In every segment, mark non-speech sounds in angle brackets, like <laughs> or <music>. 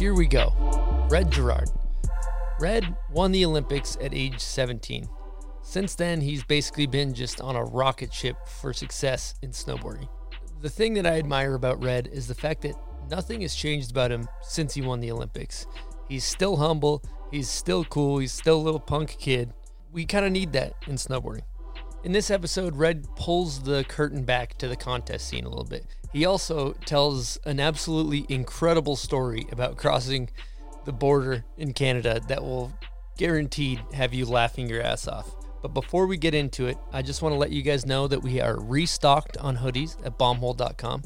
here we go. Red Gerard. Red won the Olympics at age 17. Since then, he's basically been just on a rocket ship for success in snowboarding. The thing that I admire about Red is the fact that nothing has changed about him since he won the Olympics. He's still humble, he's still cool, he's still a little punk kid. We kind of need that in snowboarding. In this episode, Red pulls the curtain back to the contest scene a little bit. He also tells an absolutely incredible story about crossing the border in Canada that will guaranteed have you laughing your ass off. But before we get into it, I just want to let you guys know that we are restocked on hoodies at bombhole.com.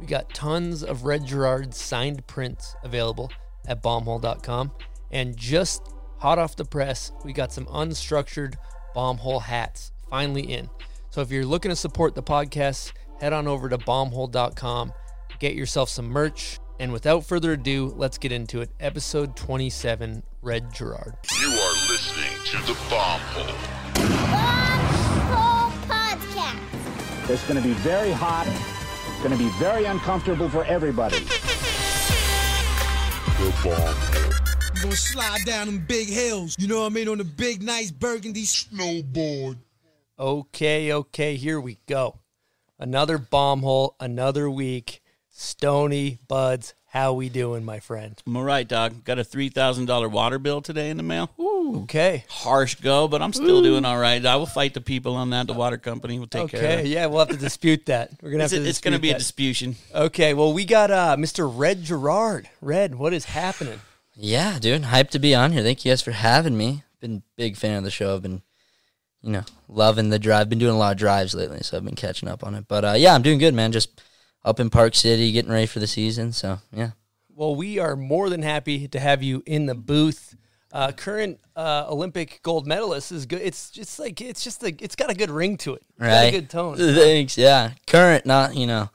We got tons of Red Gerard signed prints available at bombhole.com. And just hot off the press, we got some unstructured bombhole hats finally in. So if you're looking to support the podcast, head on over to bombhole.com, get yourself some merch. And without further ado, let's get into it. Episode 27 Red Gerard. You are listening to the Bomb Hole. Bomb Hole Podcast. It's going to be very hot. It's going to be very uncomfortable for everybody. The Bomb Hole. You gonna slide down them big hills, you know what I mean, on the big, nice burgundy Snowboard. Okay, okay, here we go. Another bomb hole, another week. Stony Buds, how we doing, my friend? I'm all right, dog. Got a three thousand dollar water bill today in the mail. Ooh, Okay. Harsh go, but I'm still doing all right. I will fight the people on that. The water company will take care of it. Okay, yeah, we'll have to dispute that. We're gonna <laughs> have It's, to. it's going to dispute be a that. disputation. Okay, well, we got uh, Mr. Red Gerard. Red, what is happening? Yeah, dude. Hyped to be on here. Thank you guys for having me. Been a big fan of the show. I've been, you know, loving the drive. Been doing a lot of drives lately, so I've been catching up on it. But uh, yeah, I'm doing good, man. Just up in Park City, getting ready for the season. So yeah. Well, we are more than happy to have you in the booth. Uh, current uh, Olympic gold medalist is good. It's just like it's just like it's got a good ring to it. It's got Right. a good tone. <laughs> Thanks. Yeah. Current, not you know.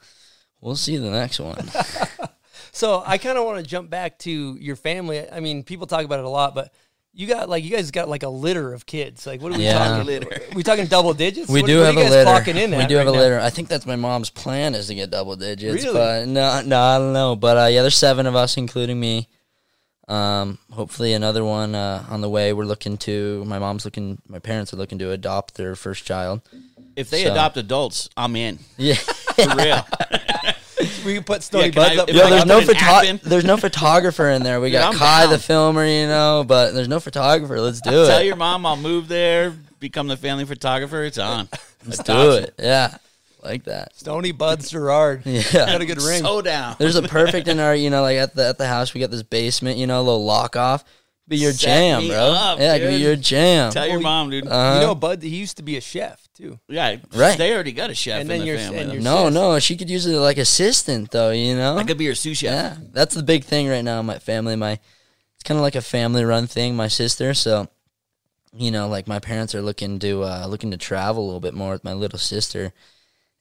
We'll see the next one. <laughs> So I kind of want to jump back to your family. I mean, people talk about it a lot, but you got like you guys got like a litter of kids. Like, what are we Yeah. talking? Litter. we talking double digits? We What- do what are have you a guys litter. clocking in we at do have a now? litter. I think that's my mom's plan is to get double digits. Really? But no, no, I don't know. But uh, yeah, there's seven of us, including me. Um, hopefully another one uh, on the way. We're looking to. My mom's looking. My parents are looking to adopt their first child. If they So- adopt adults, I'm in. Yeah. For real. <laughs> We can put Stony Yeah, can Buds I- up. Yo, I there's no photo- There's no photographer in there. We got I'm Kai the filmer, you know, but there's no photographer. Let's do Tell it. Tell your mom I'll move there, become the family photographer. It's on. <laughs> Let's do it. Yeah, like that. Stony Bud Gerard. <laughs> Yeah. got a good ring. So down. There's a <laughs> perfect in our, you know, like at the at the house we got this basement, you know, a little lock off. Be your Set jam, me bro. up, yeah, it could be your jam. Tell your mom, dude. Uh-huh. you know, Bud. He used to be a chef too. yeah, Right. They already got a chef And in then the you're- family. and though. no, sis. no, she could use it like assistant though, you know. I could be your sous chef. yeah, that's the big thing right now. My family, my it's kind of like a family run thing. My sister, so you know, like my parents are looking to uh, looking to travel a little bit more with my little sister,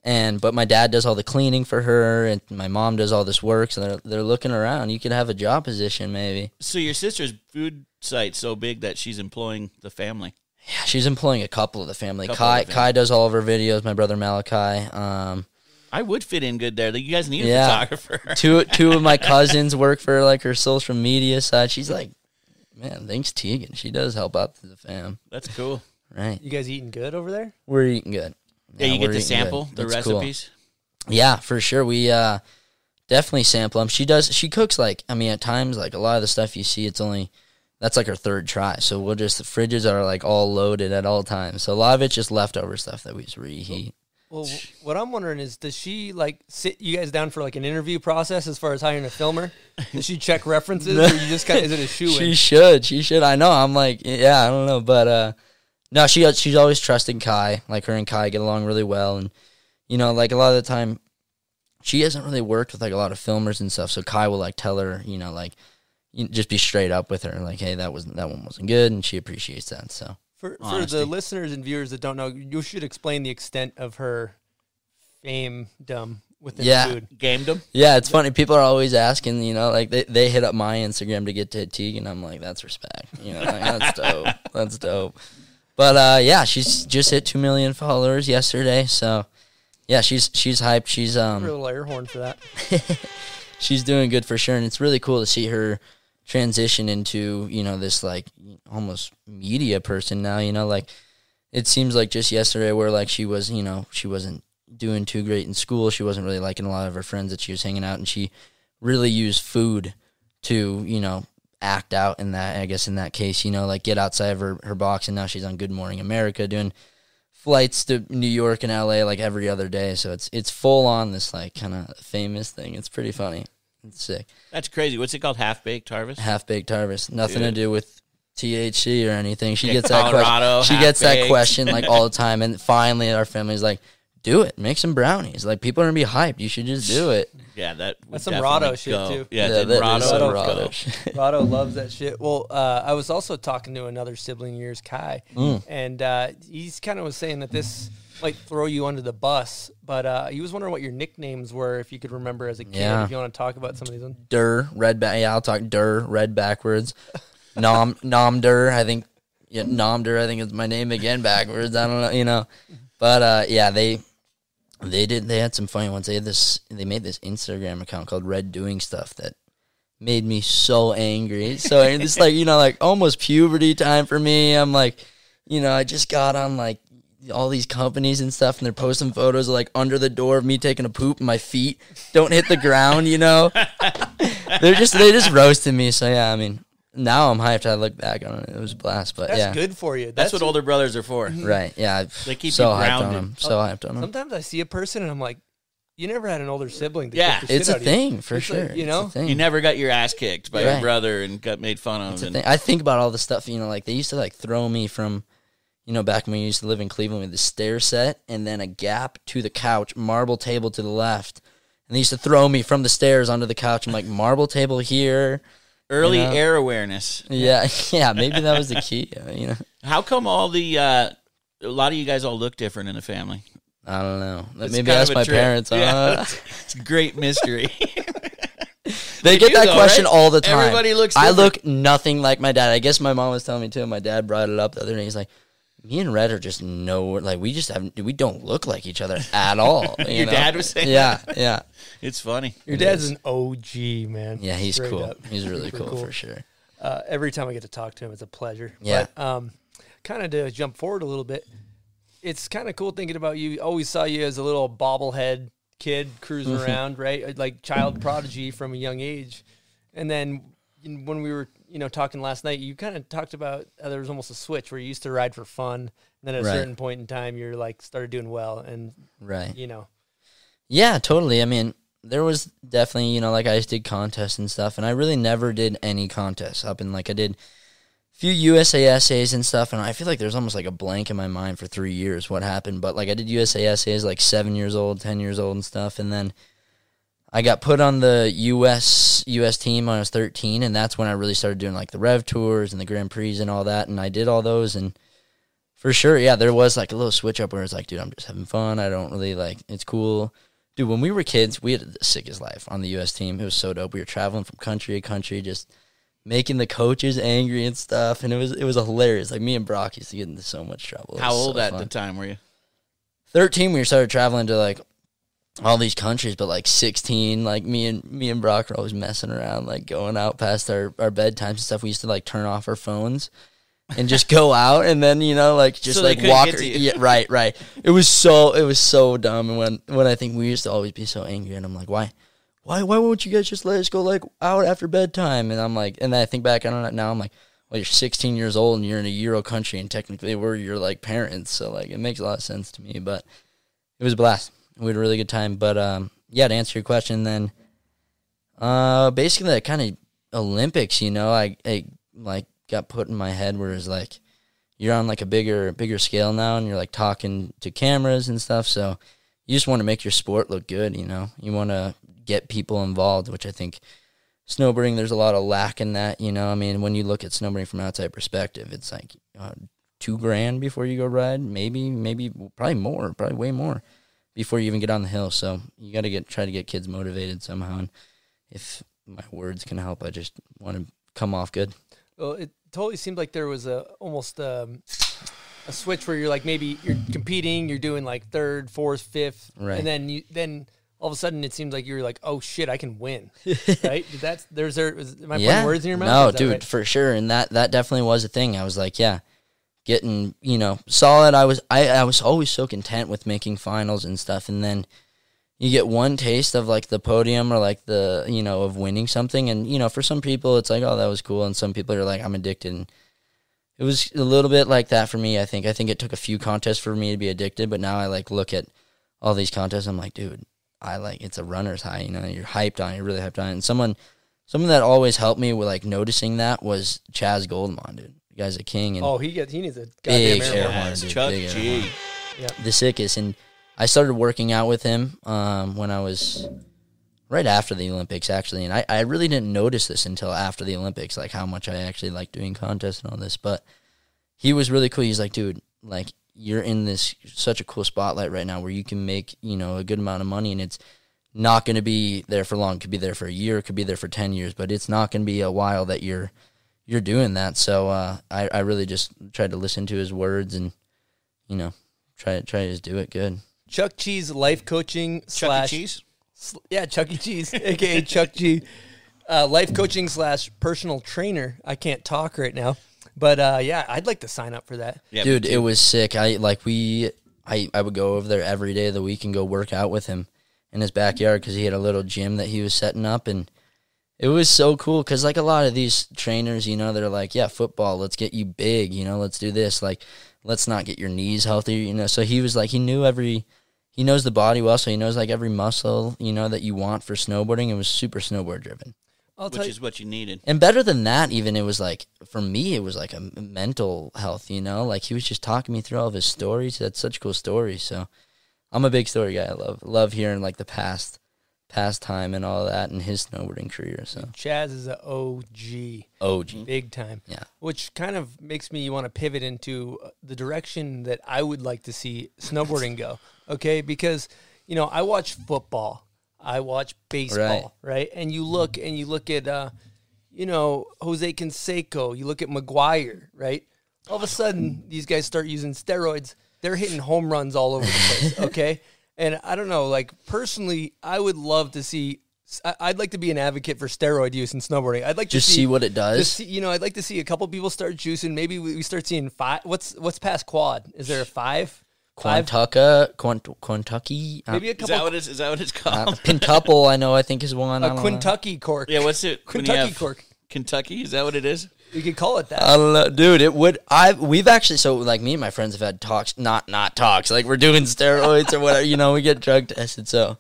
and but my dad does all the cleaning for her, and my mom does all this work. So they're they're looking around. You could have a job position maybe. So your sister's food site's so big that she's employing the family. Yeah, she's employing a couple of the family. Couple Kai of the Kai does all of her videos. My brother Malachi. Um, I would fit in good there. Like, You guys need a Yeah. photographer. <laughs> two two of my <laughs> cousins work for like her social media side. She's like, man, thanks Tieghan. She does help out to the fam. That's cool. Right. You guys eating good over there? We're eating good. Yeah, you get to sample good. the It's cool. recipes. Yeah, for sure. We uh definitely sample them. She does. She cooks like I mean, at times like a lot of the stuff you see, it's only that's like our third try. So we'll just the fridges are like all loaded at all times. So a lot of it's just leftover stuff that we just reheat. Well, what I'm wondering is, does she like sit you guys down for like an interview process as far as hiring a filmer? Does she check references, or you just kind of is it a <laughs> shoe She should. She should. I know. I'm like, yeah, I don't know, but uh, no, she she's always trusting Kai. Like her and Kai get along really well, and you know, like a lot of the time, she hasn't really worked with like a lot of filmers and stuff. So Kai will like tell her, you know, like you just be straight up with her, like, hey, that was that one wasn't good, and she appreciates that. So For, for the listeners and viewers that don't know, you should explain the extent of her fame dumb within Yeah. food. Gamed them. yeah, it's funny. People are always asking, you know, like they, they hit up my Instagram to get to Teague, and I'm like, that's respect. You know, like, that's <laughs> dope. That's dope. But uh, yeah, she's just hit two million followers yesterday. So yeah, she's she's hyped. She's um, A little air horn for that. <laughs> she's doing good for sure, and it's really cool to see her transition into you know this like almost media person now. You know, like it seems like just yesterday where like she was, you know, she wasn't doing too great in school. She wasn't really liking a lot of her friends that she was hanging out, and she really used food to you know act out in that. I guess in that case, you know, like get outside of her her box, and now she's on Good Morning America doing flights to New York and LA like every other day. So it's it's full on this like kind of famous thing. It's pretty funny. It's sick. That's crazy. What's it called? Half baked harvest. Half baked harvest. Nothing to do with THC or anything. She Yeah, gets that Colorado, question. She gets that question like all the <laughs> time, and finally our family's like, "Do it. Make some brownies. Like people are gonna be hyped. You should just do it." Yeah, that That's some definitely Rado shit, go. too. Yeah, Yeah, did that Rado is some go? Rado shit. Rado loves that shit. Well, uh, I was also talking to another sibling of yours, Kai, Mm. and uh, he's kind of was saying that this might throw you under the bus, but uh, he was wondering what your nicknames were, if you could remember as a kid. Yeah. If you want to talk about some of these ones. Dur red back. Yeah, I'll talk Dur red backwards. Nom <laughs> Nom Dur. I think yeah, Nom Dur. I think is my name again backwards. I don't know. You know, but uh, yeah, they they did. They had some funny ones. They had this. They made this Instagram account called Red Doing Stuff that made me so angry. So it's like you know, like almost puberty time for me. I'm like, you know, I just got on like all these companies and stuff, and they're posting photos of like under the door of me taking a poop, and my feet don't hit the ground. You know, <laughs> they're just they just roasted me. So yeah, I mean, now I'm hyped. I look back on it; it was a blast. But That's yeah, good for you. That's, what older brothers are for. Mm-hmm. right? Yeah, They keep so you hyped on grounded. them. So oh, hyped on them. Sometimes I see a person and I'm like, you never had an older sibling. To Yeah. kick the It's a out of you." thing for It's sure. like, you know. You never got your ass kicked by Right. your brother and got made fun of. It's a and- thing. I think about all the stuff, you know, like they used to like throw me from, you know, back when we used to live in Cleveland with the stair set and then a gap to the couch, marble table to the left. And they used to throw me from the stairs onto the couch. I'm like, <laughs> marble table here. Early You know? air awareness. Yeah, <laughs> yeah, maybe that was the key. You know, How come all the uh, a lot of you guys all look different in the family? I don't know. It's maybe ask my trick. parents. Yeah, Uh, it's, a great mystery. <laughs> they get that though, question right? all the time. Everybody looks I look nothing like my dad. I guess my mom was telling me too. My dad brought it up the other day. He's like, "Me and Red are just no like we just have we don't look like each other at all." <laughs> you Your know? dad was saying Yeah, yeah, it's funny. your dad's an OG man. yeah. He's Straight cool. up. He's really <laughs> Super cool, for sure. Uh, every time I get to talk to him, it's a pleasure. Yeah. But, um, kind of to jump forward a little bit, it's kind of cool thinking about you. Always saw you as a little bobblehead kid cruising around, right? Like child prodigy from a young age. And then when we were, you know, talking last night, you kind of talked about how there was almost a switch where you used to ride for fun. And then at a certain point in time, you're like started doing well, and Right. you know, Yeah, totally. I mean, there was definitely, you know, like I just did contests and stuff, and I really never did any contests up in like I did a few USASAs and stuff, and I feel like there's almost like a blank in my mind for three years what happened. But like I did USASAs like seven years old, ten years old and stuff, and then I got put on the US US team when I was thirteen, and that's when I really started doing like the Rev tours and the Grand Prix and all that, and I did all those and for sure, yeah, there was like a little switch up where it's like, dude, I'm just having fun. I don't really like it's cool. Dude, when we were kids, we had the sickest life on the US team. It was so dope. We were traveling from country to country, just making the coaches angry and stuff. And it was it was hilarious. Like me and Brock used to get into so much trouble. How old so at fun. the time were you? Thirteen, we started traveling to like all these countries, but like sixteen, like me and me and Brock were always messing around, like going out past our, our bedtimes and stuff. We used to like turn off our phones and just go <laughs> out and then, you know, like just So like walk get to you. yeah, right, right. It was so it was so dumb and when when I think we used to always be so angry and I'm like, Why why why won't you guys just let us go like out after bedtime? And I'm like and then I think back on it now, I'm like, well, you're 16 years old and you're in a Euro country, and technically we're your like parents, so like it makes a lot of sense to me. But it was a blast. We had a really good time. But um, yeah, to answer your question, then uh, basically that kind of Olympics, you know, I, I like got put in my head where it's like you're on like a bigger bigger scale now, and you're like talking to cameras and stuff. So you just want to make your sport look good, you know. You want to get people involved, which I think snowboarding there's a lot of lack in that. You know, I mean, when you look at snowboarding from outside perspective, it's like uh, two grand before you go ride, maybe, maybe probably more, probably way more before you even get on the hill. So you got to get try to get kids motivated somehow. And if my words can help, I just want to come off good. Well, it totally seemed like there was a almost um, a switch where you're like maybe you're competing, you're doing like third, fourth, fifth, Right. and then you then all of a sudden it seems like you're like, oh shit, I can win, <laughs> right? Did that there's there was, am I yeah. putting words in your mouth? No, dude, right? for sure. And that that definitely was a thing. I was like, yeah, getting you know solid. I was I I was always so content with making finals and stuff, and then you get one taste of like the podium or like the you know of winning something, and you know for some people it's like oh that was cool, and some people are like I'm addicted. And it was a little bit like that for me. I think I think it took a few contests for me to be addicted, but now I like look at all these contests. I'm like, dude, I like it's a runner's high. You know, you're hyped on, it, you're really hyped on, it. and someone. Someone that always helped me with like noticing that was Chas Guldemond, dude. The guy's a king and Oh, he gets he needs a Big goddamn air air horn. horn. Dude, Chuck big G. the sickest. And I started working out with him um, when I was right after the Olympics, actually. And I, I really didn't notice this until after the Olympics, like how much I actually like doing contests and all this. But he was really cool. He's like, dude, like you're in this such a cool spotlight right now where you can make you know a good amount of money, and it's not going to be there for long. Could be there for a year, could be there for ten years, but it's not going to be a while that you're you're doing that. So uh, I I really just tried to listen to his words and you know try try to just do it good. Chuck Cheese life coaching Chuck E. slash Cheese. sl- yeah Chuck E. Cheese, <laughs> aka Chuck G, uh, life coaching slash personal trainer. I can't talk right now, but uh, yeah, I'd like to sign up for that. Yeah, Dude, it was sick. I like we I I would go over there every day of the week and go work out with him in his backyard because he had a little gym that he was setting up and it was so cool because like a lot of these trainers you know they're like yeah football let's get you big you know let's do this like let's not get your knees healthy you know so he was like he knew every he knows the body well so he knows like every muscle you know that you want for snowboarding it was super snowboard driven I'll which you, is what you needed. and better than that, even it was like for me, it was like a mental health. You know, like he was just talking me through all of his stories. that's such cool stories. So I'm a big story guy. I love love hearing like the past past time and all that in his snowboarding career. So Chas is a OG. OG. big time. Yeah. Which kind of makes me want to pivot into uh, the direction that I would like to see snowboarding go. Okay, because you know I watch football, I watch baseball, right? And you look and you look at uh, you know Jose Canseco, you look at McGwire, right? All of a sudden, these guys start using steroids. They're hitting home runs all over the place. Okay, and I don't know. Like personally, I would love to see. I- I'd like to be an advocate for steroid use in snowboarding. I'd like Just to see what it does. just see- you know, I'd like to see a couple people start juicing. Maybe we, we start seeing five. What's what's past quad? Is there a five? Five? Quantucca, Quant, Quantucky, uh, Maybe a Is couple. that what it's, is that what it's uh, called? <laughs> Pintuple. I know. I think is one. I a don't know. Quintucky cork. yeah, what's it? when you Kentucky have cork. Kentucky, is that what it is? You could call it that. I don't know, dude. It would. I we've actually so like me and my friends have had talks, not not talks. Like we're doing steroids or whatever. You know, we get drug tested, so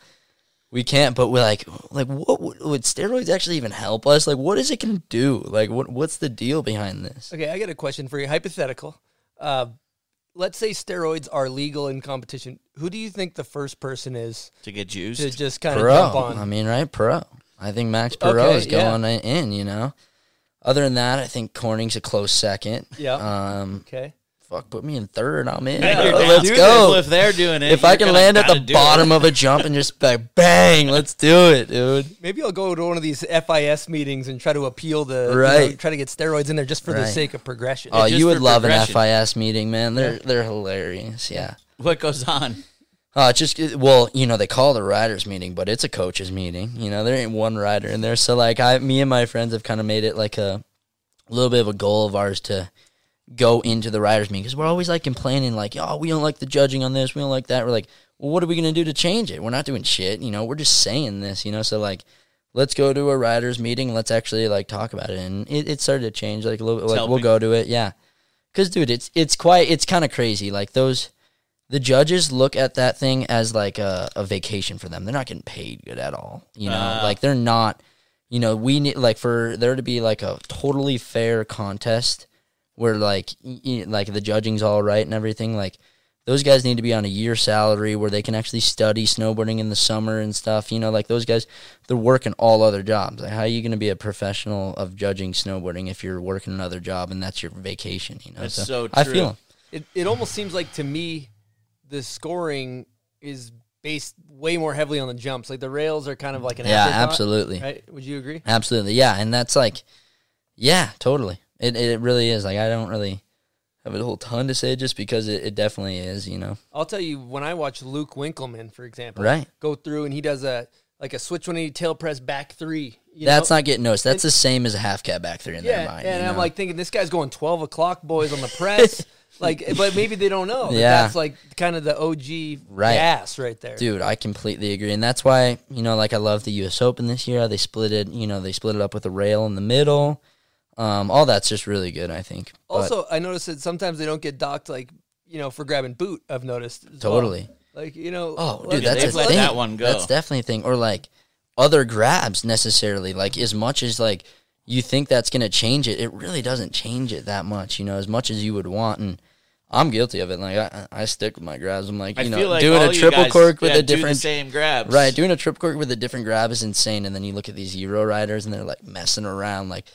we can't. But we're like, like what would, would steroids actually even help us? Like, what is it gonna do? Like, what what's the deal behind this? okay, I got a question for you. Hypothetical. Uh, let's say steroids are legal in competition. Who do you think the first person is To get juiced? to just kind of jump Pro. on? I mean, right? Pro. I think Max Parrot Okay, is yeah. going in. You know. Other than that, I think Corning's a close second. Yeah. Um. okay. Fuck, put me in third. I'm in. <laughs> Hey, bro. Let's go. Well, if they're doing it, if I can land at the bottom it. of a jump and just like bang, let's do it, dude. Maybe I'll go to one of these FIS meetings and try to appeal the you know, Right. try to get steroids in there just for the sake of progression. Oh, just you would love an. FIS meeting, man. They're they're hilarious. Yeah. what goes on? Uh, just well, you know, they call it a riders meeting, but it's a coaches meeting. You know, there ain't one rider in there. So like, I, me and my friends have kind of made it like a, little bit of a goal of ours to go into the riders meeting because we're always like complaining, like, oh, we don't like the judging on this, we don't like that. We're like, well, what are we gonna do to change it? We're not doing shit. You know, we're just saying this. You know, so like. Let's go to a riders meeting. Let's actually like talk about it, and it, it started to change like a little bit. Like we'll go to it, yeah. Because dude, it's it's quite it's kind of crazy. Like those the judges look at that thing as like a, a vacation for them. They're not getting paid good at all. You know, Ah. like they're not. You know, we need like for there to be like a totally fair contest where like y- y- like the judging's all right and everything. Like those guys need to be on a year salary where they can actually study snowboarding in the summer and stuff. You know, like those guys, they're working all other jobs. Like, how are you going to be a professional of judging snowboarding if you're working another job and that's your vacation? You know, That's so I true. feel 'em. it, it almost seems like to me the scoring is based way more heavily on the jumps. Like the rails are kind of like an Yeah, absolutely. Right? Would you agree? Absolutely, yeah, and that's like, yeah, totally. It it really is like I don't really have a whole ton to say just because it, it definitely is, you know. I'll tell you when I watch Luke Winkelmann, for example, Right. go through and he does a like a switch 180 tail press back three. You That's know? not getting noticed. That's the same as a half cat back three in yeah. their mind. and I'm know? like thinking this guy's going 12 o'clock boys on the press. <laughs> like, <laughs> but maybe they don't know. that Yeah. that's like kind of the OG Right. gas right there. Dude, I completely agree, and that's why you know, like I love the U.S. Open this year. They split it, you know, they split it up with a rail in the middle. Um, all that's just really good, I think. But Also, I noticed that sometimes they don't get docked like you know for grabbing boot. I've noticed as well. totally. Like you know, Oh, let- dude, that's a let thing. that one go. That's definitely a thing. Or like other grabs necessarily. Like as much as like you think that's gonna change it, it really doesn't change it that much. You know, as much as you would want. And I'm guilty of it. Like I, I stick with my grabs. I'm like, I you know, like doing a triple guys, cork with yeah, a do the different same grabs. Right, doing a triple cork with a different grab is insane, and then you look at these Euro riders and they're like messing around. Like,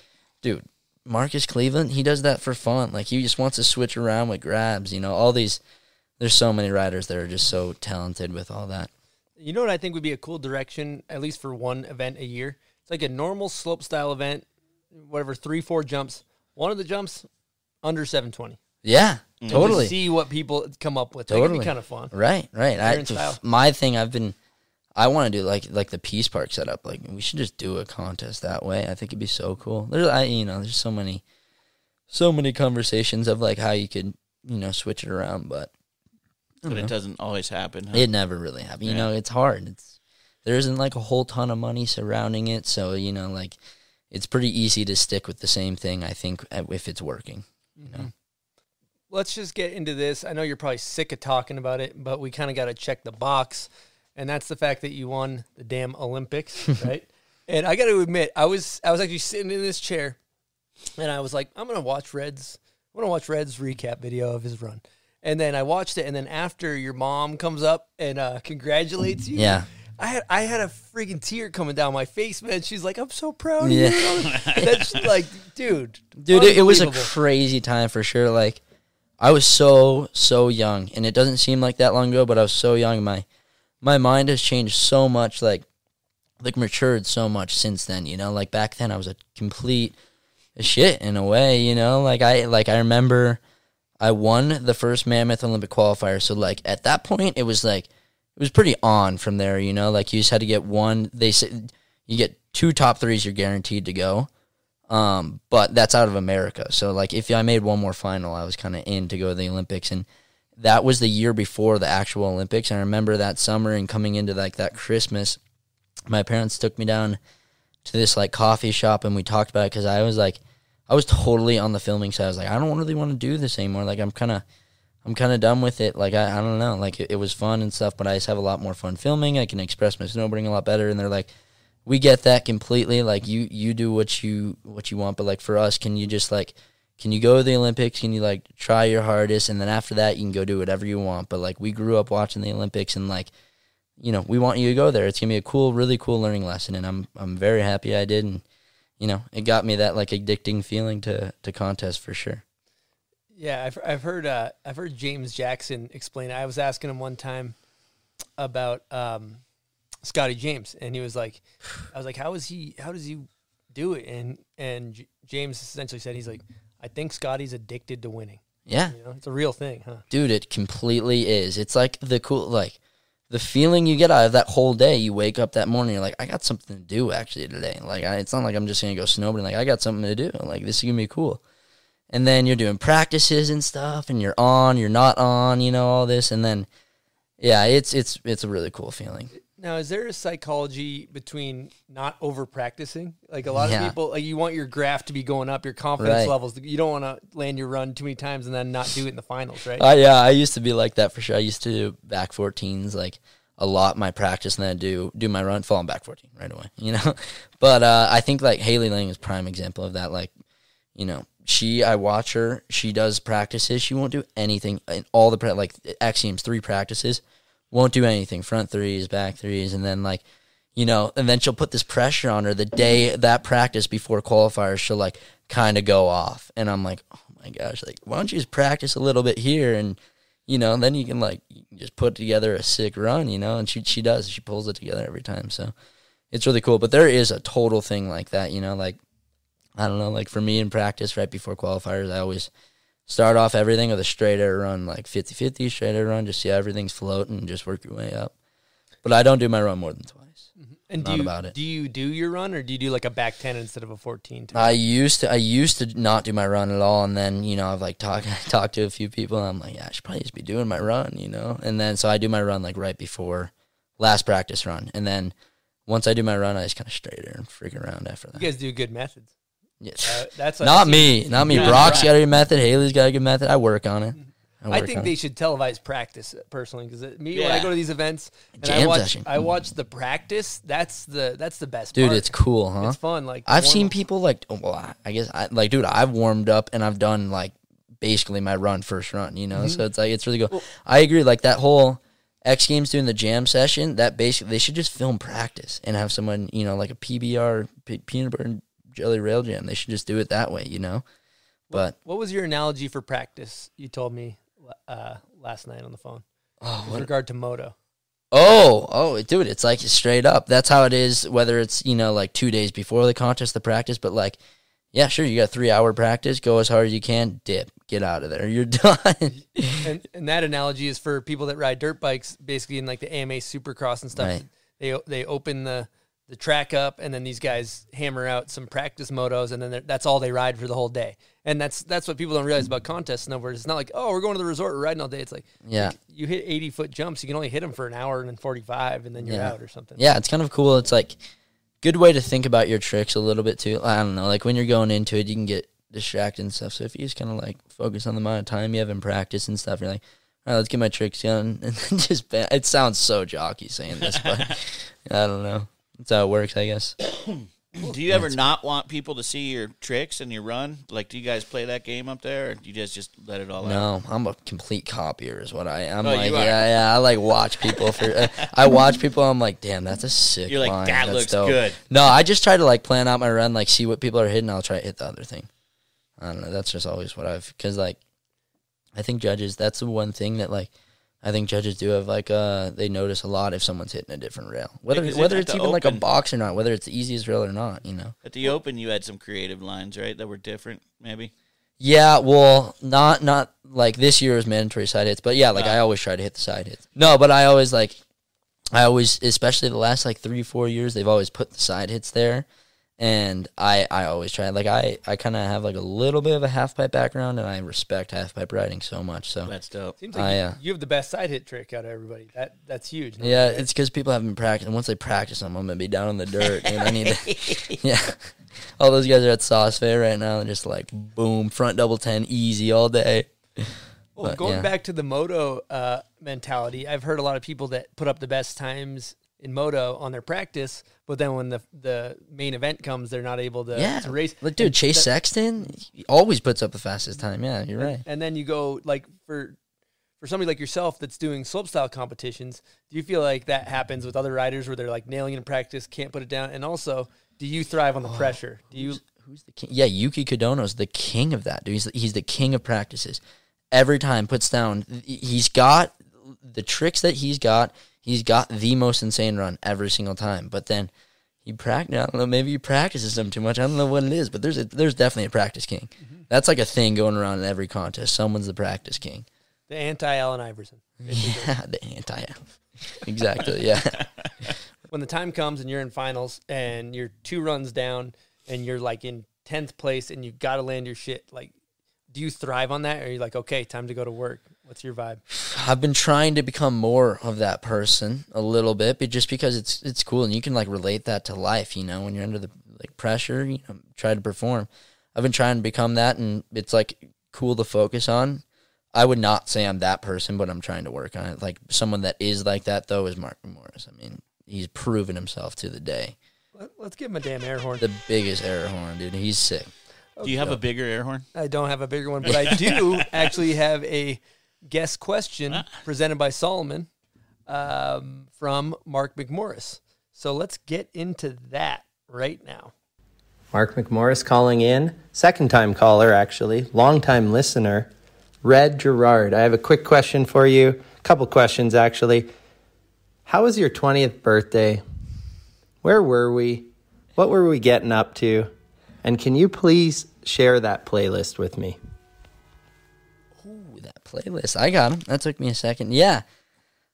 dude, Marcus Kleveland, he does that for fun. Like, he just wants to switch around with grabs. You know, all these. There's so many riders that are just so talented with all that. You know what I think would be a cool direction, at least for one event a year? It's like a normal slope style event, whatever, three, four jumps. One of the jumps under 720. Yeah, And totally. just see what people come up with. That Totally. kind of fun. Right, right. I, my thing, I've been, I want to do like like the Peace Park setup. Like we should just do a contest that way. I think it'd be so cool. There's, I, you know, there's so many, so many conversations of like how you could, you know, switch it around, but But it doesn't always happen. Huh? it never really happened. You Yeah. know, it's hard. It's there isn't like a whole ton of money surrounding it, so you know, like it's pretty easy to stick with the same thing. I think if it's working. You know, Let's just get into this. I know you're probably sick of talking about it, but we kind of got to check the box. And that's the fact that you won the damn Olympics, <laughs> right? And I got to admit, I was I was actually sitting in this chair, and I was like, I'm gonna watch Red's. I'm gonna watch Red's recap video of his run. And then I watched it, and then after your mom comes up and uh, congratulates you, Yeah. I had I had a freaking tear coming down my face, man. She's like, "I'm so proud of Yeah. you." <laughs> That's like, dude, dude, it, it was a crazy time for sure. Like I was so so young, and it doesn't seem like that long ago, but I was so young. My my mind has changed so much. Like like matured so much since then. You know, like back then I was a complete shit in a way. You know, like I like I remember I won the first Mammoth Olympic qualifier. So like at that point, it was like it was pretty on from there. You know, like you just had to get one. They said you get two top threes, you're guaranteed to go. Um, but that's out of America. So like if I made one more final, I was kind of in to go to the Olympics and that was the year before the actual Olympics. And I remember that summer and coming into like that Christmas, my parents took me down to this like coffee shop and we talked about it cuz I was like I was totally on the filming side. I was like I don't really want to do this anymore. Like I'm kind of I'm kind of done with it. Like I, I don't know. Like it, it was fun and stuff, but I just have a lot more fun filming. I can express my snowboarding a lot better and they're like we get that completely. Like you, you do what you what you want, but like for us, can you just like, can you go to the Olympics? Can you like try your hardest, and then after that, you can go do whatever you want. But like we grew up watching the Olympics, and like, you know, we want you to go there. It's gonna be a cool, really cool learning lesson, and I'm I'm very happy I did, and you know, it got me that like addicting feeling to to contest for sure. Yeah, I've I've heard uh, I've heard James Jackson explain. it. I was asking him one time about um, Scotty James, and he was like, "I was like, how is he? How does he do it?" And and J- James essentially said, "He's like, I think Scotty's addicted to winning. Yeah, You know, it's a real thing, huh?" dude, it completely is. It's like the cool like the feeling you get out of that whole day. You wake up that morning, you're like, I got something to do actually today. Like, I, it's not like I'm just gonna go snowboarding. Like, I got something to do. Like, this is gonna be cool. And then you're doing practices and stuff, and you're on, you're not on, you know, all this, and then yeah, it's it's it's a really cool feeling. Now, is there a psychology between not over practicing? Like a lot Yeah. of people, like you want your graph to be going up, your confidence Right. levels. You don't want to land your run too many times and then not do it in the finals, right? Uh, yeah, I used to be like that for sure. I used to do back 14s like a lot my practice and then I'd do do my run, fall back 14 right away, <laughs> you know. But uh, I think like Haley Lang is prime example of that. Like, you know, she I watch her, she does practices, she won't do anything in all the pra- like axioms three practices, won't do anything front threes, back threes, and then like. You know, and then she'll put this pressure on her the day that practice before qualifiers. She'll like kind of go off, and I'm like, oh my gosh, like why don't you just practice a little bit here and you know, then you can like just put together a sick run, you know, and she she does. She pulls it together every time. So it's really cool. But there is a total thing like that, you know, like I don't know, like for me in practice right before qualifiers, I always start off everything with a straight air run, like 50-50 straight air run, just see how everything's floating and just work your way up. But I don't do my run more than twice. Mm-hmm. And do you, about it. do you do your run or do you do like a back 10 instead of a 14? I used to I used to not do my run at all, and then you know I've like talked <laughs> talked to a few people, and I'm like, yeah, I should probably just be doing my run, you know. And then so I do my run like right before last practice run, and then once I do my run, I just kind of straight there and freak around after that. you guys do good methods. Yes. Uh, that's not I me, not me. Yeah, Brock's right. got a good method. Haley's got a good method. I work on it. I, I think on they it. should televise practice uh, personally because me when I go to these events and I Jam watch session. I watch the practice. That's the that's the best dude. part. It's cool, huh? It's fun. Like I've warm- seen people like, oh, well, I- I guess I like, dude, I've warmed up and I've done like basically my run first run, you know. Mm-hmm. So it's like it's really cool. I agree. Like that whole X Games doing the jam session, that basically they should just film practice and have someone, you know, like a PBR peanut butter and jelly rail jam. They should just do it that way, you know. But What was your analogy for practice? You told me uh, last night on the phone oh, with regard to moto. oh, oh, dude, it's like straight up. That's how it is. Whether it's you know like two days before the contest, the practice, but like. Yeah, sure. You got three hour practice. Go as hard as you can. Dip. Get out of there. <laughs> You're done. and, and that analogy is for people that ride dirt bikes, basically in like the AMA Supercross and stuff. Right. They they open the the track up, and then these guys hammer out some practice motos, and then that's all they ride for the whole day. And that's that's what people don't realize about contest snowboard. It's not like oh we're going to the resort, we're riding all day. It's like Yeah. you hit eighty foot jumps, you can only hit them for an hour and then forty five, and then you're Yeah. out or something. Yeah, it's kind of cool. It's like good way to think about your tricks a little bit too. I don't know, like when you're going into it, you can get distracted and stuff. So if you just kind of like focus on the amount of time you have in practice and stuff, you're like, all right, let's get my tricks done, <laughs> and just ba- it sounds so jockey saying this, but <laughs> I don't know. That's how it works, I guess. <coughs> Do you ever not want people to see your tricks and your run? Like, do you guys play that game up there, or do you guys just let it all out? No, I'm a complete copier, is what I am. Oh, like, you are. yeah, yeah. I like watch people for. uh, I watch people. I'm like, damn, that's a sick. You're like, line. "That That's looks dope." good. No, I just try to like plan out my run, like see what people are hitting. I'll try to hit the other thing. I don't know. That's just always what I've because like, I think judges. That's the one thing that like. I think judges do have like uh they notice a lot if someone's hitting a different rail. Whether because whether at it's the even like a open- box or not, whether it's the easiest rail or not, you know. At the Open, you had some creative lines, right? That were different, maybe. Yeah, well, not not like this year was mandatory side hits, but yeah, like Ah. I always try to hit the side hits. No, but I always like, I always, especially the last like three four years, they've always put the side hits there, and I I always try like I I kind of have like a little bit of a half pipe background, and I respect half pipe riding so much. So That's dope. Seems like I, you, uh, you have the best side hit trick out of everybody. That that's huge. yeah, it's because people haven't been practicing. Once they practice them, I'm gonna be down in the dirt, and I need to. <laughs> yeah, all those guys are at Saas-Fee right now, and just like boom, front double ten, easy all day. Well, But, going yeah. back to the moto uh, mentality, I've heard a lot of people that put up the best times in moto on their practice, but then when the the main event comes, they're not able to, yeah, to race. Like, dude, And Chase that- Sexton always puts up the fastest time. Yeah, you're right. And then you go like for for somebody like yourself that's doing slopestyle competitions. Do you feel like that happens with other riders where they're like nailing it in practice, can't put it down? And also, do you thrive on the oh, pressure? Do you? Who's the king? Yeah, Yuki Kadono's the king of that, dude. He's the, he's the king of practices. Every time puts down, he's got the tricks that he's got. He's got the most insane run every single time. But then he practice. I don't know. Maybe he practices them too much. I don't know what it is. But there's a, there's definitely a practice king. Mm-hmm. That's like a thing going around in every contest. Someone's the practice king. The anti Allen Iverson. <laughs> Yeah, the anti. Exactly. Yeah. <laughs> when the time comes and you're in finals and you're two runs down and you're like in 10th place and you've got to land your shit like do you thrive on that or are you like okay time to go to work what's your vibe I've been trying to become more of that person a little bit, but just because it's it's cool and you can like relate that to life, you know, when you're under the like pressure, you know, try to perform. I've been trying to become that, and it's like cool to focus on. I would not say I'm that person, but I'm trying to work on it. Like someone that is like that though is Mark McMorris. I mean, he's proven himself to the day. Let, let's give him a damn air horn The biggest air horn, dude. He's sick. Do you have a bigger air horn? i don't have a bigger one but i do <laughs> actually have a guest question presented by Salomon um, from mark mcmorris so let's get into that right now Mark McMorris calling in. Second time caller, actually. Long time listener. Red Gerard. I have a quick question for you. A couple questions, actually. How was your 20th birthday? Where were we? What were we getting up to? And can you please share that playlist with me? Oh, that playlist. I got them. That took me a second. Yeah.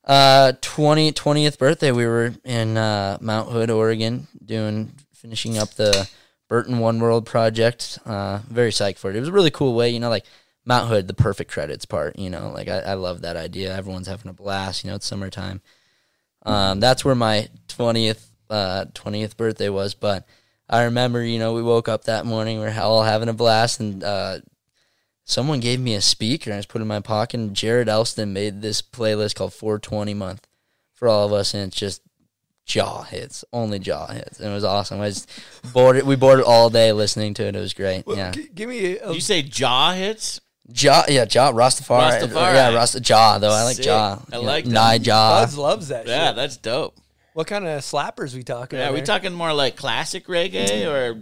Uh, 20, 20th birthday, we were in uh, Mount Hood, Oregon, doing finishing up the Burton One World project. Uh, very psyched for it. It was a really cool way, you know, like Mount Hood, the perfect credits part. You know, like I, I love that idea. Everyone's having a blast. You know, it's summertime. Um, that's where my twentieth uh, twentieth birthday was. But I remember, you know, we woke up that morning, we are all having a blast, and uh, someone gave me a speaker. and I just put it in my pocket. And Jared Elston made this playlist called 420 Month for all of us, and it's just Jah hits, only Jah hits, and it was awesome. I just bored it. We bored it all day listening to it. It was great. yeah, G- give me a, Did you say Jah hits? Jah. Yeah, Jah. Rastafari. Rastafari. Yeah, Rasta Jah. Though I like Sick. Jah. I like that. Nye Jah. Buzz loves that. Yeah, shit. that's dope. What kind of slappers we talking? Yeah, about are we there? talking more like classic reggae or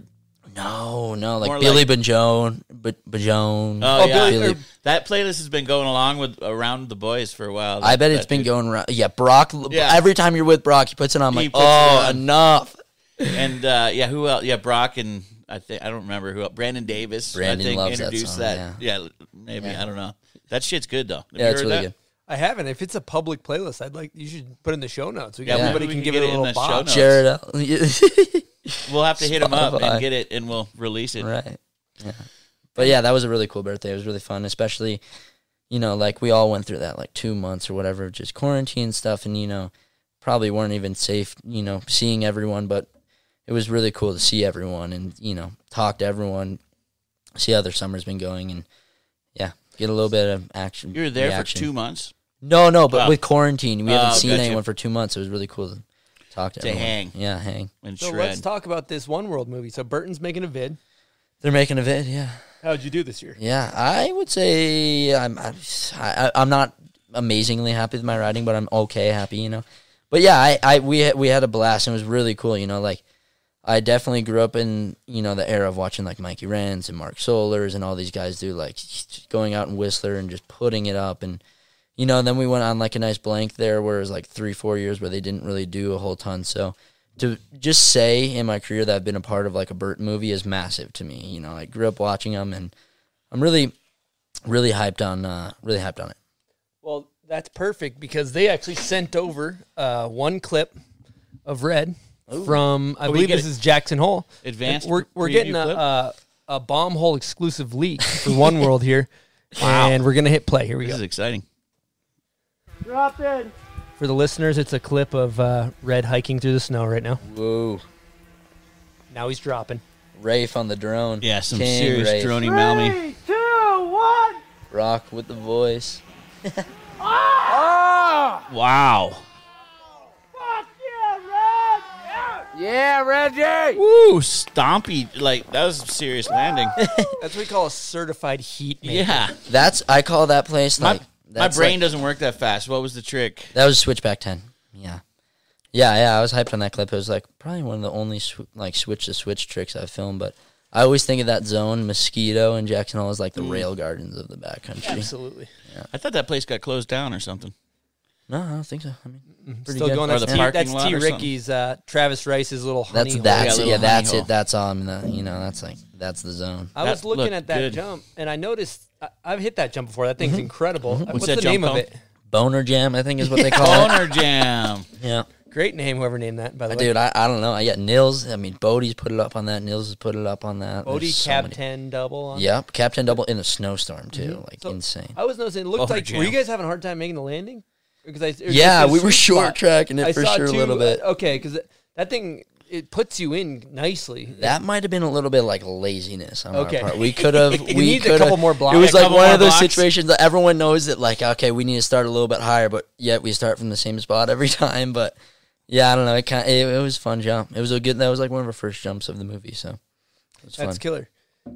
No, no, like More Billy like- Boyo, B- Boyo. Oh, yeah. Billy- that playlist has been going along with around the boys for a while. I bet it's been dude. going around. Yeah, Brock. Yeah. Every time you're with Brock, he puts it on. I'm He like, puts it oh, on. enough. And uh, yeah, who else? Yeah, Brock and I think I don't remember who. else. Brandon Davis. Brandon I think loves that introduced song, that. Yeah, maybe I don't know. That shit's good though. Have Yeah, you it's heard really that? good. I haven't. If it's a public playlist, I'd like you should put in the show notes. We Yeah, got maybe everybody we can can give get it a it in little the show bob. notes. Jared. El- uh, <laughs> We'll have to hit him up Spotify. and get it, and we'll release it. right. Yeah. But yeah, that was a really cool birthday. It was really fun, especially, you know, like we all went through that like two months or whatever, just quarantine stuff, and you know, probably weren't even safe, you know, seeing everyone. But it was really cool to see everyone and you know talk to everyone, see how their summer's been going, and yeah, get a little bit of action. You were there reaction. for two months No, no, but Oh. with quarantine, we haven't Oh, seen gotcha. anyone for two months. It was really cool to talk to, To everyone. hang. Yeah, hang. and So shred. let's talk about this One World movie. So Burton's making a vid. They're making a vid. Yeah, How'd you do this year? yeah. I would say I'm I, I, I'm not amazingly happy with my writing, but I'm okay happy. You know, but yeah, I, I we had, we had a blast and it was really cool. You know, like I definitely grew up in you know the era of watching like Mikey Rencz and Mark Sollors and all these guys do like going out in Whistler and just putting it up and you know, and then we went on like a nice blank there where it was like three, four years where they didn't really do a whole ton. So to just say in my career that I've been a part of like a Burt movie is massive to me. You know, I grew up watching them and I'm really, really hyped on, uh, really hyped on it. Well, that's perfect because they actually sent over uh, one clip of Red from I we believe this it- is Jackson Hole. Advanced We're we're getting a, a a bomb hole exclusive leak for One World here, <laughs> and we're gonna hit play. Here we This go. is exciting. For the listeners, it's a clip of uh, Red hiking through the snow right now. Whoa. Now he's dropping. Rafe on the drone. Yeah, some King serious Rafe. droney Malmy. Rock with the voice. <laughs> Ah! Wow. Fuck yeah, Red! Yeah, Reggie! Woo, stompy. Like, that was a serious landing. <laughs> That's what we call a certified heat. maker. yeah. That's, I call that place My, like, my brain like- doesn't work that fast. What was the trick? That was Switchback 10. Yeah. Yeah, yeah, I was hyped on that clip. It was like probably one of the only sw- like switch to switch tricks I've filmed, but I always think of that zone, Mosquito and Jackson Hole as like the Mm. rail gardens of the backcountry. absolutely. I thought that place got closed down or something. No, I don't think so. I mean, pretty Still good. going. Or That's the T, parking that's T. Ricky's uh, Travis Rice's little honey That's hole. that's Yeah, it. little Yeah, that's honey it. That's on the you know that's like that's the zone. I was looking at that good. jump, and I noticed I, I've hit that jump before. That Mm-hmm. thing's incredible. Mm-hmm. What's, that the jump name of it? Boner Jam, I think is what they <laughs> call it. Boner <laughs> Jam. Yeah, Great name, whoever named that. By the uh, way, dude, I, I don't know. I got Nils. I mean, Bodie's put it up on that. Nils has put it up on that. Odie There's so Cab many- Ten double. On Yep, Cab Ten Double in a snowstorm too, mm-hmm. like So, insane. I was noticing. It looked Boner like. Jam. Were you guys having a hard time making the landing? Because I or Yeah, just a we were sweet short spot? tracking it I for saw sure a two- little bit. Uh, okay, because that thing it puts you in nicely. That might have been a little bit like laziness on Okay. our part. We could have. <laughs> We needs a could couple more blocks. It was like one of those blocks. situations that everyone knows that like okay, we need to start a little bit higher, but yet we start from the same spot every <laughs> time. But yeah, I don't know. It kind it, it was a fun jump. It was a good. That was like one of our first jumps of the movie, so was fun. That's killer.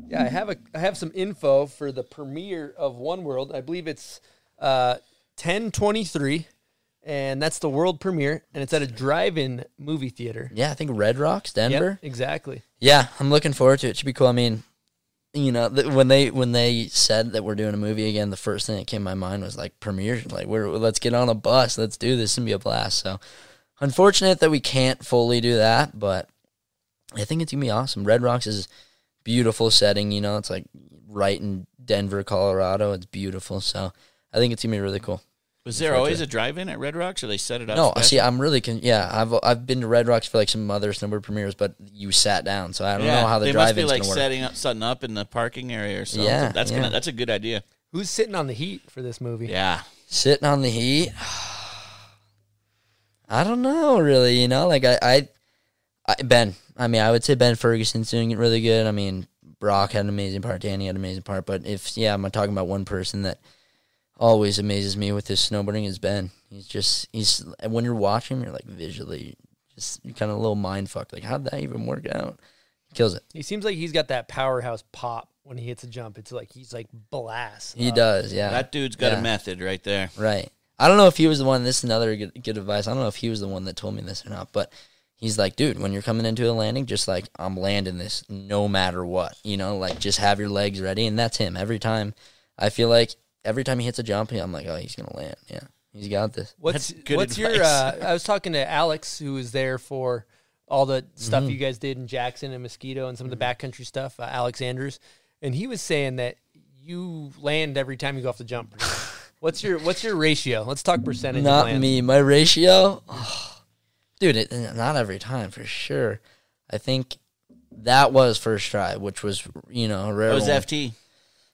Yeah, I have a I have some info for the premiere of One World. I believe it's uh, ten twenty three, and that's the world premiere, and it's at a drive-in movie theater. yeah, I think Red Rocks, Denver. Yep, exactly. Yeah, I'm looking forward to it. It should be cool. I mean, you know, th- when they when they said that we're doing a movie again, the first thing that came to my mind was like premiere. Like, we're let's get on a bus, let's do this, and be a blast. So, unfortunate that we can't fully do that, but I think it's gonna be awesome. Red Rocks is beautiful setting. You know, it's like right in Denver, Colorado. It's beautiful. So. I think it's gonna be really cool. Was there always a drive-in at Red Rocks, or they set it up? No, special? see, I'm really con- yeah. I've I've been to Red Rocks for like some other snowboard premieres, but you sat down, so I don't yeah, know how the they must be drive-in's like gonna work. setting up something up in the parking area or something. Yeah, that's yeah. gonna that's a good idea. Who's sitting on the heat for this movie? Yeah, Sitting on the heat, <sighs> I don't know really. You know, like I, I, I Ben. I mean, I would say Ben Ferguson's doing it really good. I mean, Brock had an amazing part, Danny had an amazing part, but if yeah, I'm talking about one person that always amazes me with his snowboarding is Ben. He's just he's when you're watching, him, you're like visually just kind of a little mind fucked. Like, how'd that even work out? He Kills it. He seems like he's got that powerhouse pop when he hits a jump. It's like he's like blast. He up. does, yeah. that dude's got Yeah. a method right there. Right. I don't know if he was the one. This is another good, good advice. I don't know if he was the one that told me this or not, but he's like, dude, when you're coming into a landing, just like I'm landing this no matter what. You know, like just have your legs ready, and that's him every time. I feel like every time he hits a jump, I'm like, oh, he's gonna land. Yeah, he's got this. What's That's good what's your? advice. Uh, I was talking to Alex, who was there for all the stuff Mm-hmm. you guys did in Jackson and Mosquito and some of the backcountry stuff. Uh, Alex Andrews, and he was saying that you land every time you go off the jump. <laughs> what's your What's your ratio? Let's talk percentage. Not land. me. My ratio, <sighs> dude. It, not every time for sure. I think that was first try, which was you know a rare. It was one. FT.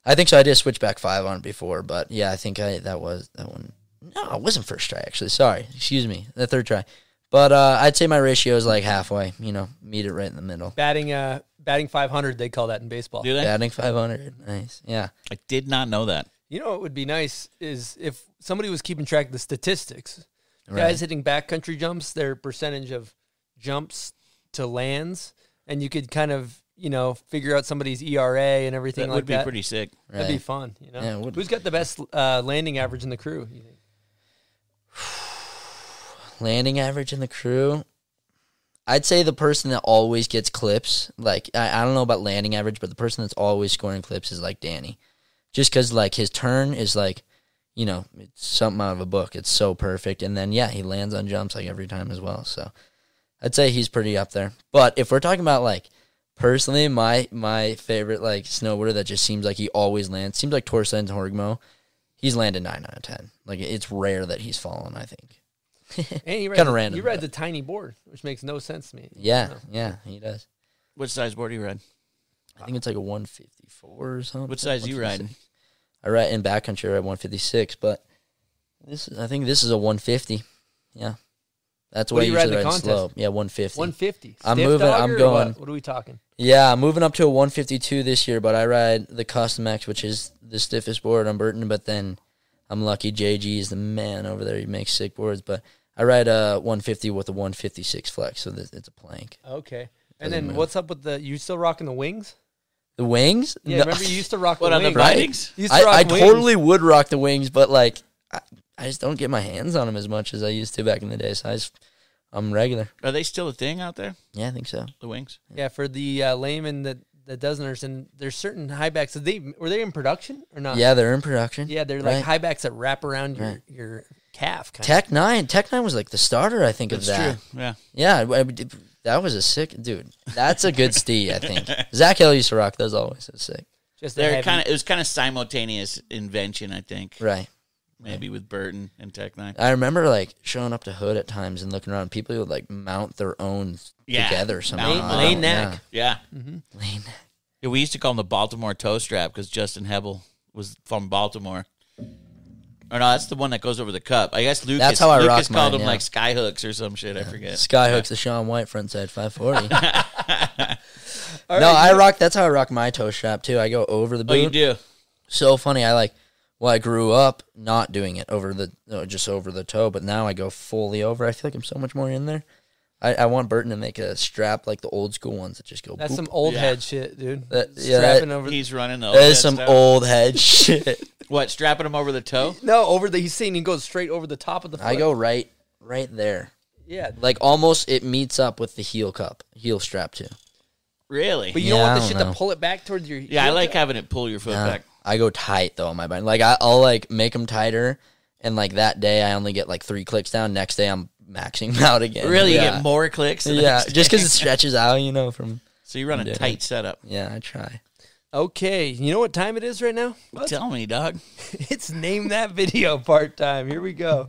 I think so. I did switchback five on it before, but yeah, I think I that was that one. No, it wasn't first try actually. Sorry, excuse me, the third try. But uh, I'd say my ratio is like halfway. You know, meet it right in the middle. batting. Uh, batting 500. They call that in baseball. Do they? Batting five hundred, nice. Yeah, I did not know that. You know what would be nice is if somebody was keeping track of the statistics. Right. Guys hitting backcountry jumps, their percentage of jumps to lands, and you could kind of you know figure out somebody's ERA and everything like That like would be pretty sick. That'd be fun. You know, Yeah, would who's got the best uh, landing average in the crew? You think? <sighs> landing average in the crew. I'd say the person that always gets clips, like I, I don't know about landing average, but the person that's always scoring clips is like Danny, just because like his turn is like, you know, it's something out of a book. It's so perfect, and then yeah, he lands on jumps like every time as well. So I'd say he's pretty up there. But if we're talking about like personally, my my favorite like snowboarder that just seems like he always lands seems like Torsten Horgmo. He's landed nine out of ten. Like it's rare that he's fallen. I think. <laughs> And he rides Kinda random, He rides but- a tiny board, which makes no sense to me. Yeah, No. yeah, he does. What size board do you ride? I think it's like a 154 or something. What size you riding? I ride in backcountry. I ride 156, but this I think this is a 150. Yeah, that's What what, do I you ride usually in the ride contest? slow. Yeah, 150. 150. I'm Stiff moving- I'm going- What? what are we talking? Yeah, I'm moving up to a 152 this year, but I ride the Custom X, which is the stiffest board on Burton. But then I'm lucky JG is the man over there. He makes sick boards, but I ride a 150 with a 156 flex, so it's a plank. Okay. And Doesn't then move. what's up with the? You still rocking the wings? The wings? Yeah, No. remember you used to rock What the on the wings. Right? You used to rock I, I wings. totally would rock the wings, but like I, I just don't get my hands on them as much as I used to back in the day. So I just, I'm regular. Are they still a thing out there? Yeah, I think so. The wings? Yeah, for the uh, layman that that doesn't understand, there's certain high backs. Did they were they in production or not? Yeah, they're in production. yeah, they're like Right. high backs that wrap around your Right. your calf. Kind Tech Nine, Technine was like the starter, I think, That's of that. true. Yeah. Yeah, I- I- that was a sick dude. That's a good steed, I think. <laughs> Zach Hill used to rock those always. It's sick. Just They're kind of it was kind of simultaneous invention, I think. Right. Maybe with Burton and Technine. I remember like showing up to Hood at times and looking around. People would like mount their own Yeah, together mount somehow. them. Lane neck. Yeah. Yeah. Mm-hmm. Lane Yeah, we used to call them the Baltimore toe strap because Justin Hebel was from Baltimore. Or no, that's the one that goes over the cup. I guess Lucas. That's how I Lucas rock called mine, them yeah. like sky hooks or some shit. I forget. Skyhooks the Shaun White frontside 540. <laughs> No, right, I rock. That's how I rock my toe strap too. I go over the boot. Oh, you do. So funny. I like. Well, I grew up not doing it over the no, just over the toe, but now I go fully over. I feel like I'm so much more in there. I, I want Burton to make a strap like the old school ones that just go. That's boop. some old Yeah. head shit, dude. That- yeah, Strapping that- over. He's running the. That is overhead some stuff. old head shit. <laughs> What strapping him over the toe? <laughs> no, over the. He's saying he goes straight over the top of the. Foot. I go right, right there. Yeah, Like almost, it meets up with the heel cup, heel strap too. Really? but you Yeah, don't want the shit know. to pull it back towards your. yeah, I like cup? having it pull your foot No, back. I go tight though on my bike. Like I, I'll like make them tighter, and like that day I only get like three clicks down. Next day I'm maxing them <laughs> out again. Really, yeah. you get more clicks. the Yeah, next just because it stretches out, you know. From So you run a Yeah. tight setup. yeah, I try. Okay, you know what time it is right now? Tell me, dog. <laughs> It's name that video part time. Here we go.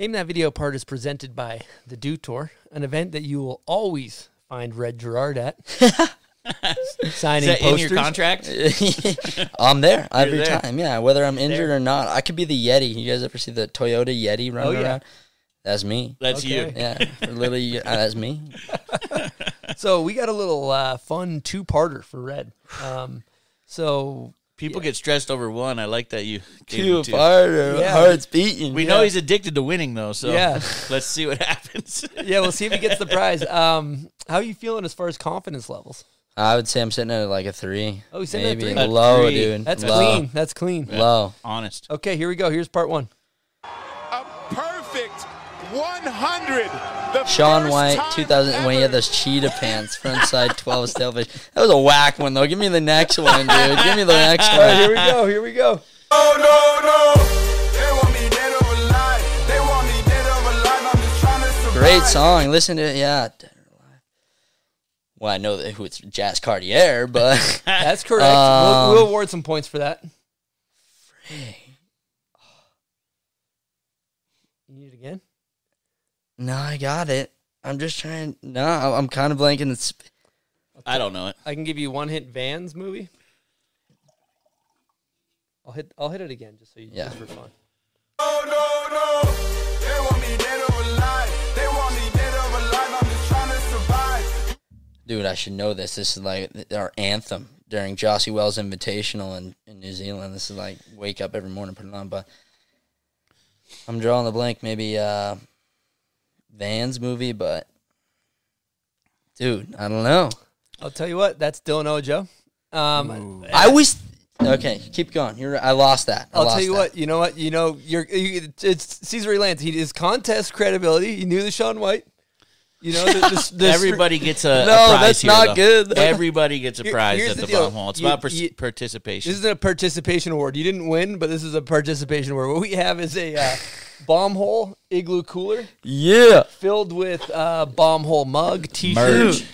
Name that video part is presented by the Dew Tour, an event that you will always find Red Gerard at. <laughs> Signing in your contract? <laughs> I'm there every there. time. Yeah, whether I'm injured or not, I could be the Yeti. You guys ever see the Toyota Yeti running Oh, yeah. around? That's me. That's you. Yeah, literally, <laughs> uh, that's me. So we got a little uh, fun two-parter for Red. Um, so People get stressed over one. I like that you gave Two him two. parter, Yeah. hearts beating. We know he's addicted to winning, though. So Yeah. <laughs> let's see what <laughs> happens. yeah, we'll see if he gets the prize. Um, how are you feeling as far as confidence levels? I would say I'm sitting at like a three. Oh, he's sitting at three? A low, three. dude. That's low. clean. That's clean. Low. Honest. Okay, here we go. Here's part one. A perfect 100. The Shaun White, time 2000, when he had those cheetah pants, front side 12 <laughs> sailfish. That was a whack one, though. Give me the next one, dude. Give me the next All right, one. here we go. Here we go. Oh, no, no. They want me dead or alive. They want me dead or alive. I'm just trying to survive. Great song. Listen to it. Yeah. Dead or Alive. Well, I know that who it's Jazz Cartier, but <laughs> That's correct. Um, we'll, we'll award some points for that. You need it again? No, I got it. I'm just trying. No, I- I'm kind of blanking. It's I don't know it. I can give you one hit Vans movie. I'll hit I'll hit it again just so you Yeah. just for fun. Oh, no, no. They want me dead or alive. They want me dead or alive. I'm just trying to survive. dude. I should know this. This is like our anthem during Jossi Wells Invitational in, in New Zealand. This is like wake up every morning, put it on. But I'm drawing the blank. Maybe uh, Vans movie, but dude, I don't know. I'll tell you what, that's Dylan Ojo. Um, I was okay. Keep going. You're. I lost that. I I'll lost tell you that. what. You know what? You know, you're. You, it's Caesar Lance. He his contest credibility. He knew the Shaun White. You know, the, the, the Everybody gets a, a No, prize that's here, not though. good. <laughs> Everybody gets a Here- prize at the the, deal. bottom hole. It's You- about per- you- participation. This isn't a participation award. You didn't win, but this is a participation award. What we have is a uh, <sighs> bomb hole igloo cooler Yeah. filled with uh, bomb hole mug, t-shirt.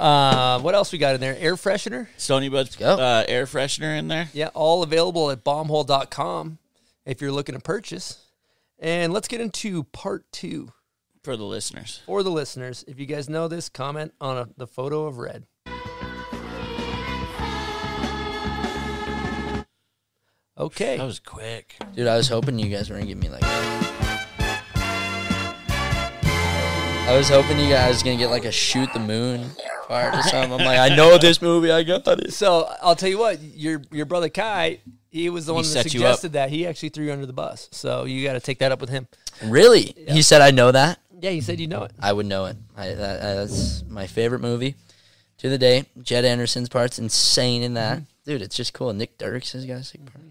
Uh, what else we got in there? Air freshener. Stony Bud's go. uh, air freshener in there. Yeah, all available at bombhole.com if you're looking to purchase. And let's get into part two for the listeners. for the listeners. If you guys know this, comment on a, the photo of red. Okay. That was quick. Dude, I was hoping you guys were gonna give me like. I was hoping you guys were gonna get like a shoot the moon part or something. I'm like, I know this movie. I got it. So I'll tell you what, your your brother Kai, he was the one that set you up. suggested that. He actually threw you under the bus. So you got to take that up with him. Really? He said I know that. Yeah, you said you know it. I would know it. I, that, that's my favorite movie to the day. Jed Anderson's part's insane in that. Dude, it's just cool. Nick Dirks has got a sick part.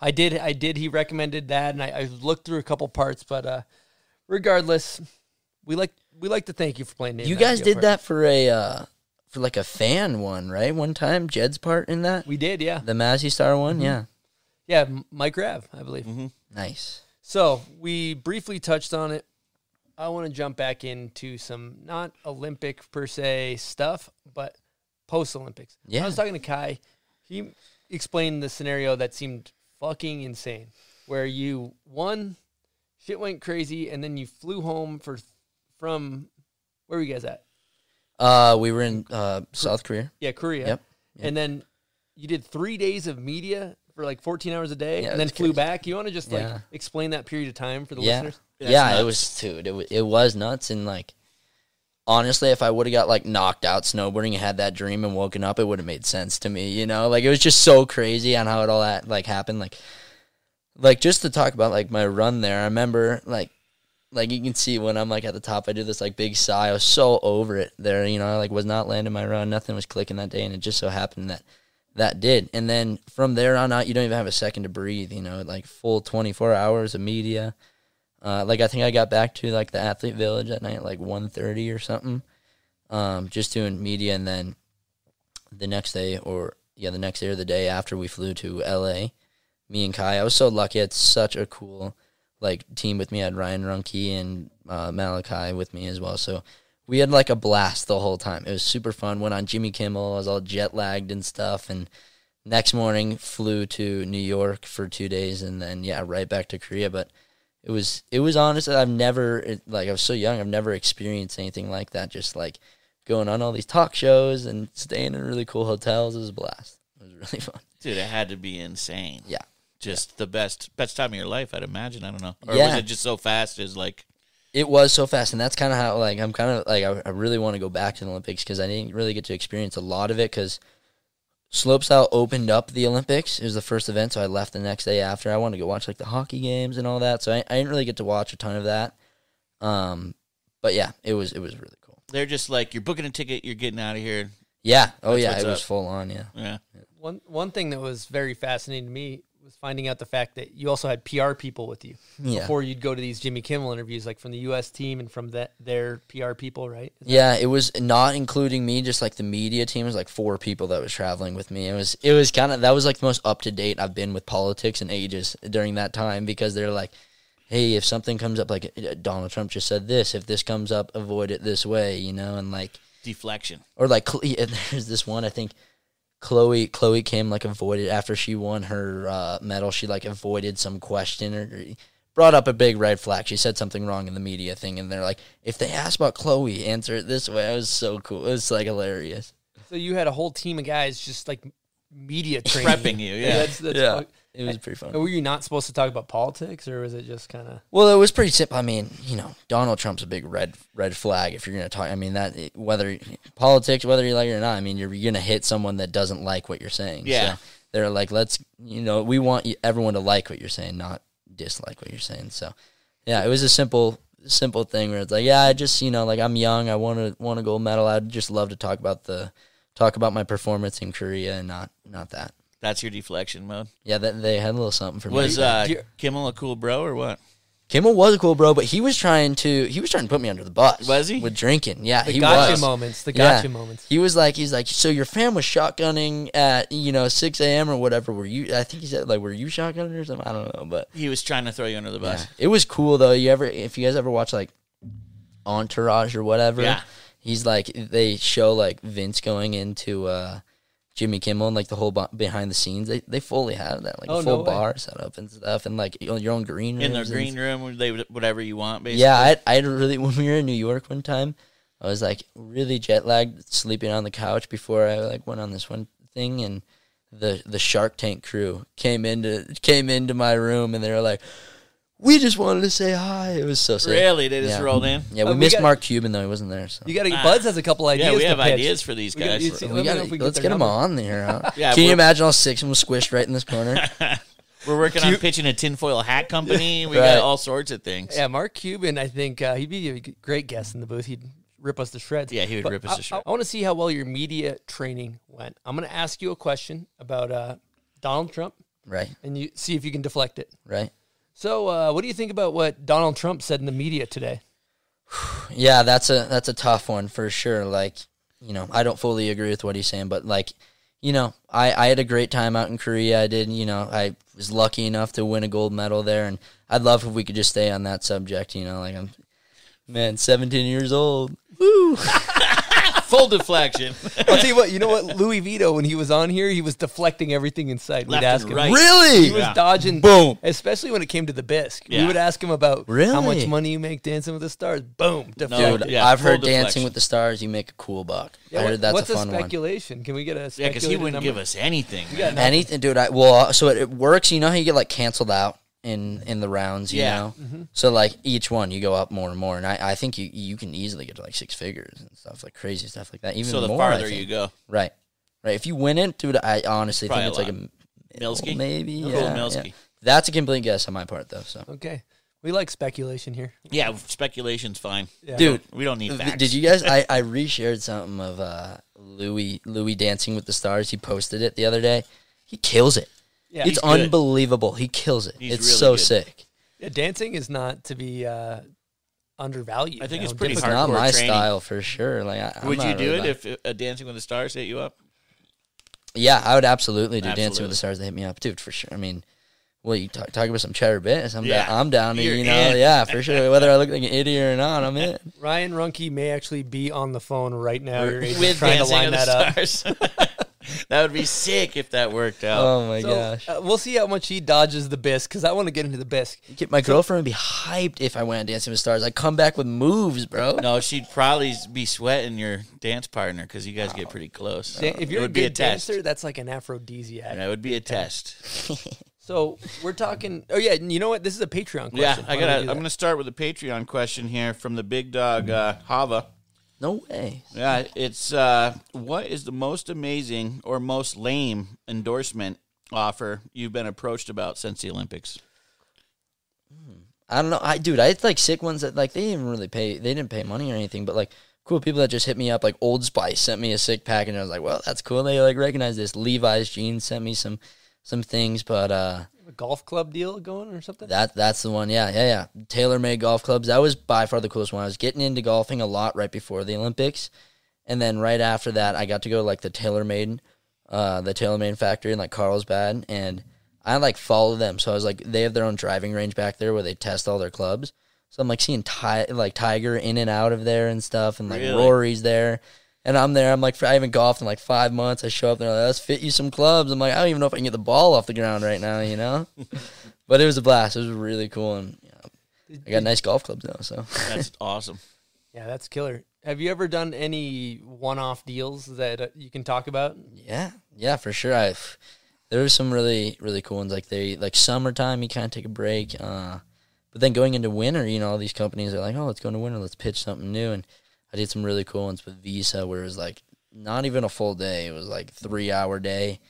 I did. I did. He recommended that, and I, I looked through a couple parts. But uh, regardless, we like we like to thank you for playing. Name You That guys did part. that for a uh, for like a fan one, right? One time, Jed's part in that, We did. Yeah. the Mazzy Star one. Yeah, Yeah. Mike Rav, I believe. nice. So we briefly touched on it. I want to jump back into some not Olympic per se stuff, but post Olympics. Yeah. I was talking to Kai. He explained the scenario that seemed fucking insane, where you won, shit went crazy, and then you flew home for from where were you guys at? Uh, we were in uh, South Korea. Yeah, Korea. Yep, yep. And then you did three days of media for like 14 hours a day, Yeah, and then flew crazy. back. You want to just like Yeah. explain that period of time for the yeah, listeners? Yeah. nuts. It was dude. It was, it was nuts. And like, honestly, if I would have got like knocked out snowboarding and had that dream and woken up, it would have made sense to me. You know, like it was just so crazy on how it all that like happened. Like, like just to talk about like my run there. I remember like. Like you can see when I'm like at the top, I do this like big sigh. I was so over it there, you know. I like was not landing my run. Nothing was clicking that day, and it just so happened that that did. And then from there on out, you don't even have a second to breathe. You know, like full 24 hours of media. Uh, like I think I got back to like the athlete village at night, like 1.30 or something. Um, just doing media, and then the next day, or yeah, the next day or the day after we flew to L.A. Me and Kai, I was so lucky. I had such a cool like team with me. I had Ryan Runke and uh, Malachi with me as well. So we had like a blast the whole time. It was super fun. Went on Jimmy Kimmel. I was all jet lagged and stuff. And next morning flew to New York for two days, and then yeah, right back to Korea. But it was it was honest. I've never it, like I was so young. I've never experienced anything like that. Just like going on all these talk shows and staying in really cool hotels. It was a blast. It was <laughs> really fun. Dude, it had to be insane. Yeah. Just the best best time of your life, I'd imagine. I don't know. Or Yeah. was it just so fast as like It was so fast, and that's kind of how like I'm kind of like I, I really want to go back to the Olympics because I didn't really get to experience a lot of it because slopestyle opened up the Olympics. It was the first event, so I left the next day after. I wanted to go watch like the hockey games and all that, so I, I didn't really get to watch a ton of that. Um, but yeah, it was it was really cool. they're just like you're booking a ticket, you're getting out of here. Yeah. Oh That's yeah, what's it was full on. Yeah. Yeah. One one thing that was very fascinating to me was finding out the fact that you also had PR people with you Yeah. before you'd go to these Jimmy Kimmel interviews, like from the U.S. team and from that their PR people, right? Is Yeah, it was not including me, just like the media team It was like four people that was traveling with me. It was it was kind of that was like the most up to date I've been with politics in ages during that time because they're like, hey, if something comes up, like uh, Donald Trump just said this, if this comes up, avoid it this way, you know, and like Deflection. or like <laughs> there's this one I think Chloe Chloe came like avoided after she won her uh, medal. She like avoided some question or, or brought up a big red flag. She said something wrong in the media thing, and they're like, if they ask about Chloe, answer it this way. It was so cool. It was like hilarious. So you had a whole team of guys just like media training Prepping you, yeah. that's, that's Yeah. fuck- It was pretty fun. Were you not supposed to talk about politics, or was it just kind of? Well, it was pretty simple. I mean, you know, Donald Trump's a big red red flag. If you're going to talk, I mean that whether politics, whether you like it or not, I mean, you're, you're going to hit someone that doesn't like what you're saying. Yeah. So they're like, let's, you know, we want everyone to like what you're saying, not dislike what you're saying. So, yeah, it was a simple simple thing where it's like, yeah, I just, you know, like I'm young, I want to want a gold medal. I'd just love to talk about the talk about my performance in Korea and not not that. That's your deflection mode. Yeah, that they had a little something for me. Was uh, Do Kimmel a cool bro or what? Kimmel was a cool bro, but he was trying to he was trying to put me under the bus. Was he? with drinking? Yeah, The he gotcha was. moments, the Yeah. gotcha moments. He was like, he's like, so your fam was shotgunning at you know six a.m. or whatever. Were you? I think he said like, were you shotgunning or something? I don't know, but He was trying to throw you under the bus. yeah. it was cool though. You ever if you guys ever watch like Entourage or whatever? Yeah. He's like they show like Vince going into uh Jimmy Kimmel and like the whole bu- behind the scenes. They they fully have that like Oh, a full no bar set up and stuff and like your own green room In the rooms and green room, they whatever you want. Basically. yeah, I I really <laughs> when we were in New York one time, I was like really jet lagged, sleeping on the couch before I like went on this one thing, and the the Shark Tank crew came into came into my room, and they were like, "We just wanted to say hi." It was so sick. Really, they just Yeah. rolled in. Yeah, we Uh, we missed got- Mark Cuban though; he wasn't there. So You got to Ah. Buds has a couple ideas. Yeah, we to have pitch. ideas for these We gotta- guys. you we let me know gotta, if we get let's their get him number. on there. Huh? <laughs> Yeah, Can you we're- imagine all six of them squished right in this corner? <laughs> We're working on pitching a tinfoil hat <laughs> company. We Right. got all sorts of things. Yeah, Mark Cuban. I think uh, he'd be a g- great guest in the booth. He'd rip us to shreds. Yeah, he would But rip us I, to shreds. I, want to see how well your media training went. I'm going to ask you a question about uh, Donald Trump, right, and you see if you can deflect it. right. So, uh, what do you think about what Donald Trump said in the media today? <sighs> Yeah, that's a that's a tough one for sure. Like, you know, I don't fully agree with what he's saying, but like, you know, I I had a great time out in Korea. I did, you know, I was lucky enough to win a gold medal there, and I'd love if we could just stay on that subject. You know, like I'm, man, 17 years old. <laughs> Full deflection. <laughs> I'll tell you what. You know what? Louis Vito, when he was on here, he was deflecting everything in sight. We'd Left ask and him. right. Really? He was Yeah. dodging. Boom. Especially when it came to the bisque. We Yeah. would ask him about how much Really? money you make dancing with the stars. Boom. Deflected. Dude, Yeah, I've full heard Dancing deflection. with the Stars. You make a cool buck. Yeah, I what- heard that's what's a fun one. speculation? Can we get a yeah, because he speculated wouldn't number? give us anything. Man. Anything, dude. I well, so it, it works. You know how you get like canceled out in in the rounds. You Yeah. know, Mm-hmm. so like each one you go up more and more, and I, I think you you can easily get to like six figures and stuff like crazy stuff like that. Even So the more, farther you go, right, right. If you win it, dude, I honestly Probably think it's a like a Milski? maybe. Cool, yeah, Milski. yeah. That's a complete guess on my part, though. So, Okay. We like speculation here. yeah, speculation's fine. Yeah. dude, We don't need facts. Did you guys? I, I reshared something of uh, Louis Louis dancing with the stars. He posted it the other day. He kills it. Yeah. it's He's good. unbelievable. He kills it. He's it's really so good. sick. Yeah, dancing is not to be uh, undervalued. I think you it's pretty It's difficult. not my training. style for sure. Like, I, I'm Would you not do really it like- if uh, Dancing with the Stars hit you up? Yeah, I would absolutely do Dancing Absolutely. with the Stars. They hit me up, dude, for sure. I mean, Well, you talk, talk about some cheddar bits. I'm Yeah. down. I'm down to You're you know, in. yeah, for sure. Whether I look like an idiot or not, I'm in. <laughs> Ryan Runke may actually be on the phone right now. Your agent's With trying to Dancing line with that up. the Stars. <laughs> <laughs> <laughs> that would be sick if that worked out. Oh my So, gosh. uh, we'll see how much he dodges the bisque because I want to get into the bisque. Get my girlfriend would be hyped if I went on Dancing with Stars. I come back with moves, bro. no, she'd probably be sweating your dance partner because you guys get pretty close. Dan- if you're a would be good test. dancer, that's like an aphrodisiac. That would be a test. <laughs> So we're talking. Oh yeah, you know what? This is a Patreon question. Yeah, I gotta. I'm going to start with a Patreon question here from the big dog uh, Hava. No way. Yeah, it's uh, what is the most amazing or most lame endorsement offer you've been approached about since the Olympics? I don't know. I dude, I had like sick ones that like they didn't really pay. They didn't pay money or anything, but like cool people that just hit me up. Like Old Spice sent me a sick pack, and I was like, well, that's cool. They like recognize this. Levi's jeans sent me some some things, but uh, a golf club deal going or something. that that's the one. Yeah, yeah, yeah. TaylorMade golf clubs. That was by far the coolest one. I was getting into golfing a lot right before the Olympics, and then right after that, I got to go to like the TaylorMade, uh, the TaylorMade factory in like Carlsbad, and I like follow them. So I was like, they have their own driving range back there where they test all their clubs. So I'm like seeing Ti- like Tiger in and out of there and stuff, and like Really? Rory's there. And I'm there. I'm like, I haven't golfed in like five months. I show up there. Like, Let's fit you some clubs. I'm like, I don't even know if I can get the ball off the ground right now, you know. <laughs> but it was a blast. It was really cool, and yeah, I got nice golf clubs now. So That's <laughs> awesome. Yeah, that's killer. Have you ever done any one-off deals that uh, you can talk about? yeah, yeah, for sure. I've there was some really really cool ones. Like they like summertime, you kind of take a break. Uh, but then going into winter, you know, all these companies are like, oh, let's go into winter. Let's pitch something new. And I did some really cool ones with Visa, where it was like not even a full day. It was like three hour day.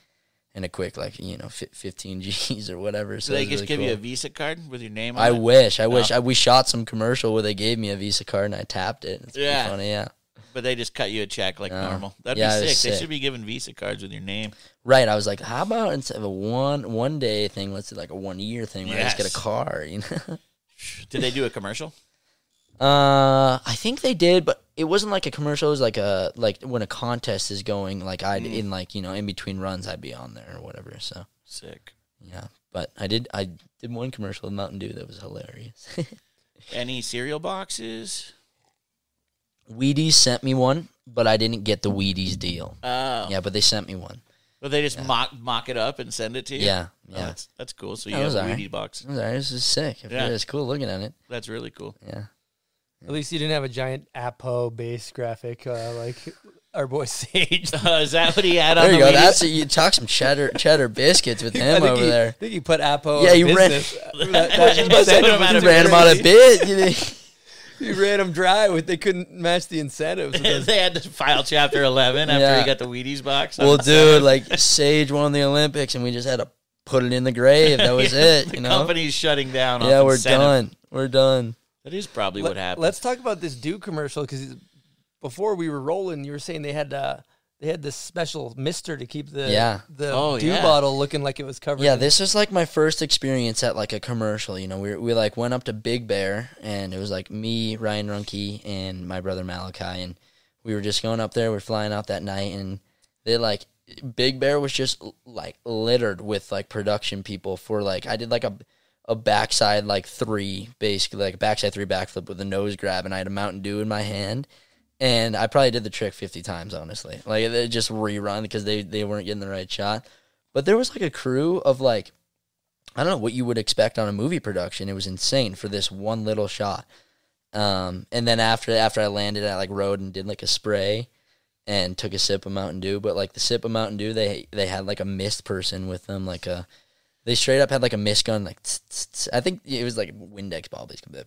And a quick, like you know, fifteen <laughs> G's or whatever. So they just really give you a. Visa card with your name on I it? wish. I wish. No. I, we shot some commercial where they gave me a Visa card and I tapped it. It's pretty Yeah. funny. Yeah. But they just cut you a check like No. normal. That'd Yeah, be was sick. They should be giving Visa cards with your name. Right. I was like, how about instead of a one one day thing, let's do like a one year thing where I just get a car. You know. <laughs> Did they do a commercial? Uh, I think they did, but it wasn't like a commercial. It was like a like when a contest is going. Like I'd Mm. in like you know in between runs, I'd be on there or whatever. So Sick. yeah, but I did I did one commercial with Mountain Dew that was hilarious. <laughs> Any cereal boxes? Wheaties sent me one, but I didn't get the Wheaties deal. Oh. Yeah, but they sent me one. But they just mock mock it up and send it to you? Yeah, Oh, yeah. that's, that's cool. So you have was a alright. Wheatie box. It was This is sick. I Yeah. yeah. It's cool looking at it. That's really cool. Yeah. At least you didn't have a giant Apo base graphic uh, like our boy <laughs> Sage. Uh, <laughs> is that what he had on There you the go. Wheaties? That's you talk some cheddar cheddar biscuits with <laughs> him over he, there. I think he put Apo. Yeah, out you of ran- business. that, That that you incentive sent him out of too Ran him out of crazy. bid. You know? He ran him dry. With they couldn't match the incentives. with those- they had to file Chapter 11 after Yeah. he got the Wheaties box. well, dude, like Sage won the Olympics, and we just had to put it in the grave. That was it. the You know. company's shutting down. Yeah, off we're incentive. done. We're done. That is probably Let- what happened. Let's talk about this Dew commercial because before we were rolling, you were saying they had uh, they had this special mister to keep the Yeah. the Oh, Dew yeah. bottle looking like it was covered. Yeah, in- this was like my first experience at like a commercial. You know, we we like went up to Big Bear, and it was like me, Ryan Runke, and my brother Malachi, and we were just going up there. We are flying out that night, and they like Big Bear was just like littered with like production people for like I did like a a backside like three basically like a backside three backflip with a nose grab, and I had a Mountain Dew in my hand. And I probably did the trick 50 times, honestly. Like, it just rerun because they, they weren't getting the right shot. But there was like a crew of like, I don't know what you would expect on a movie production. It was insane for this one little shot. Um, and then after after I landed, I like rode and did like a spray and took a sip of Mountain Dew. But like the sip of Mountain Dew, they they had like a mist person with them, like a they straight up had like a mist gun, like tss, tss, tss. I think it was like Windex ball, basically.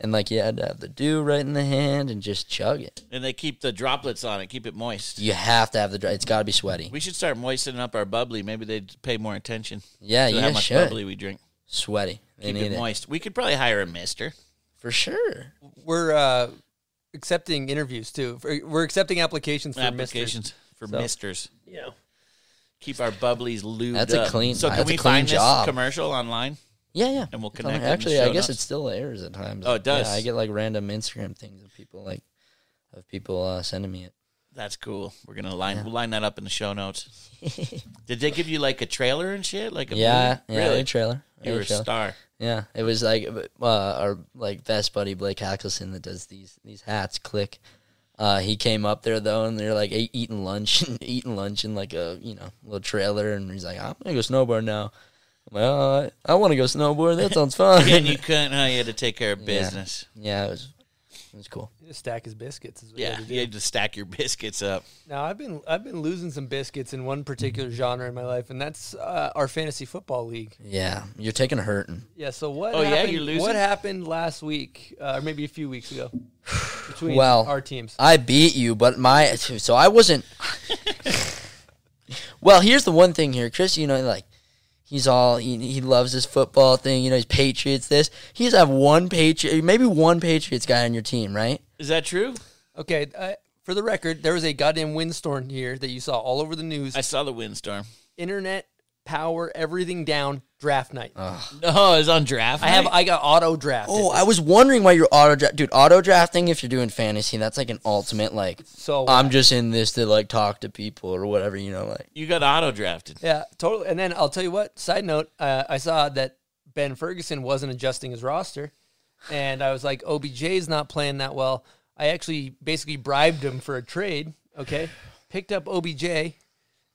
And like you had to have the dew right in the hand and just chug it. and they keep the droplets on it, keep it moist. You have to have the dry. It's got to be sweaty. We should start moistening up our bubbly. Maybe they'd pay more attention Yeah, to you how much should. bubbly we drink. Sweaty. They Keep need it it moist. We could probably hire a mister. for sure. we're uh, accepting interviews too. For- We're accepting applications for Applications for So- misters. misters. Keep our bubblies lubed That's a up. clean- So can that's a we clean find job. this commercial online? Yeah, yeah. And we'll connect there. it in Actually, I guess notes. it still airs at times. Oh, it does? Yeah, I get like random Instagram things of people like of people uh, sending me it. That's cool. We're gonna line we'll line that up in the show notes. <laughs> Did they give you like a trailer and shit? Like a Yeah, movie? yeah, really? a trailer. You were a trailer. star. Yeah, it was like uh, our like best buddy Blake Hackleson that does these these hats. Click. Uh, he came up there though, and they're like eating lunch, and <laughs> eating lunch in like a you know little trailer, and he's like, "I'm gonna go snowboard now." I'm like, "Oh, I, I want to go snowboard. That sounds <laughs> fun." and you couldn't. Huh? You had to take care of Yeah. business. yeah, it was it was cool. Just stack his biscuits. Is what Yeah, gotta you had to stack your biscuits up. Now I've been I've been losing some biscuits in one particular genre in my life, and that's uh, our fantasy football league. Yeah, you're taking a hurting. Yeah. So what? Oh, yeah? happened, You're losing? What happened last week, uh, or maybe a few weeks ago, between Well, our teams? I beat you, but my so I wasn't. <laughs> well, here's the one thing here, Chris. You know, like he's all he, he loves this football thing. You know, he's Patriots. This he has have one Patriot, maybe one Patriots guy on your team, right? Is that true? Okay. Uh, for the record, there was a goddamn windstorm here that you saw all over the news. I saw the windstorm. Internet power, everything down. Draft night. No, Oh, it was on draft. I have night? I got auto drafted. Oh, I was wondering why you're auto draft, dude. Auto drafting, if you're doing fantasy, that's like an ultimate. Like, so I'm just in this to like talk to people or whatever. You know, like you got auto drafted. Yeah, totally. And then I'll tell you what. Side note: uh, I saw that Ben Ferguson wasn't adjusting his roster, and I was like, OBJ's not playing that well. I actually basically bribed him for a trade. Okay, picked up OBJ, and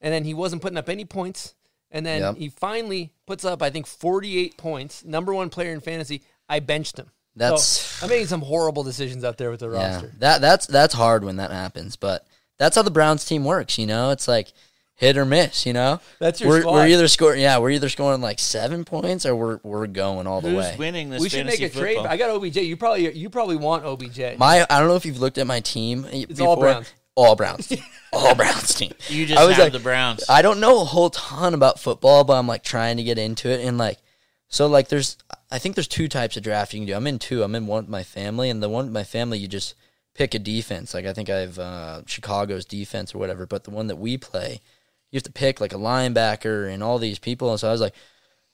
then he wasn't putting up any points. And then Yep. he finally puts up, I think, 48 points. Number one player in fantasy. I benched him. That's- So I'm making some horrible decisions out there with the yeah, roster. that that's that's hard when that happens. But that's how the Browns team works. You know, it's like hit or miss. You know, That's your we're, squad. we're either scoring. Yeah, we're either scoring like seven points or we're we're going all the Who's way. winning this we should make fantasy a trade. I got OBJ. You probably you probably want OBJ. My I don't know if you've looked at my team. It's all Browns. All Browns. team, <laughs> all Browns team. You just I was have like- the Browns. I don't know a whole ton about football, but I'm like trying to get into it and like so like there's I think there's two types of draft you can do. I'm in two. I'm in one with my family and the one with my family you just pick a defense. Like I think I have uh, Chicago's defense or whatever, but the one that we play, you have to pick like a linebacker and all these people. And so I was like,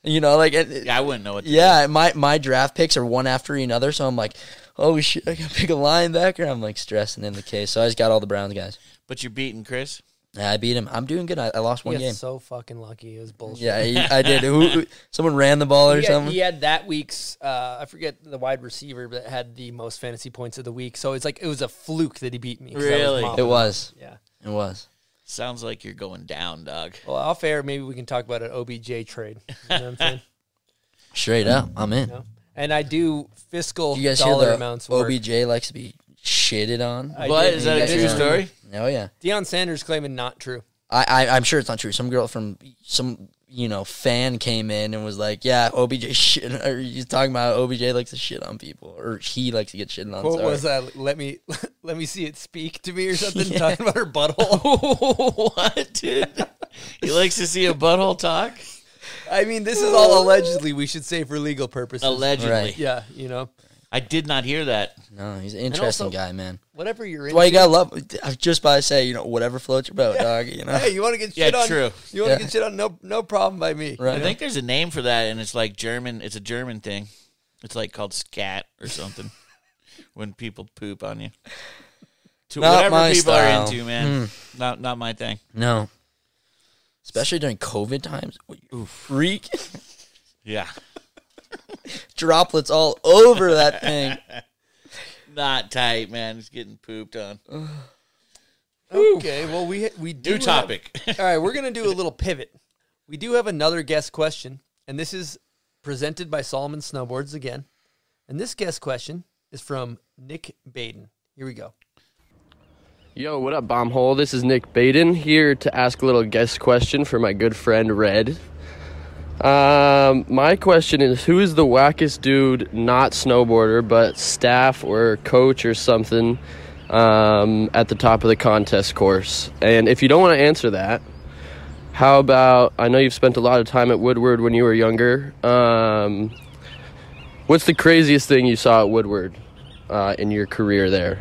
you know, like it, yeah, I wouldn't know what. To yeah, my my draft picks are one after another, so I'm like, oh shit, I gotta pick a linebacker. I'm like stressing in the case, so I just got all the Browns guys. But you're beating Chris. Yeah, I beat him. I'm doing good. I, I lost one He game. so fucking lucky. It was bullshit. Yeah, he, I did. <laughs> Who, who- someone ran the ball or he had, something. he had that week's uh, I forget the wide receiver that had the most fantasy points of the week. So it's like it was a fluke that he beat me. I was Really? It was. Yeah. It was. Sounds like you're going down, dog. Well, off air, maybe we can talk about an OBJ trade. You know what I'm saying? <laughs> Straight up, I'm in. No? And I do fiscal You guys hear dollar the amounts work. OBJ likes to be shitted on? I What did. is that a true story? Oh yeah. Deion Sanders claiming not true. I, I I'm sure it's not true. Some girl from some you know fan came in and was like, "Yeah, OBJ <laughs> shit." Or he's talking about OBJ likes to shit on people, or he likes to get shit on. What sorry. was that? Let me <laughs> let me see it speak to me or something. <laughs> Talking about her butthole. what, dude? He likes to see a butthole talk. I mean, this is all allegedly. We should say for legal purposes. Allegedly, Right. Yeah, you know, I did not hear that. No, he's an interesting also- guy, man. whatever you're That's into. why you gotta love. I was just about to say, you know, whatever floats your boat, dog. You know. Hey, you want to get Yeah, shit on? true. You want to Yeah. get shit on? No, no problem by me. Right. I think there's a name for that, and it's like German. It's a German thing. It's like called scat or something. <laughs> when people poop on you. To Not whatever my people style. are into, man. Hmm. Not not my thing. No. Especially during COVID times. Ooh, freak. <laughs> Yeah, <laughs> Droplets all over that thing. <laughs> not tight, man. It's getting pooped on. <sighs> Okay. Well, we we do New have- topic. <laughs> all right, we're gonna do a little pivot. We do have another guest question, and this is presented by Salomon Snowboards again. And this guest question is from Nick Baden. Here we go. Yo, what up, Bombhole? This is Nick Baden here to ask a little guest question for my good friend Red. Um, my question is Who is the wackest dude, not snowboarder, but staff or coach or something um, at the top of the contest course? And if you don't want to answer that, how about I know you've spent a lot of time at Woodward when you were younger. Um, what's the craziest thing you saw at Woodward uh, in your career there?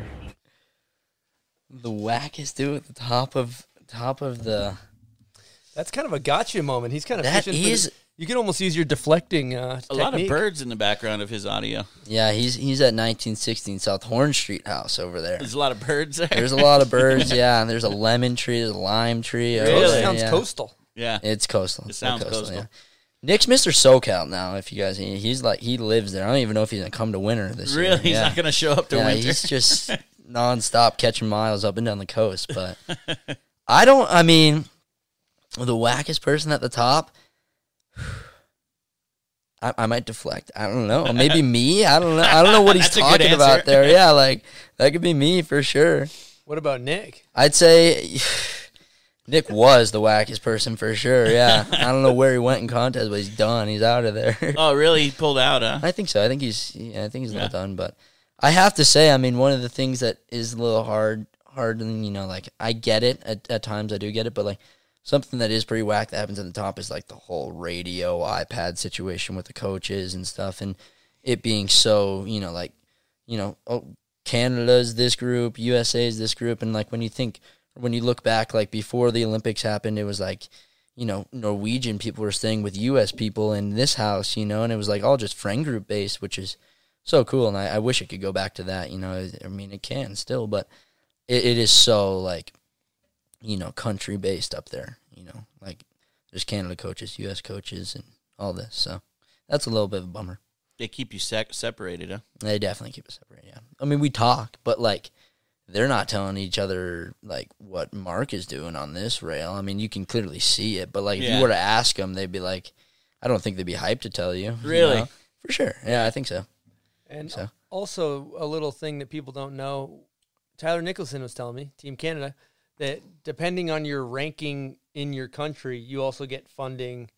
The wackest dude at the top of top of the. That's kind of a gotcha moment. He's kind of That fishing for the, You can almost use your deflecting uh, A lot of technique. birds in the background of his audio. Yeah, he's he's at 1916 South Horn Street house over there. There's a lot of birds there. There's a lot of birds, <laughs> yeah, and there's a lemon tree, there's a lime tree. Really? over Coast there, sounds yeah. coastal. yeah. It's coastal. It sounds coastal. Yeah. Nick's Mr. SoCal now. If you guys, he- he's like he lives there. I don't even know if he's gonna come to winter this year. Really? He's yeah. not going to show up to yeah, winter. he's just <laughs> nonstop catching miles up and down the coast. But I don't. I mean, the wackest person at the top. I, I might deflect. I don't know. <laughs> Maybe me. I don't know. I don't know what he's That's a good talking about there. Yeah, <laughs> like that could be me for sure. What about Nick? I'd say <sighs> Nick was the wackest person for sure. Yeah, I don't know where he went in contest, but he's done. He's out of there. <laughs> oh, really? He pulled out, huh? I think so. I think he's. Yeah, I think he's Yeah. not done. But I have to say, I mean, one of the things that is a little hard, hard, and you know, like I get it at, at times. I do get it, but like something that is pretty whack that happens at the top is like the whole radio iPad situation with the coaches and stuff, and it being so, you know, like you know, oh, Canada's this group, USA's this group, and like when you think, when you look back, like before the Olympics happened, it was like, you know, Norwegian people were staying with U.S. people in this house, you know, and it was like all just friend group based, which is so cool, and I, I wish it could go back to that, you know. I mean, it can still, but it, it is so like, you know, country based up there, you know, like there's Canada coaches, U.S. coaches, and all this, so that's a little bit of a bummer. They keep you sec- separated, huh? They definitely keep us separated. Yeah, I mean we talk, but like they're not telling each other like what Mark is doing on this rail. I mean you can clearly see it, but like if Yeah. you were to ask them, they'd be like, I don't think they'd be hyped to tell you. you Really? know? For sure. Yeah, I think so. And So. also a little thing that people don't know, Tyler Nicholson was telling me, Team Canada, that depending on your ranking in your country, you also get funding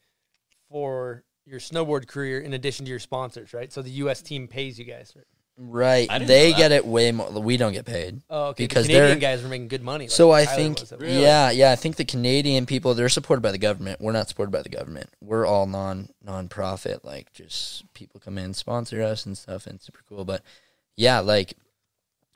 for your snowboard career in addition to your sponsors, right? So the U.S. team pays you guys. Right? Right. They get it way more. We don't get paid. Oh, okay. Because the Canadian they're- guys were making good money. like So I Tyler think, was. yeah, yeah, I think the Canadian people they're supported by the government. We're not supported by the government. We're all non non-profit, like just people come in sponsor us and stuff, and it's super cool. But yeah, like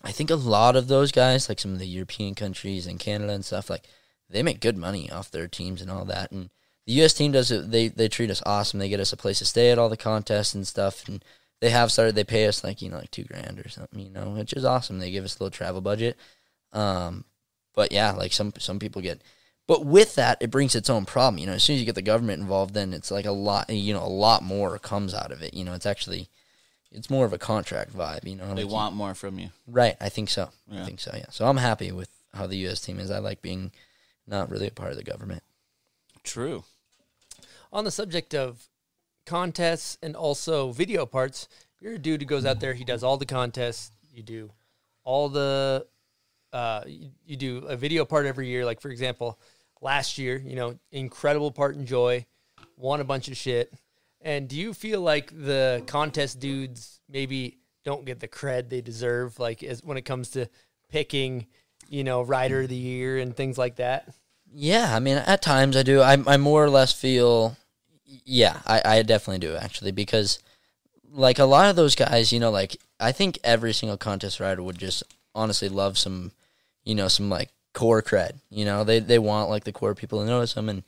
I think a lot of those guys, like some of the European countries and Canada and stuff, like they make good money off their teams and all that. And the U.S. team does it. They they treat us awesome. They get us a place to stay at all the contests and stuff, and they have started. They pay us like you know like two grand or something, you know, which is awesome. They give us a little travel budget. Um, but yeah, like some some people get. But with that, it brings its own problem. You know, as soon as you get the government involved, then it's like a lot. You know, a lot more comes out of it. You know, it's actually, it's more of a contract vibe. You know, They like you- want more from you. Right. I think so. I think so. Yeah. So I'm happy with how the U.S. team is. I like being not really a part of the government. True. On the subject of contests and also video parts, you're a dude who goes out there. He does all the contests. You do all the. Uh, you, you do a video part every year. Like for example, last year, you know, incredible part in Joy, won a bunch of shit. And do you feel like the contest dudes maybe don't get the cred they deserve, like as when it comes to picking, you know, rider of the year and things like that? Yeah. I mean, at times I do. I, I more or less feel. Yeah, I, I definitely do actually because, like a lot of those guys, you know, like I think every single contest rider would just honestly love some, you know, some like core cred. You know, they they want like the core people to notice them and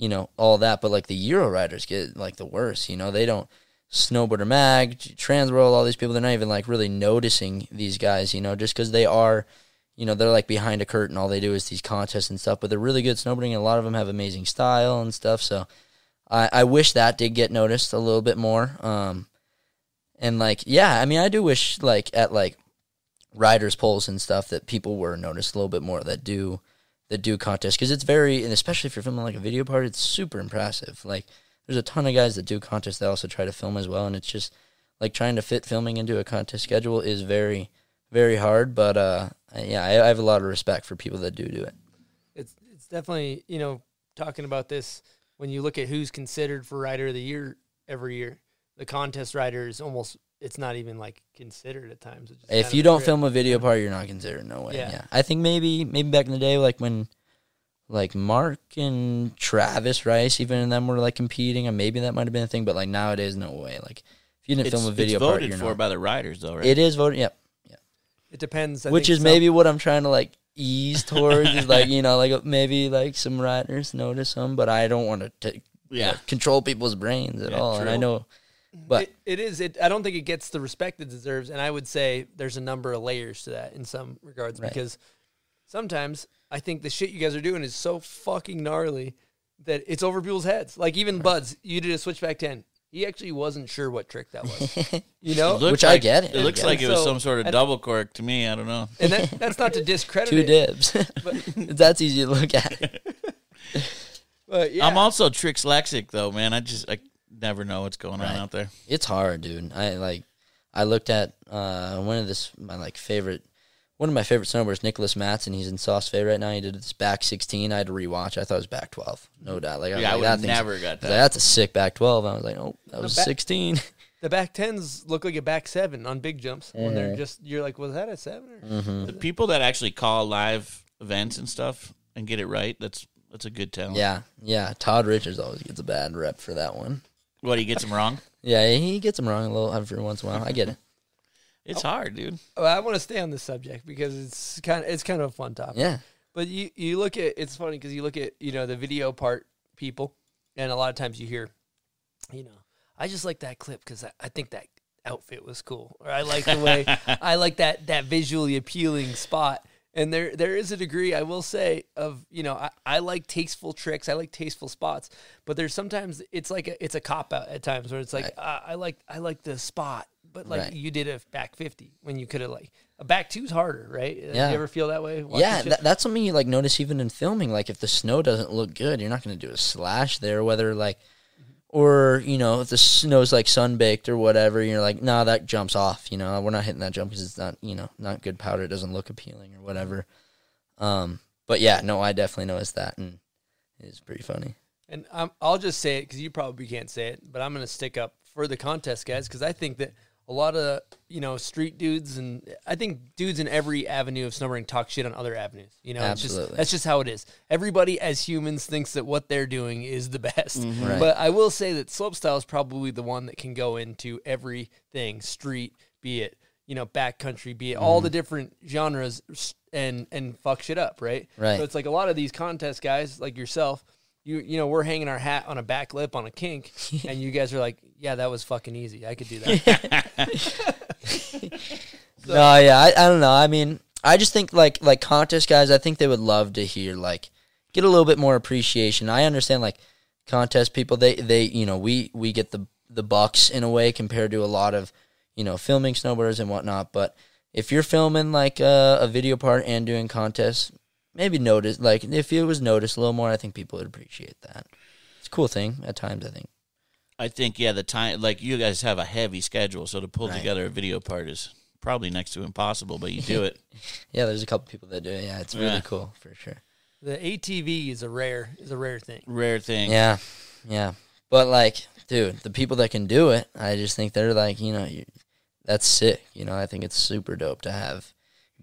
you know all that. But like the Euro riders get like the worst. You know, they don't snowboarder mag, Trans transworld, all these people. They're not even like really noticing these guys. You know, just because they are. You know, they're like behind a curtain. All they do is these contests and stuff, but they're really good snowboarding. And a lot of them have amazing style and stuff. So, I, I wish that did get noticed a little bit more. Um, and like, yeah, I mean, I do wish like at like riders polls and stuff that people were noticed a little bit more that do that do contests because it's very and especially if you're filming like a video part, it's super impressive. Like, there's a ton of guys that do contests that also try to film as well, and it's just like trying to fit filming into a contest schedule is very very hard. But uh, yeah, I, I have a lot of respect for people that do do it. it's it's definitely you know talking about this when you look at who's considered for rider of the year every year the contest rider is almost it's not even like considered at times It's just If you don't trip. film a video part, you're not considered. No way. Yeah. Yeah. I think maybe maybe back in the day, like when like Mark and Travis Rice, even them were like competing, and maybe that might have been a thing. But like nowadays, no way. Like if you didn't It's, film a video it's part, voted you're for not. by the riders, though, right? It is voted. Yep. Yeah. yeah. It depends I Which think is some- maybe what I'm trying to like ease towards. is like you know like maybe like some riders notice them, but I don't want to take Yeah. control people's brains at Yeah, all. And I know, but it, it is. It. I don't think it gets the respect it deserves, and I would say there's a number of layers to that in some regards Right. because sometimes I think the shit you guys are doing is so fucking gnarly that it's over people's heads. Like even Buds, you did a switchback ten. He actually wasn't sure what trick that was. <laughs> You know, It looked Which I get it. It looks And like it was so- some sort of and- double cork to me. I don't know. and that, that's not to discredit <laughs> two it, dibs. <laughs> That's easy to look at. but yeah, I'm also tricks lexic though, man. I just I never know what's going on out there. It's hard, dude. I like. I looked at uh, one of this my like favorite, one of my favorite snowboarders, Niklas Mattsson. He's in Saas-Fee right now. He did this back sixteen. I had to rewatch. I thought it was back twelve, no doubt. Like Yeah, I like, would that have thing's- never got that. like, That's a sick back twelve. I was like, oh, that was back- sixteen. <laughs> the back tens look like a back seven on big jumps when Mm-hmm. they're just you're like, was that a seven? Or? The people that actually call live events and stuff and get it right, that's that's a good talent. yeah, yeah. Todd Richards always gets a bad rep for that one. What he gets them wrong? Yeah, he gets them wrong a little uh, every once in a while. I get it. It's hard, dude. Oh, I want to stay on this subject because it's kind of it's kind of a fun topic. Yeah, But you you look at it's funny because you look at you know the video part people, and a lot of times you hear, you know, I just like that clip because I, I think that outfit was cool, or I like the way <laughs> I like that that visually appealing spot. And there there is a degree I will say of you know I, I like tasteful tricks I like tasteful spots but there's sometimes it's like a, it's a cop out at times where it's like uh, I like I like the spot but like Right. you did a back 50 when you could have like a back two's harder right Yeah. you ever feel that way yeah. that's something you like notice even in filming. Like if the snow doesn't look good, you're not going to do a slash there. Whether like, or you know, if the snow's like sun baked or whatever, you're like, nah, that jumps off. You know, we're not hitting that jump because it's not, you know, not good powder. It doesn't look appealing or whatever. Um, but yeah, no, I definitely noticed that, and it's pretty funny. And I'm, I'll just say it because you probably can't say it, but I'm going to stick up for the contest guys because I think that a lot of you know street dudes and I think dudes in every avenue of snowboarding talk shit on other avenues. You know, It's just, Absolutely. that's just how it is. Everybody as humans thinks that what they're doing is the best. Right. But I will say that slopestyle is probably the one that can go into everything street, be it you know backcountry, be it all Mm-hmm. the different genres and and fuck shit up, right? Right. So it's like a lot of these contest guys like yourself you you know we're hanging our hat on a back lip on a kink <laughs> and you guys are like yeah that was fucking easy i could do that <laughs> No, yeah, I, I don't know. I mean, I just think like like contest guys, I think they would love to hear like get a little bit more appreciation. I understand like contest people, they they you know we we get the the bucks in a way compared to a lot of you know filming snowboarders and whatnot. But if you're filming like a, a video part and doing contests, maybe notice like if it was noticed a little more, I think people would appreciate that. It's a cool thing at times. I think. I think yeah, the time like you guys have a heavy schedule, so to pull Right. together a video part is probably next to impossible, but you do <laughs> it. Yeah, there's a couple people that do it. Yeah, it's really Yeah. cool for sure. the atv is a rare is a rare thing Rare thing. Yeah, yeah. But like, dude, the people that can do it, I just think they're like, you know, you, that's sick. You know, I think it's super dope to have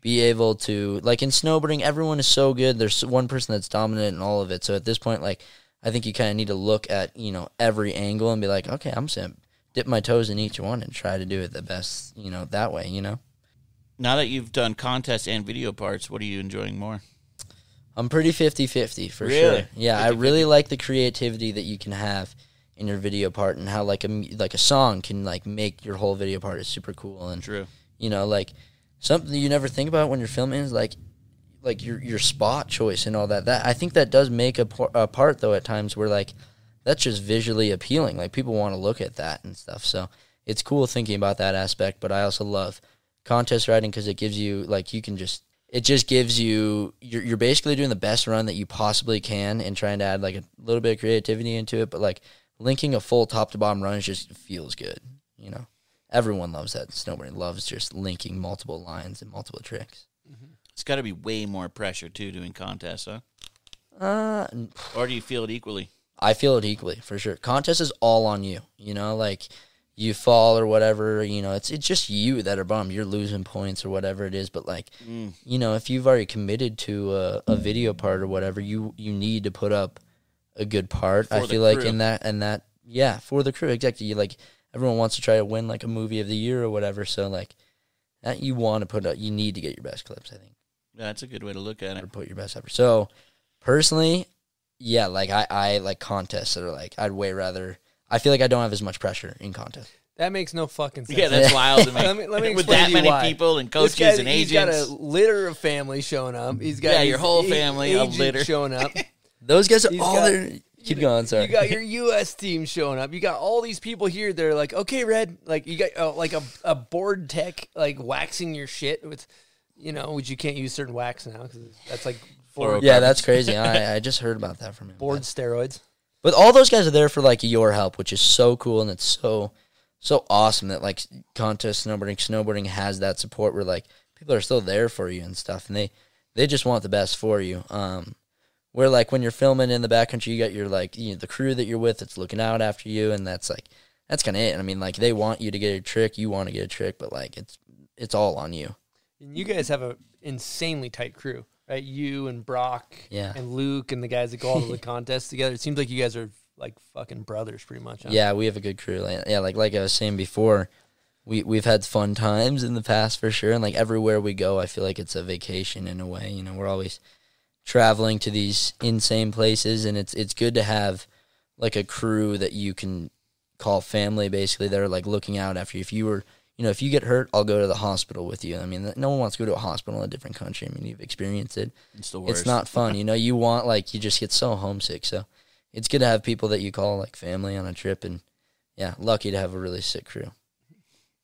be able to like in snowboarding. Everyone is so good. There's one person that's dominant in all of it. So at this point, like, I think you kind of need to look at you know every angle and be like, okay, I'm just gonna dip my toes in each one and try to do it the best. You know, that way. You know. Now that you've done contests and video parts, what are you enjoying more? I'm pretty 50-50 for Really? sure. Yeah, I really like the creativity that you can have in your video part and how like a like a song can like make your whole video part is super cool and True. you know like something you never think about when you're filming is like like your your spot choice and all that. That I think that does make a, por- a part though at times where like that's just visually appealing. Like people want to look at that and stuff. So it's cool thinking about that aspect. But I also love contest riding because it gives you like you can just it just gives you you're, you're basically doing the best run that you possibly can and trying to add like a little bit of creativity into it. But like linking a full top to bottom run just feels good. You know, everyone loves that. Snowboarding loves just linking multiple lines and multiple tricks. It's got to be way more pressure too doing contests, huh? Uh, Or do you feel it equally? I feel it equally for sure. Contest is all on you. You know, like you fall or whatever. You know, it's it's just you that are bummed. You're losing points or whatever it is. But like, you know, if you've already committed to a, a video part or whatever, you you need to put up a good part. I For the feel like in that and that, yeah, for the crew exactly. You like everyone wants to try to win like a movie of the year or whatever. So like, that you want to put out, You need to get your best clips. I think Yeah, that's a good way to look at it. put your best effort. So, personally, yeah, like I, I like contests that are like I'd way rather. I feel like I don't have as much pressure in contests. That makes no fucking sense. Yeah, that's wild to me. <laughs> Let me, let me With explain that many why. people and coaches guy- and He's got a litter of family showing up. He's got Yeah, your whole family of litter. showing up. <laughs> Those guys are He's all got- there. Keep going. Sorry. You got your U.S. team showing up. You got all these people here. They're like, okay, Red. Like you got uh, like a, a board tech like waxing your shit with, you know, which you can't use certain wax now because that's like board, yeah, that's crazy. I, <laughs> I just heard about that from him. board steroids. But all those guys are there for like your help, which is so cool and it's so so awesome that like contest snowboarding, snowboarding has that support where like people are still there for you and stuff, and they they just want the best for you. Um, where like when you're filming in the backcountry, you got your like you know, the crew that you're with that's looking out after you, and that's like that's kind of it. I mean, like they want you to get a trick, you want to get a trick, but like it's it's all on you. And you guys have a insanely tight crew, right? You and Brock, Yeah. and Luke and the guys that go all to the <laughs> contests together. It seems like you guys are like fucking brothers, pretty much. huh? Yeah, we have a good crew. Like, yeah, like like I was saying before, we we've had fun times in the past for sure, and like everywhere we go, I feel like it's a vacation in a way. You know, we're always traveling to these insane places, and it's it's good to have like a crew that you can call family. Basically, that are like looking out after you. If you were, you know, if you get hurt, I'll go to the hospital with you. I mean, no one wants to go to a hospital in a different country. I mean, you've experienced it. It's the worst. It's not fun. <laughs> You know, you want like you just get so homesick. So it's good to have people that you call like family on a trip, and yeah, lucky to have a really sick crew.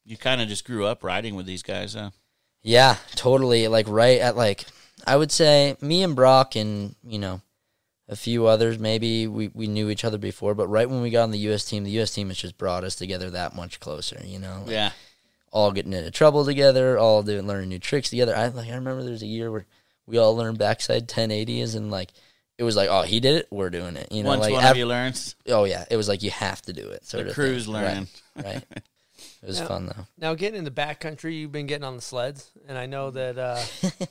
You kind of just grew up riding with these guys, huh? Yeah, totally. Like right at like I would say me and Brock and you know a few others maybe we, we knew each other before, but right when we got on the U.S. team, the U.S. team has just brought us together that much closer. You know, Like, Yeah. all getting into trouble together, all doing learning new tricks together. I like I remember there's a year where we all learned backside 1080s and like it was like oh he did it, we're doing it. You know, Once like one ev- of you learns, oh yeah, it was like you have to do it. Sort the of crew's thing. learning. Right, right. <laughs> It was Yeah. fun though. Now getting in the backcountry, you've been getting on the sleds, and I know that uh, <laughs>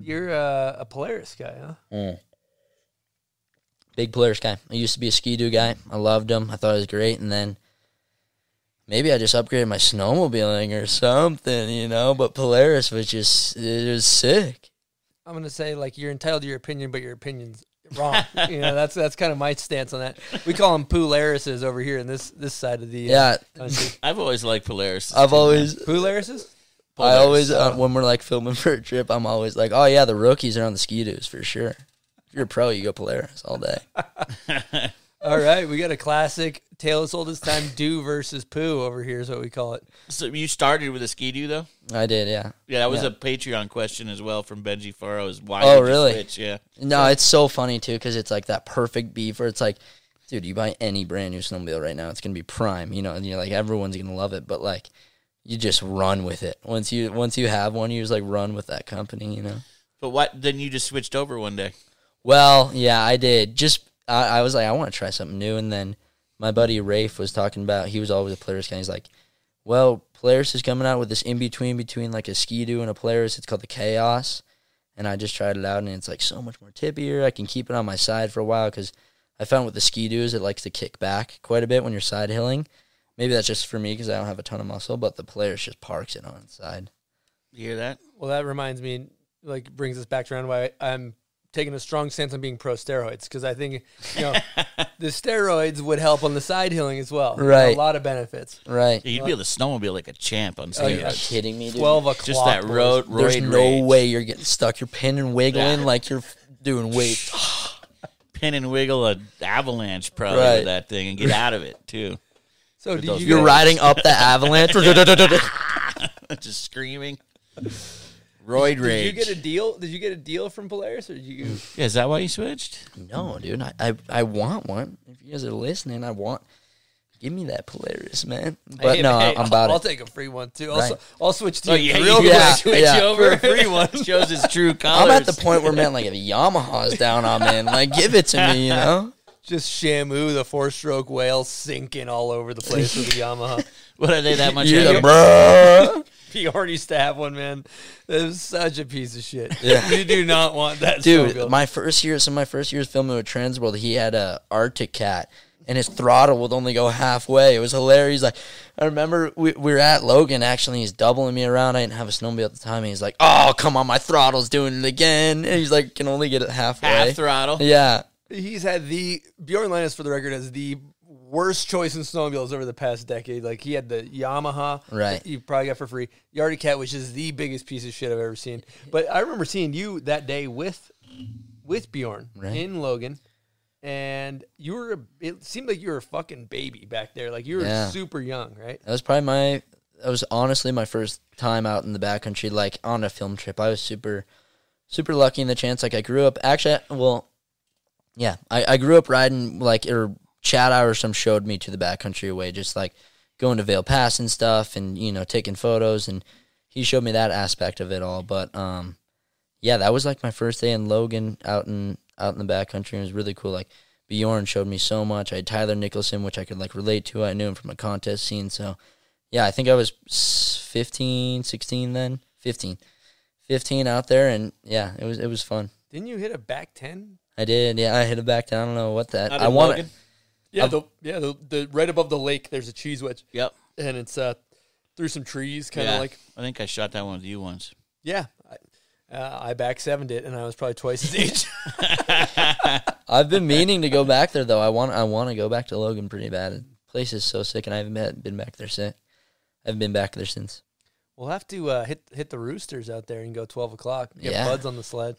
you're uh, a Polaris guy, huh? Mm. Big Polaris guy. I used to be a ski doo guy. I loved him. I thought it was great. And then maybe I just upgraded my snowmobiling or something, you know. But Polaris was just, it was sick. I'm gonna say like you're entitled to your opinion, but your opinion's wrong. <laughs> you know, that's that's kind of my stance on that. We call them Polarises over here in this this side of the uh, Yeah. country. I've always liked Polaris. I've always, Polarises. I always, uh, when we're like filming <laughs> for a trip, I'm always like, oh yeah, the rookies are on the ski doos for sure. If you're a pro, you go Polaris all day. <laughs> All right, we got a classic tale as old as time. Do versus poo over here is what we call it. So you started with a ski-doo, though? I did, yeah. Yeah, that was Yeah. a Patreon question as well from Benji Farrow. Is why Oh, really? switch? Yeah. No, it's so funny too because it's like that perfect beef where it's like, dude, you buy any brand new snowmobile right now, it's gonna be prime, you know, and you're like everyone's gonna love it, but like you just run with it once you once you have one, you just like run with that company, you know. But what? Then you just switched over one day. Well, yeah, I did. Just I, I was like, I want to try something new, and then my buddy Rafe was talking about. He was always a Polaris guy. He's like, well, Polaris is coming out with this in between between like a Ski-Doo and a Polaris. It's called the Khaos, and I just tried it out, and it's like so much more tippier. I can keep it on my side for a while because I found with the Ski-Doos it likes to kick back quite a bit when you're side hilling. Maybe that's just for me because I don't have a ton of muscle, but the Polaris just parks it on its side. You hear that? Well, that reminds me, like, brings us back around why I'm taking a strong stance on being pro steroids because I think you know <laughs> the steroids would help on the side healing as well. Right. a lot of benefits. Right? You'd be able to snowmobile like a champ on Oh, steroids. yeah. Kidding me, dude? Twelve o'clock. Just that boys. road There's roid no rage. way you're getting stuck. You're pinning, and wiggling Yeah. like you're doing <sighs> weights. Pin and wiggle a avalanche probably Right. with that thing and get out of it too. So With did you You're riding up the avalanche. <laughs> <laughs> just screaming. Roid Did rage. you get a deal? Did you get a deal from Polaris, or did you? yeah, is that why you switched? no, dude. I, I I want one. If you guys are listening, I want. Give me that Polaris, man. But Hey, no, hey, I'm about I'll it. take a free one too. I'll, Right. s- I'll switch to Oh you yeah, real you quick. Yeah, <laughs> switch yeah. over for a free one. Shows his true colors. I'm at the point where man, like if Yamaha's down, I'm in. Like, give it to me, you know. Just Shamu, the four-stroke whale, sinking all over the place with the <laughs> Yamaha. What are they that much? You're heavier? bruh. Bjorn used to have one, man. That was such a piece of shit. Yeah. <laughs> You do not want that, Dude, snowmobile. my first year, some of my first years filming with Transworld, he had a Arctic Cat, and his throttle would only go halfway. It was hilarious. Like, I remember we, we were at Logan. Actually, he's doubling me around. I didn't have a snowmobile at the time. And he's like, "Oh, come on, my throttle's doing it again." And he's like, "Can only get it halfway." half throttle. Yeah, He's had the Bjorn Leines for the record has the worst choice in snowmobiles over the past decade. Like he had the Yamaha, Right. that You probably got for free. Arctic Cat, which is the biggest piece of shit I've ever seen. But I remember seeing you that day with with Bjorn Right. in Logan, and you were. It seemed like you were a fucking baby back there. Like you were Yeah. super young, right? That was probably my. That was honestly my first time out in the backcountry, like on a film trip. I was super, super lucky in the chance. Like I grew up actually. Well, yeah, I, I grew up riding like or Chad Iverson showed me to the backcountry away, just like going to Vail Pass and stuff, and you know taking photos, and he showed me that aspect of it all. But um, yeah, that was like my first day in Logan out in out in the backcountry. It was really cool. Like Bjorn showed me so much. I had Tyler Nicholson, which I could like relate to. I knew him from a contest scene, so yeah, I think I was s- 15, 16 then, 15, 15 out there, and yeah, it was it was fun. Didn't you hit a back ten? I did, yeah, I hit it back down. I don't know what that. I want Logan? Yeah, I've- the yeah the, the right above the lake. There's a cheese wedge, Yep. and it's uh through some trees, kind of yeah. like I think I shot that one with you once. yeah. I, uh, I back sevened it, and I was probably twice his age. <laughs> <laughs> I've been meaning to go back there though. I want I want to go back to Logan pretty bad. The place is so sick, and I haven't been, been back there since. I haven't been back there since. we'll have to uh, hit hit the roosters out there and go twelve o'clock. Get Yeah. buds on the sled.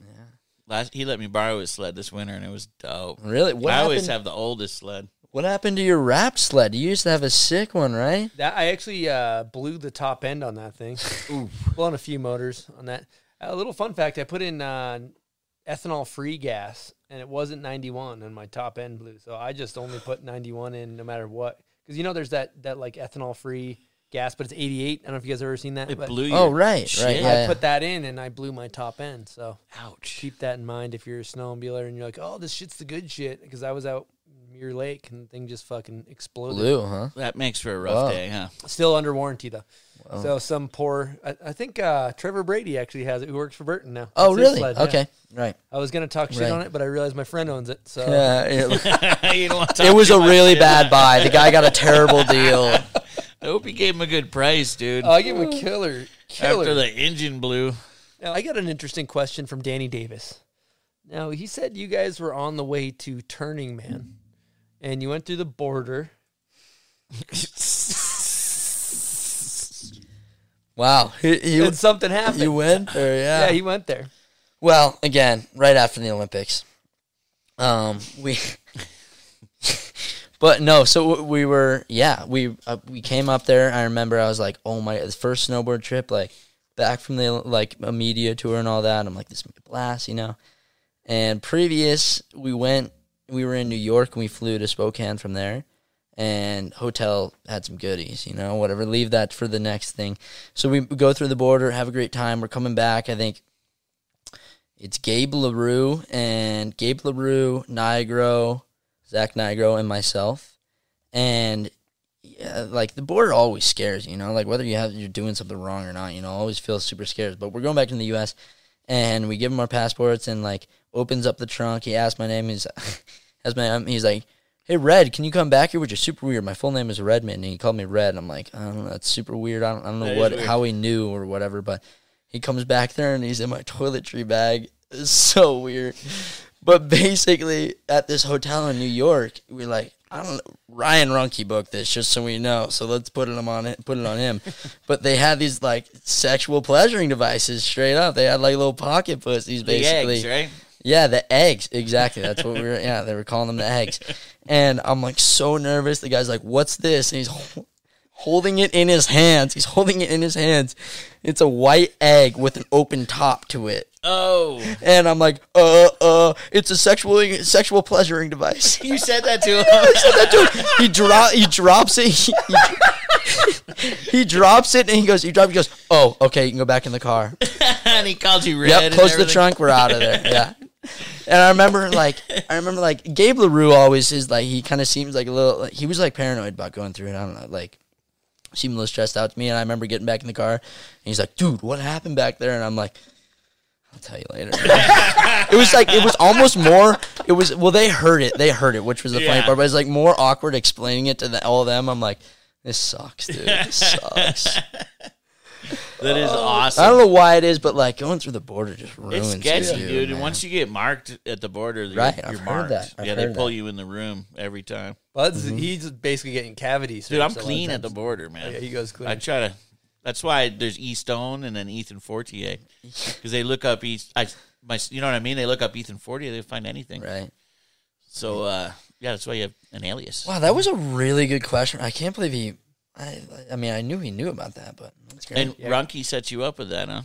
Last he let me borrow his sled this winter, and it was dope. Really? What I always have the oldest sled. What happened to your wrap sled? You used to have a sick one, right? That I actually uh, blew the top end on that thing. <laughs> Blown a few motors on that. A little fun fact: I put in uh, ethanol free gas, and it wasn't 91, and my top end blew. So I just only put 91 in, no matter what. Because you know, there's that that like ethanol free gas, but it's 88. I don't know if you guys have ever seen that. It but blew Oh, your right, right, yeah. I put that in, and I blew my top end. So Ouch. keep that in mind if you're a snowmobiler and you're like, "Oh, this shit's the good shit." Because I was out Muir Lake, and the thing just fucking exploded. Blue, huh? That makes for a rough Wow. day, huh? Still under warranty though. So some poor, I, I think uh, Trevor Brady actually has it, who works for Burton now. Oh, That's really? sled, yeah. Okay, right. I was gonna talk shit Right. on it, but I realized my friend owns it. So Yeah, it, <laughs> you don't talk it was a really bad buy. The guy got a terrible deal. <laughs> I hope you gave him a good price, dude. Oh, I give him a killer, killer. After the engine blew. Now I got an interesting question from Danny Davis. Now he said you guys were on the way to Turning Man, and you went through the border. Wow, he, he, and something happened. you went or yeah? yeah, he went there. Well, again, right after the Olympics, um, we. <laughs> but no, so we were, yeah, we uh, we came up there. I remember I was like, oh my, the first snowboard trip, like back from the like a media tour and all that. I'm like, this is a blast, you know. And previous, we went, we were in New York and we flew to Spokane from there. And hotel had some goodies, you know, whatever. Leave that for the next thing. So we go through the border, have a great time. We're coming back. I think it's Gabe LaRue and Gabe LaRue, Nigro, Zach Nigro, and myself. And yeah, like the border always scares you, know, like whether you have you're doing something wrong or not, you know, always feels super scared. But we're going back in the U.S. and we give him our passports and like opens up the trunk. He asks my name. He's <laughs> has my um, he's like, "Hey Red, can you come back here?" Which is super weird. My full name is Redman, and he called me Red. And i'm like, I don't know, that's super weird. I don't, I don't know That what how he knew or whatever, but he comes back there and he's in my <laughs> toiletry bag. It's so weird. But basically, at this hotel in New York, we're like, I don't know. Ryan Runke booked this, just so we know. So let's put it on it, put it on him. <laughs> but they had these like sexual pleasuring devices straight up. They had like little pocket pussies, The basically. eggs, right? Yeah, the eggs. Exactly. That's what we were. Yeah, they were calling them the eggs. <laughs> And I'm like so nervous. The guy's like, "What's this?" And he's holding it in his hands. He's holding it in his hands. It's a white egg with an open top to it. Oh, And I'm like, "Uh, uh, it's a sexual sexual pleasuring device." <laughs> you said that to <laughs> him. I said that dude, he drop he drops it. He, <laughs> he, he drops it and he goes. He drops. He goes. Oh, okay. You can go back in the car. and he called you red. Yep, close the trunk. We're out of there. Yeah. And I remember like I remember like Gabe Larue always is like he kind of seems like a little like, he was like paranoid about going through it. I don't know like seemed a little stressed out to me. And I remember getting back in the car and he's like, "Dude, what happened back there?" And I'm like. I'll tell you later. <laughs> it was like it was almost more. It was well, they heard it. They heard it, which was the funny Yeah. part. But it was like more awkward explaining it to the, all of them. I'm like, this sucks, dude. This <laughs> sucks. That is oh. awesome. I don't know why it is, but like going through the border just ruins It's sketchy, you, dude. And once you get marked at the border, you're, Right, you're I've heard marked. that. I've yeah, they heard pull that. you in the room every time. Bud's mm-hmm. he's basically getting cavities. Dude, I'm clean at the border, man. Yeah, he goes clean. I try to. That's why there's E Stone and then Ethan Fortier, <laughs> because they look up East. I my, you know what I mean? They look up Ethan Fortier, they find anything. Right. So uh, yeah, that's why you have an alias. Wow, that was a really good question. I can't believe he. I, I mean, I knew he knew about that, but that's great. And Runky set you up with that, huh?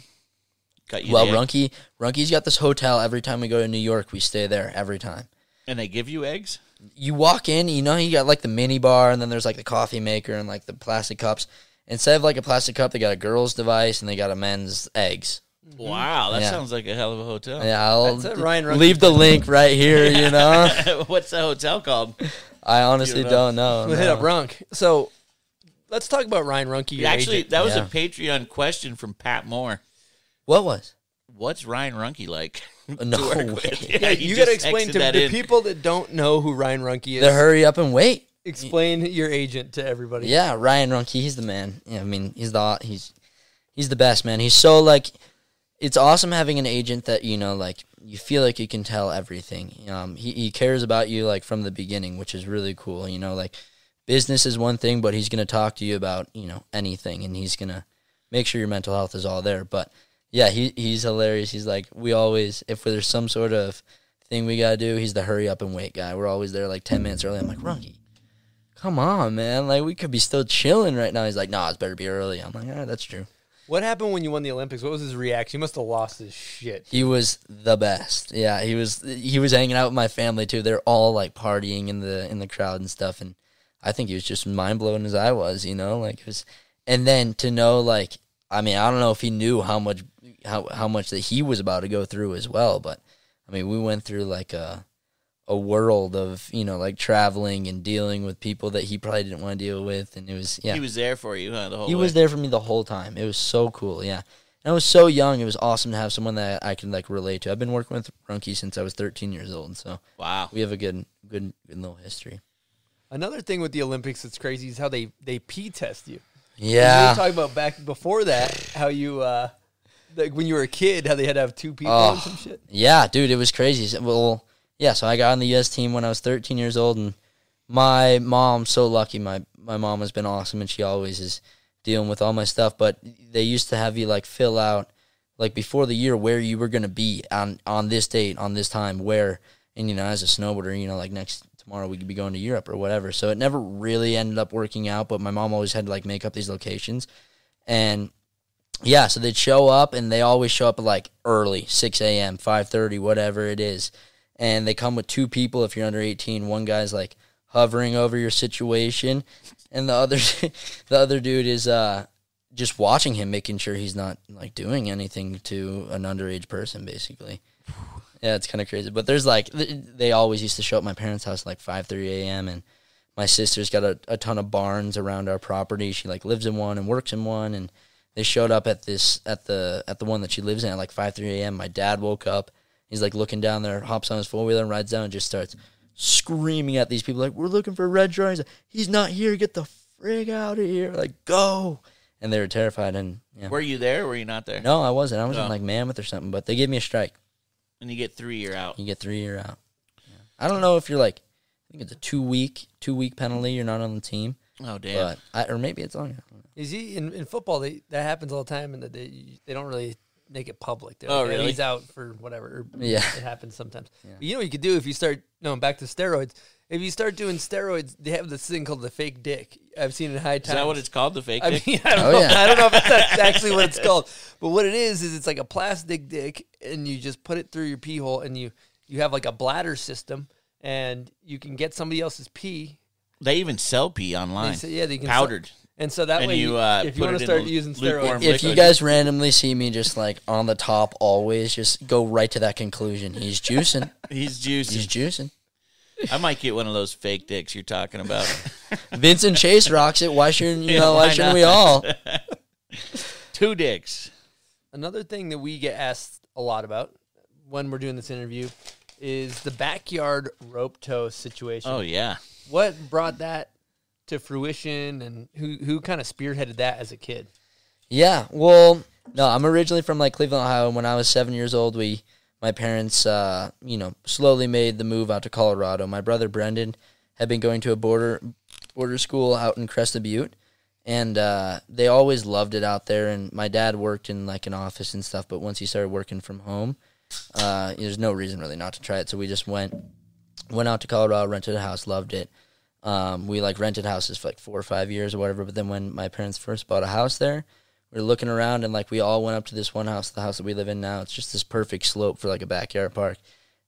Got you well, the egg? Runke, Runke's got this hotel. Every time we go to New York, we stay there every time. and they give you eggs. You walk in, you know, you got like the mini bar, and then there's like the coffee maker and like the plastic cups. Instead of like a plastic cup, they got a girl's device and they got a men's eggs. Mm-hmm. Wow, that Yeah. sounds like a hell of a hotel. Yeah, I'll That's it, Ryan Runke. leave the link right here. You <laughs> know, <laughs> What's the hotel called? I honestly You know. don't know. We'll hit no. up Runk. So let's talk about Ryan Runke. Your Actually, agent. that was Yeah. a Patreon question from Pat Moore. What was? What's Ryan Runke like? <laughs> to No work way. with? yeah, he you got to just explain texted to that the in. people that don't know who Ryan Runke is. The hurry up and wait. Explain your agent to everybody. Yeah, Ryan Runke, he's the man. Yeah, I mean, he's the he's he's the best man. He's so like it's awesome having an agent that you know like you feel like you can tell everything. Um, he he cares about you like from the beginning, which is really cool. You know, like business is one thing, but he's gonna talk to you about you know anything, and he's gonna make sure your mental health is all there. But yeah, he he's hilarious. He's like we always if there's some sort of thing we gotta do, he's the hurry up and wait guy. We're always there like ten minutes early. I'm like Runke come on, man. Like we could be still chilling right now. He's like, nah, it's better be early. I'm like, yeah, that's true. What happened when you won the Olympics? What was his reaction? He must have lost his shit. He was the best. Yeah, he was. He was hanging out with my family too. They're all like partying in the in the crowd and stuff. And I think he was just mind blown as I was. You know, like it was. And then to know, like, I mean, I don't know if he knew how much how how much that he was about to go through as well. But I mean, we went through like a a world of you know like traveling and dealing with people that he probably didn't want to deal with, and it was yeah. He was there for you, huh? The whole he way? was there for me the whole time. It was so cool. Yeah. And I was so young. It was awesome to have someone that I can like relate to. I've been working with Runke since I was 13 years old, so Wow. we have a good, good, good little history. Another thing with the Olympics that's crazy is how they they pee test you. We Yeah. were talking about back before that how you uh like when you were a kid how they had to have two people Oh. and some shit. Yeah, dude, it was crazy. Well, yeah, so I got on the U.S. team when I was 13 years old, and my mom's so lucky. My my mom has been awesome, and she always is dealing with all my stuff. But they used to have you like fill out like before the year where you were gonna be on on this date on this time where, and you know, as a snowboarder, you know, like next tomorrow we could be going to Europe or whatever. So it never really ended up working out. But my mom always had to like make up these locations, and yeah, so they'd show up and they always show up at like early, six a.m., five thirty, whatever it is, and they come with two people if you're under eighteen. One guy's like hovering over your situation, and the other <laughs> the other dude is uh just watching him, making sure he's not like doing anything to an underage person, basically. Yeah, it's kind of crazy, but there's like they always used to show up at my parents' house like five thirty a.m. and my sister's got a, a ton of barns around our property. She like lives in one and works in one, and they showed up at this at the at the one that she lives in at like five three a.m. My dad woke up. He's like looking down there, hops on his four wheeler and rides down and just starts screaming at these people like, "We're looking for Red Jar." He's like, "He's not here. Get the frig out of here!" Like, go. And they were terrified. And yeah. Were you there or were you not there? no, I wasn't. I was Oh. in like Mammoth or something. But they gave me a strike. And you get three, you're out. You get three year out. Yeah. I don't know if you're like, I think it's a two week two week penalty. You're not on the team. Oh damn. But I, or maybe it's longer. I don't know. Is he in, in football? They that happens all the time, and they they don't really make it public. They're Oh, like, "Yeah, really? He's out for whatever. Yeah. it happens sometimes. But you know what you could do if you start no back to steroids. If you start doing steroids, they have this thing called the fake dick. I've seen it in high time. Is that what it's called? The fake I dick? mean, I don't Oh, know. yeah. I don't know if that's <laughs> actually what it's called, but what it is is it's like a plastic dick, and you just put it through your pee hole, and you you have like a bladder system, and you can get somebody else's pee. They even sell pee online. They say, yeah, they can sell- powdered. And so that And way, you, you, uh, if you want to start using steroids, If you guys randomly see me just like on the top, always just go right to that conclusion. He's juicing. <laughs> He's juicing. He's juicing. juicing. I might get one of those fake dicks you're talking about. <laughs> Vincent Chase rocks it. Why shouldn't you <laughs> Yeah, know? Why why shouldn't we all? Two dicks. Another thing that we get asked a lot about when we're doing this interview is the backyard rope tow situation. Oh yeah. What brought that to fruition, and who who kind of spearheaded that as a kid? Yeah, well, no, I'm originally from like Cleveland, Ohio. When I was seven years old, we, my parents, uh, you know, slowly made the move out to Colorado. My brother Brendan had been going to a border border school out in Crested Butte, and uh, they always loved it out there. And my dad worked in like an office and stuff, but once he started working from home, uh, there's no reason really not to try it. So we just went went out to Colorado, rented a house, loved it. Um, we like rented houses for like four or five years or whatever. But then when my parents first bought a house there, we were looking around and like we all went up to this one house, the house that we live in now. It's just this perfect slope for like a backyard park.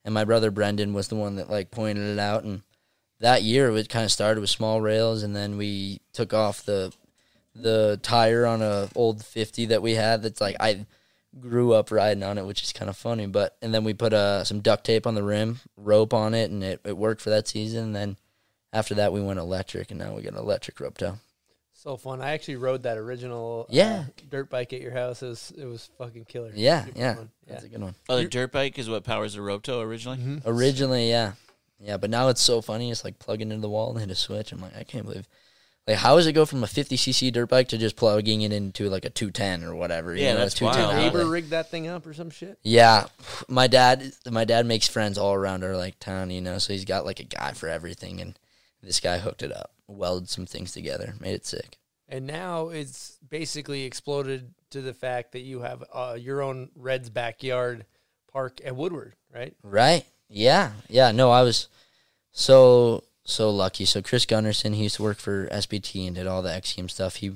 And my brother Brendan was the one that like pointed it out. And that year it kind of started with small rails, and then we took off the the tire on a old fifty that we had. That's like I grew up riding on it, which is kind of funny. But and then we put uh, some duct tape on the rim, rope on it, and it, it worked for that season. And then after that, we went electric, and now we got an electric rope tow. So fun. I actually rode that original uh, Yeah. dirt bike at your house. It was, it was fucking killer. Yeah, Super yeah, fun. that's a good one. Oh, the dirt bike is what powers the rope tow originally. Mm-hmm. Originally, yeah, yeah, but now it's so funny. It's like plugging into the wall and hit a switch. I'm like, I can't believe. Like, how does it go from a 50cc dirt bike to just plugging it into like a 210 or whatever? you Yeah, know, a that's 210 wild. Neighbor rigged that thing up or some shit. Yeah, my dad, my dad makes friends all around our like town, you know. So he's got like a guy for everything, and this guy hooked it up, welded some things together, made it sick. And now it's basically exploded to the fact that you have uh, your own Reds backyard park at Woodward, right? Right? Yeah, yeah. No, I was so so lucky. So Chris Gunnarsson, he used to work for SPT and did all the X Game stuff. He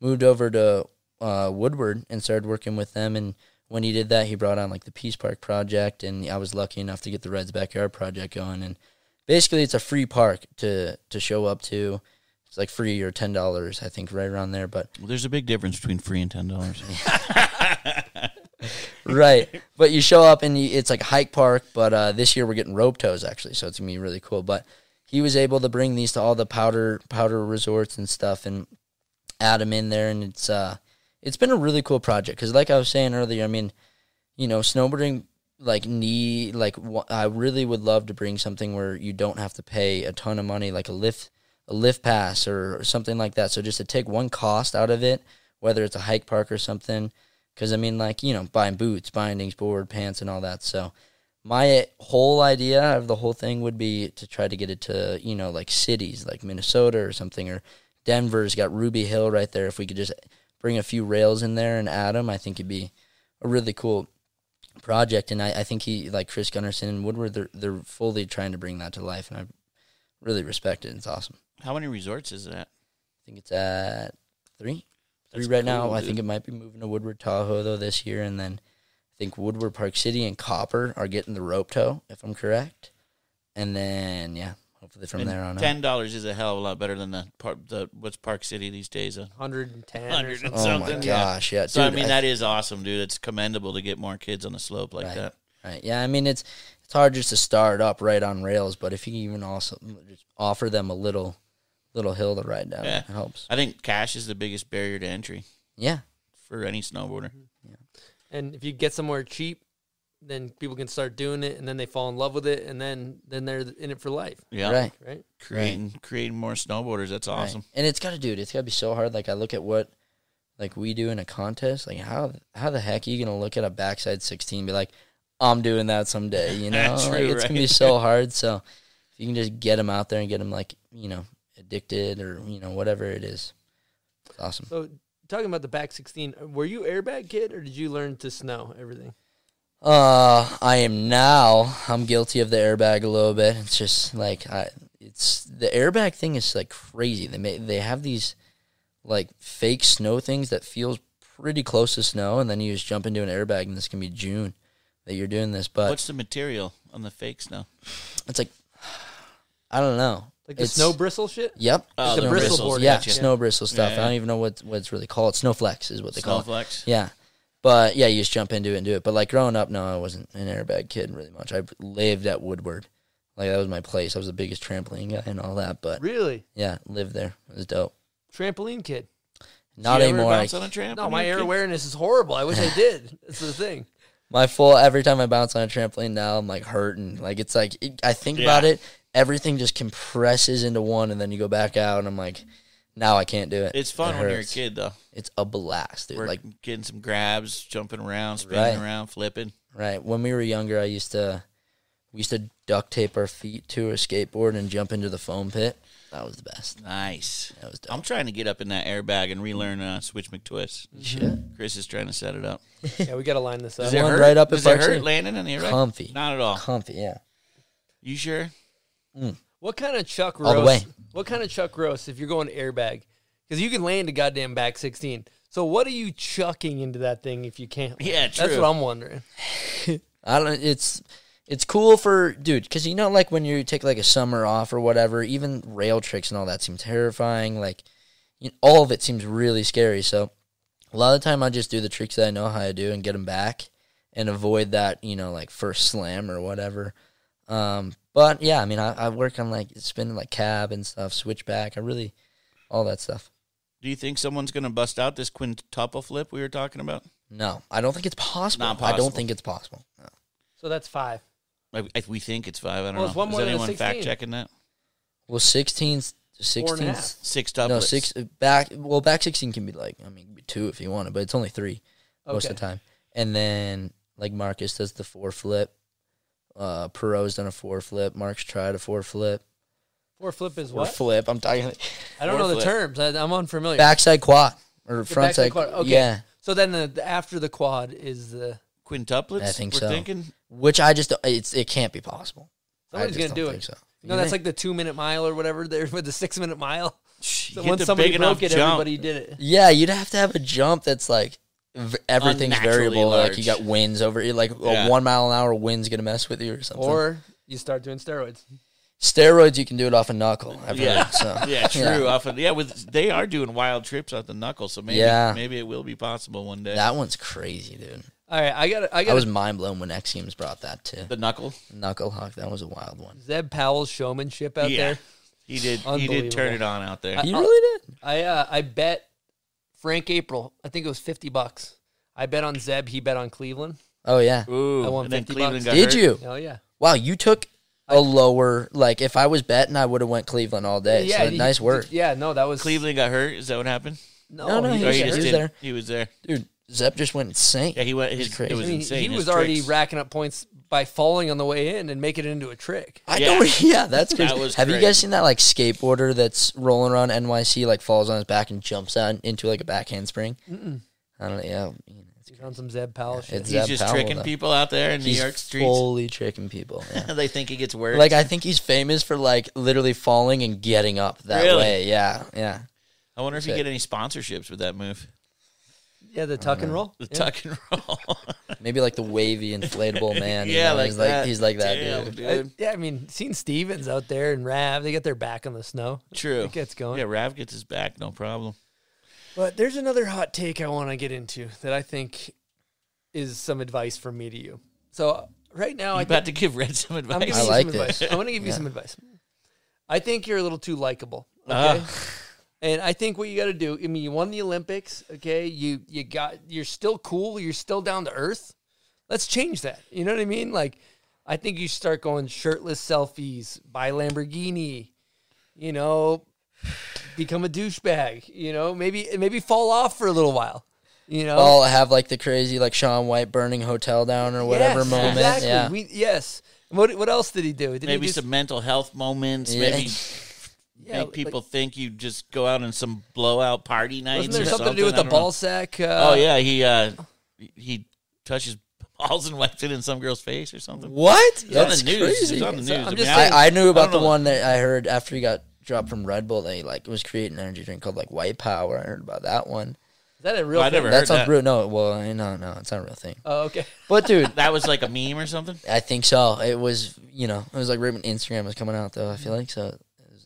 moved over to uh, Woodward and started working with them. And when he did that, he brought on like the Peace Park project, and I was lucky enough to get the Reds backyard project going. And basically, it's a free park to to show up to. It's like free or ten dollars, I think, right around there. But Well, there's a big difference between free and ten dollars. <laughs> <laughs> right. But you show up and you, it's like a hike park, but uh, this year we're getting rope tows actually, so it's gonna be really cool. But he was able to bring these to all the powder powder resorts and stuff, and add them in there, and it's uh, it's been a really cool project because, like I was saying earlier, I mean, you know, snowboarding like knee like I really would love to bring something where you don't have to pay a ton of money, like a lift a lift pass or, or something like that. So just to take one cost out of it, whether it's a hike park or something, because I mean, like you know, buying boots, bindings, board, pants, and all that. So my whole idea of the whole thing would be to try to get it to you know like cities like Minnesota or something or Denver's got Ruby Hill right there. If we could just bring a few rails in there and add them, I think it'd be a really cool project. And I, I think he like Chris Gunnarsson and Woodward, they're they're fully trying to bring that to life, and I really respect it. It's awesome. How many resorts is it at? I think it's at three. That's three right now. cool, I think it might be moving to Woodward Tahoe though this year, and then I think Woodward Park City and Copper are getting the rope tow, if I'm correct. And then yeah, hopefully from And there on. out. ten dollars is a hell of a lot better than the park. The what's Park City these days? A 110 100 and something. Oh my something, gosh, yeah. So I dude, mean, that is awesome, dude. It's commendable to get more kids on the slope like Right. that. Right. Yeah. I mean, it's it's hard just to start up right on rails, but if you even also just offer them a little little hill to ride down, Yeah. it helps. I think cash is the biggest barrier to entry Yeah. for any snowboarder. Mm-hmm. And if you get somewhere cheap, then people can start doing it, and then they fall in love with it, and then then they're in it for life, Yeah, Right. right? creating creating more snowboarders. That's Right. awesome. And it's got to do it. It's got to be so hard. Like I look at what like we do in a contest. Like how how the heck are you gonna look at a backside sixteen and be like, I'm doing that someday. You <laughs> know, True, like it's gonna be so <laughs> hard. So if you can just get them out there and get them like you know addicted or you know whatever it is, it's awesome. So talking about the back 16, were you airbag kid, or did you learn to snow everything? Uh, I am now. I'm guilty of the airbag a little bit. It's just like I. It's the airbag thing is like crazy. They may, they have these like fake snow things that feels pretty close to snow, and then you just jump into an airbag, and this can be June that you're doing this. But What's the material on the fake snow? it's like I don't know. Like the It's- snow bristle shit? Yep. Oh, the the bristle bristles, board, yeah, gotcha. snow bristle stuff. Yeah, I don't even know what what it's really called. Snowflex is what they call it. Snowflex. Yeah. But yeah, you just jump into it and do it. But like growing up, no, I wasn't an airbag kid really much. I lived at Woodward. Like that was my place. I was the biggest trampoline guy and all that. But Really? yeah, lived there. It was dope. Trampoline kid. Not Did you ever anymore. I- on a trampoline? No, my air kid? awareness is horrible. I wish I did. <laughs> That's the thing. my full every time I bounce on a trampoline now, I'm like hurting. Like it's like it, I think Yeah. about it, everything just compresses into one, and then you go back out, and I'm like, Now I can't do it. It's fun It when you're a hurts. kid, though. It's a blast, dude. We're like getting some grabs, jumping around, spinning Right. around, flipping. Right. When we were younger, I used to we used to duct tape our feet to a skateboard and jump into the foam pit. That was the best. Nice. That was dope. I'm trying to get up in that airbag and relearn uh, switch McTwist. You should. Chris is trying to set it up. <laughs> Yeah, we got to line this up. Does it One hurt? right up at Does it Park hurt City. landing in the airbag? Comfy. Not at all. Comfy, yeah. You sure? What kind of Chuck All the roast? way. What kind of Chuck roast if you're going airbag? Because you can land a goddamn back 16. So what are you chucking into that thing if you can't? Yeah, That's what I'm wondering. <laughs> I don't. It's it's cool for dude because you know like when you take like a summer off or whatever. Even rail tricks and all that seem terrifying. Like you all of it seems really scary. So a lot of the time I just do the tricks that I know how to do and get them back and avoid that you know like first slam or whatever. Um, but yeah, I mean I, I work on like spinning like cab and stuff, switchback. I really all that stuff. Do you think someone's going to bust out this quintuple flip we were talking about? No, I don't think it's possible. Not I don't think it's possible. No. So that's five. Like, if we think it's five. I don't Well, know. one Is more anyone fact checking that? Well, 16, Four 16 half. Six No, six uh, back. Well, back sixteen can be like I mean, it can be two if you want it, but it's only three most of the time. And then like Marcus does the four flip. Uh, Parrot's done a four flip. Mark's tried a four flip. Four flip is Or what? flip. I'm talking I don't Four know the terms. I, I'm unfamiliar. backside quad or The front backside side. quad. Okay. Yeah, So then the, the- after the quad is the Quintuplets? I think we're so. thinking? which I just it's it can't be possible. I somebody's just gonna do don't it. think So. You know, that's like the two minute mile or whatever there with the six minute mile. Shh, So you hit once the somebody big broke enough it, jump. everybody did it. Yeah, you'd have to have a jump that's like v- everything's Unnaturally variable. Like you got winds over it. Like Yeah. a one mile an hour wind's gonna mess with you or something. Or you start doing steroids. steroids, you can do it off a knuckle. I've Yeah, heard, so. <laughs> yeah, <laughs> true. Often, yeah, with they are doing wild trips off the knuckle, so maybe, Yeah. maybe it will be possible one day. That one's crazy, dude. All right, I got I got. I got was mind blown when X Games brought that too. the knuckle, Knuckle Huck, that was a wild one. Zeb Powell's showmanship out yeah, there. he did. He did turn it on out there. He I'll- really did. I uh, I bet Frank April. I think it was fifty bucks. I bet on Zeb. He bet on Kleveland. Oh yeah. Ooh, I won and then 50 Kleveland bucks. got Did hurt. you? Oh yeah. Wow, you took a lower. Like if I was betting, I would have went Kleveland all day. yeah. so he- nice work, Yeah. No, that was Kleveland got hurt. Is that what happened? No, No, no, he he Or was he there. He was there. He was there. dude. Zeb just went insane. Yeah, he went. It was His, crazy. it was I mean, insane. he his was already racking up points by falling on the way in and making it into a trick. I Yeah. know. <laughs> Yeah, that's crazy. That was Have you guys seen that like skateboarder that's rolling around NYC, like falls on his back and jumps out into like a back handspring? Mm-mm. I don't know. Yeah, you know, it's, He's on some Zeb Powell shit. He's Zeb just Powell, tricking though. people out there in New York streets. fully tricking people. <laughs> Yeah. they think he gets worse. like I think he's famous for like literally falling and getting up that Really? way. Yeah, yeah. I wonder if you Shit. get any sponsorships with that move. Yeah, the tuck and roll. The Yeah. tuck and roll. <laughs> Maybe like the wavy inflatable <laughs> man. you yeah, know, like he's that. like he's like that Damn, dude. I- yeah, I mean, seen Stevens out there and Rav. They got their back on the snow. True. It gets going. Yeah, Rav gets his back, no problem. But there's another hot take I want to get into that I think is some advice from me to you. So right now, I'm about think, to give Red some advice. I'm advice? giving I you like some this. advice. I'm going to give you <laughs> some advice. I think you're a little too likable. Okay. Ah. And I think what you got to do. I mean, you won the Olympics. Okay, you you got. You're still cool. You're still down to earth. Let's change that. You know what I mean? Like, I think you start going shirtless selfies, buy Lamborghini. You know, become a douchebag. You know, maybe maybe fall off for a little while. You know, Oh, have like the crazy like Shaun White burning hotel down or whatever Yes, moment. Exactly. Yeah. We, yes. What what else did he do? Did maybe he just, some mental health moments. Yeah. Maybe <laughs> yeah, make people think you just go out on some blowout party like, nights. wasn't there or something to do with the don't know. ball sack? Uh, Oh yeah, he uh, he touches balls and wipes it in some girl's face or something. What? It's on That's the news. crazy. It's on the news. I'm I just mean, saying- I, I knew about don't the know. one that I heard after he got dropped from Red Bull. They like was creating an energy drink called like White Power. I heard about that one. Is that a real? I thing? never That heard sounds that. real. No, well, no, no, it's not a real thing. Oh, okay. <laughs> But dude, that was like a meme or something. I think so. It was, you know, it was like right when Instagram was coming out, though. I feel like so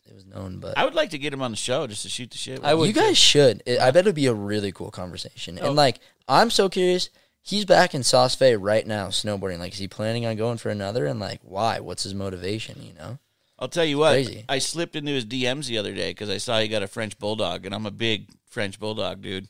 it was, known. But I would like to get him on the show just to shoot the shit. With I would you too. guys should. It, I bet it'd be a really cool conversation. Oh. And like, I'm so curious. He's back in Saas-Fee right now, snowboarding. Like, is he planning on going for another? And like, why? What's his motivation? You know? I'll tell you what. Crazy. I slipped into his DMs the other day because I saw he got a French bulldog, and I'm a big French bulldog dude.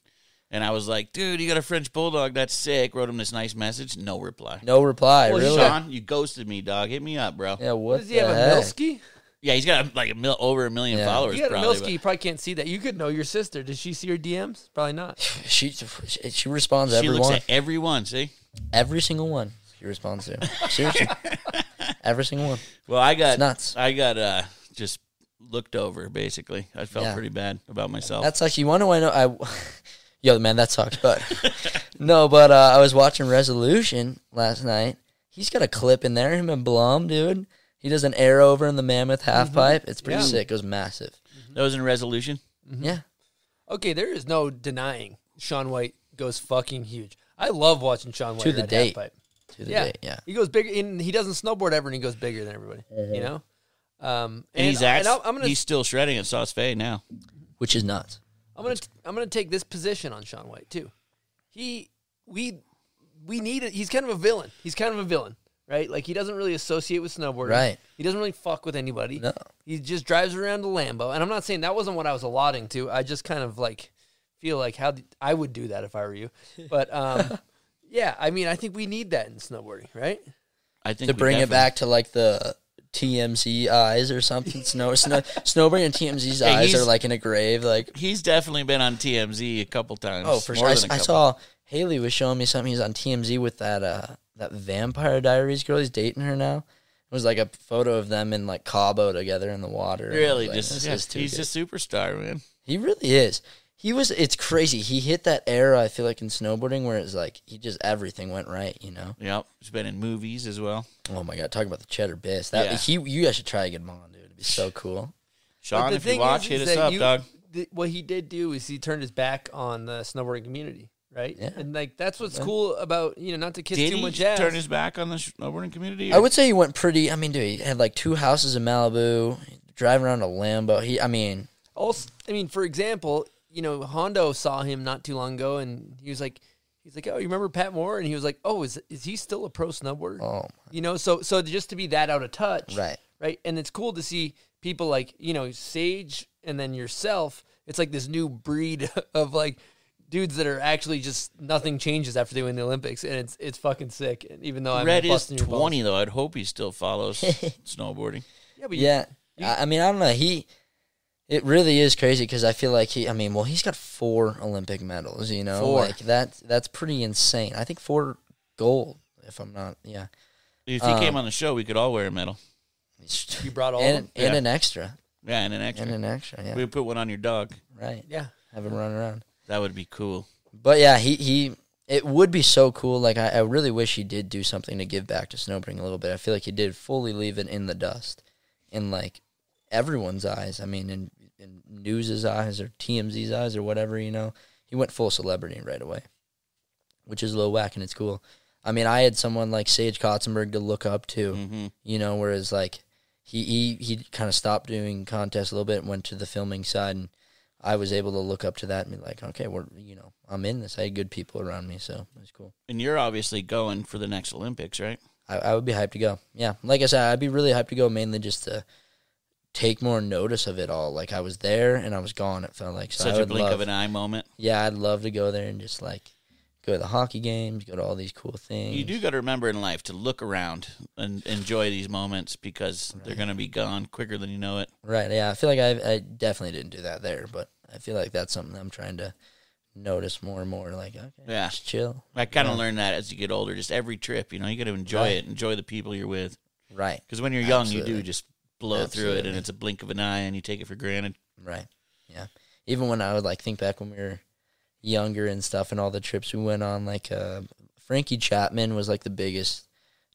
And I was like, dude, you got a French bulldog? That's sick. Wrote him this nice message. No reply. No reply. Well, really? Shaun, you ghosted me, dog. Hit me up, bro. Yeah. What Does he have the a heck? Milski? Yeah, he's got like a mil- over a million Yeah. followers. You got a probably, Milski, you probably can't see that. You could know your sister. Does she see your DMs? Probably not. <sighs> She she responds to she every looks one. at every one. See, Every single one she responds to. Seriously. <laughs> Every single one. well, I got It's nuts. I got uh just looked over. Basically, I felt Yeah. pretty bad about myself. That's like you want to know I <laughs> Yo man, that sucks. But <laughs> no, but uh, I was watching Resolution last night. He's got a clip in there, him and Blum, dude. He does an air over in the mammoth half mm-hmm. pipe. It's pretty Yeah. sick. It was massive. Mm-hmm. that was in resolution. Mm-hmm. Yeah. Okay, there is no denying Shaun White goes fucking huge. I love watching Shaun White To the ride date. halfpipe. To the Yeah. date, yeah. He goes bigger, and he doesn't snowboard ever, and he goes bigger than everybody. You uh-huh. know, um, And, he's and act- I'm, I'm gonna he's still shredding at Saas-Fee now. Which is nuts. I'm gonna I'm gonna take this position on Shaun White too. He we we need it. He's kind of a villain. He's kind of a villain, right? Like he doesn't really associate with snowboarding. Right. He doesn't really fuck with anybody. No. He just drives around a Lambo, and I'm not saying that wasn't what I was allotting to. I just kind of like feel like how I would do that if I were you. But um, <laughs> yeah, I mean, I think we need that in snowboarding, right? I think To we bring it back to like the TMZ eyes or something. Snow, <laughs> snow snowboarding and TMZ's Hey, eyes are like in a grave. Like He's definitely been on TMZ a couple times. Oh, for sure. I, than a I couple. saw Haley was showing me something. He's on TMZ with that uh that Vampire Diaries girl. He's dating her now. It was like a photo of them in like Cabo together in the water. and I was Really, like, just this yeah, he's good. a superstar, man. he really is. He was. It's crazy. He hit that era. I feel like in snowboarding where it's like he just everything went right. You know. Yep, he's been in movies as well. Oh my god! Talking about the cheddar bits. That Yeah. he. You guys should try to get him on, dude. It'd be so cool. <laughs> Shaun, if you thing watch, is, hit is us up, you- dog. the- what he did do is he turned his back on the snowboarding community, right? Yeah. And like that's what's cool about you know not to kiss Did too he much ass. turn his back on the snowboarding community? I would say he went pretty. I mean, dude, he had like two houses in Malibu, driving around a Lambo. He. I mean, Also, I mean, for example, you know, Hondo saw him not too long ago, and he was like, he's like, oh, you remember Pat Moore? And he was like, oh, is is he still a pro snowboarder? oh You know, so so just to be that out of touch, right. right? And it's cool to see people like you know Sage and then yourself. It's like this new breed <laughs> of like dudes that are actually just nothing changes after they win the Olympics, and it's it's fucking sick. And even though I'm Red is busting your balls. twenty though. I'd hope he still follows <laughs> snowboarding. yeah, but you- Yeah, I I mean, I don't know. He, it really is crazy because I feel like he. I mean, well, he's got four Olympic medals. You know, Four. like that. That's pretty insane. I think four gold, if I'm not. Yeah, If he Um, came on the show, we could all wear a medal. <laughs> you brought all and them. and Yeah. an extra, Yeah, and an extra. and an extra. Yeah, We put one on your dog. right. Yeah, Have him run around. That would be cool. But yeah, he he. It would be so cool. Like I, I really wish he did do something to give back to snowboarding a little bit. I feel like he did fully leave it in the dust, in like everyone's eyes. I mean, in in news's eyes or TMZ's eyes or whatever. You know, he went full celebrity right away, which is a little whack and it's cool. I mean, I had someone like Sage Kotsenburg to look up to. hmm You know, whereas like he he he kind of stopped doing contests a little bit and went to the filming side and I was able to look up to that and be like, okay, we're you know, I'm in this. I had good people around me, so it was cool. And you're obviously going for the next Olympics, right? I, I would be hyped to go. Yeah, like I said, I'd be really hyped to go mainly just to take more notice of it all. Like I was there and I was gone. It felt like so Such a blink love, of an eye moment. Yeah, I'd love to go there and just like go to the hockey games, go to all these cool things. You do got to remember in life to look around and enjoy these moments because they're going to be gone quicker than you know it. Right. Yeah. I feel like I I definitely didn't do that there, but I feel like that's something I'm trying to notice more and more. Like, okay, Yeah. just chill. I kind of Yeah. learned that as you get older. Just every trip, you know, you got to enjoy Right. it, enjoy the people you're with. Right. Because when you're young, you do just blow through it, and it's a blink of an eye, and you take it for granted. Right. Yeah. Even when I would like think back when we were younger and stuff, and all the trips we went on, like uh, Frankie Chapman was like the biggest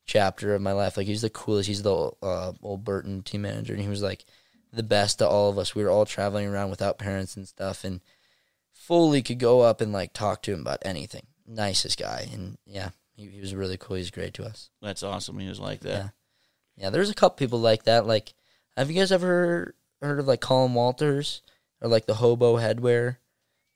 chapter of my life. Like he's the coolest. He's the uh, old Burton team manager, and he was like the best to all of us. We were all traveling around without parents and stuff, and fully could go up and like talk to him about anything. Nicest guy, and yeah, he, he was really cool. He's great to us. That's awesome. He was like that. Yeah. Yeah, there's a couple people like that. Like, have you guys ever heard of like Colin Walters or like the hobo headwear?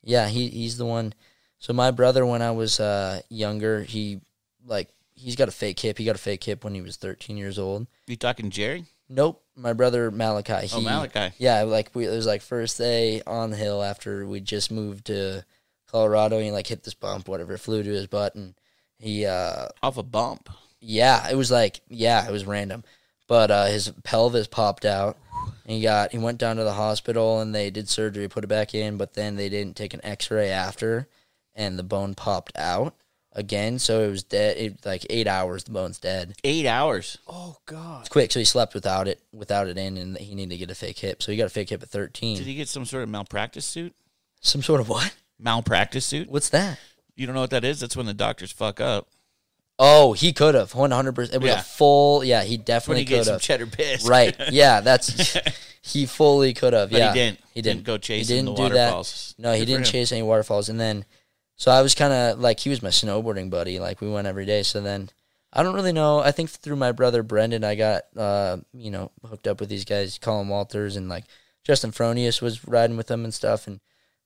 Yeah, he he's the one. So my brother, when I was uh, younger, he like he's got a fake hip. He got a fake hip when he was 13 years old. You talking Jerry? Nope, my brother Malachi. He, Oh, Malachi. Yeah, like we, it was like first day on the hill after we just moved to Colorado. And he like hit this bump, whatever, flew to his butt, and he uh Off a bump. yeah, it was like yeah, it was random. But uh, his pelvis popped out. And he got he went down to the hospital and they did surgery, put it back in, but then they didn't take an X-ray after, and the bone popped out again. So it was dead. It, like eight hours, the bone's dead. Eight hours. Oh God. It's quick. So he slept without it, without it in, and he needed to get a fake hip. So he got a fake hip at thirteen. Did he get some sort of malpractice suit? Some sort of what? Malpractice suit? What's that? You don't know what that is? That's when the doctors fuck up. Oh, he could have one hundred percent. It was Yeah. a full. Yeah, he When definitely he gets could some have. cheddar piss. Right. Yeah, that's <laughs> he fully could have. But he Yeah, didn't. He Didn't didn't go He chasing didn't the do that. No, he Good for didn't him. chase any waterfalls. And then, so I was kind of like he was my snowboarding buddy. Like we went every day. So then, I don't really know. I think through my brother Brendan, I got uh you know hooked up with these guys, Colin Walters and like Justin Fronius was riding with them and stuff. And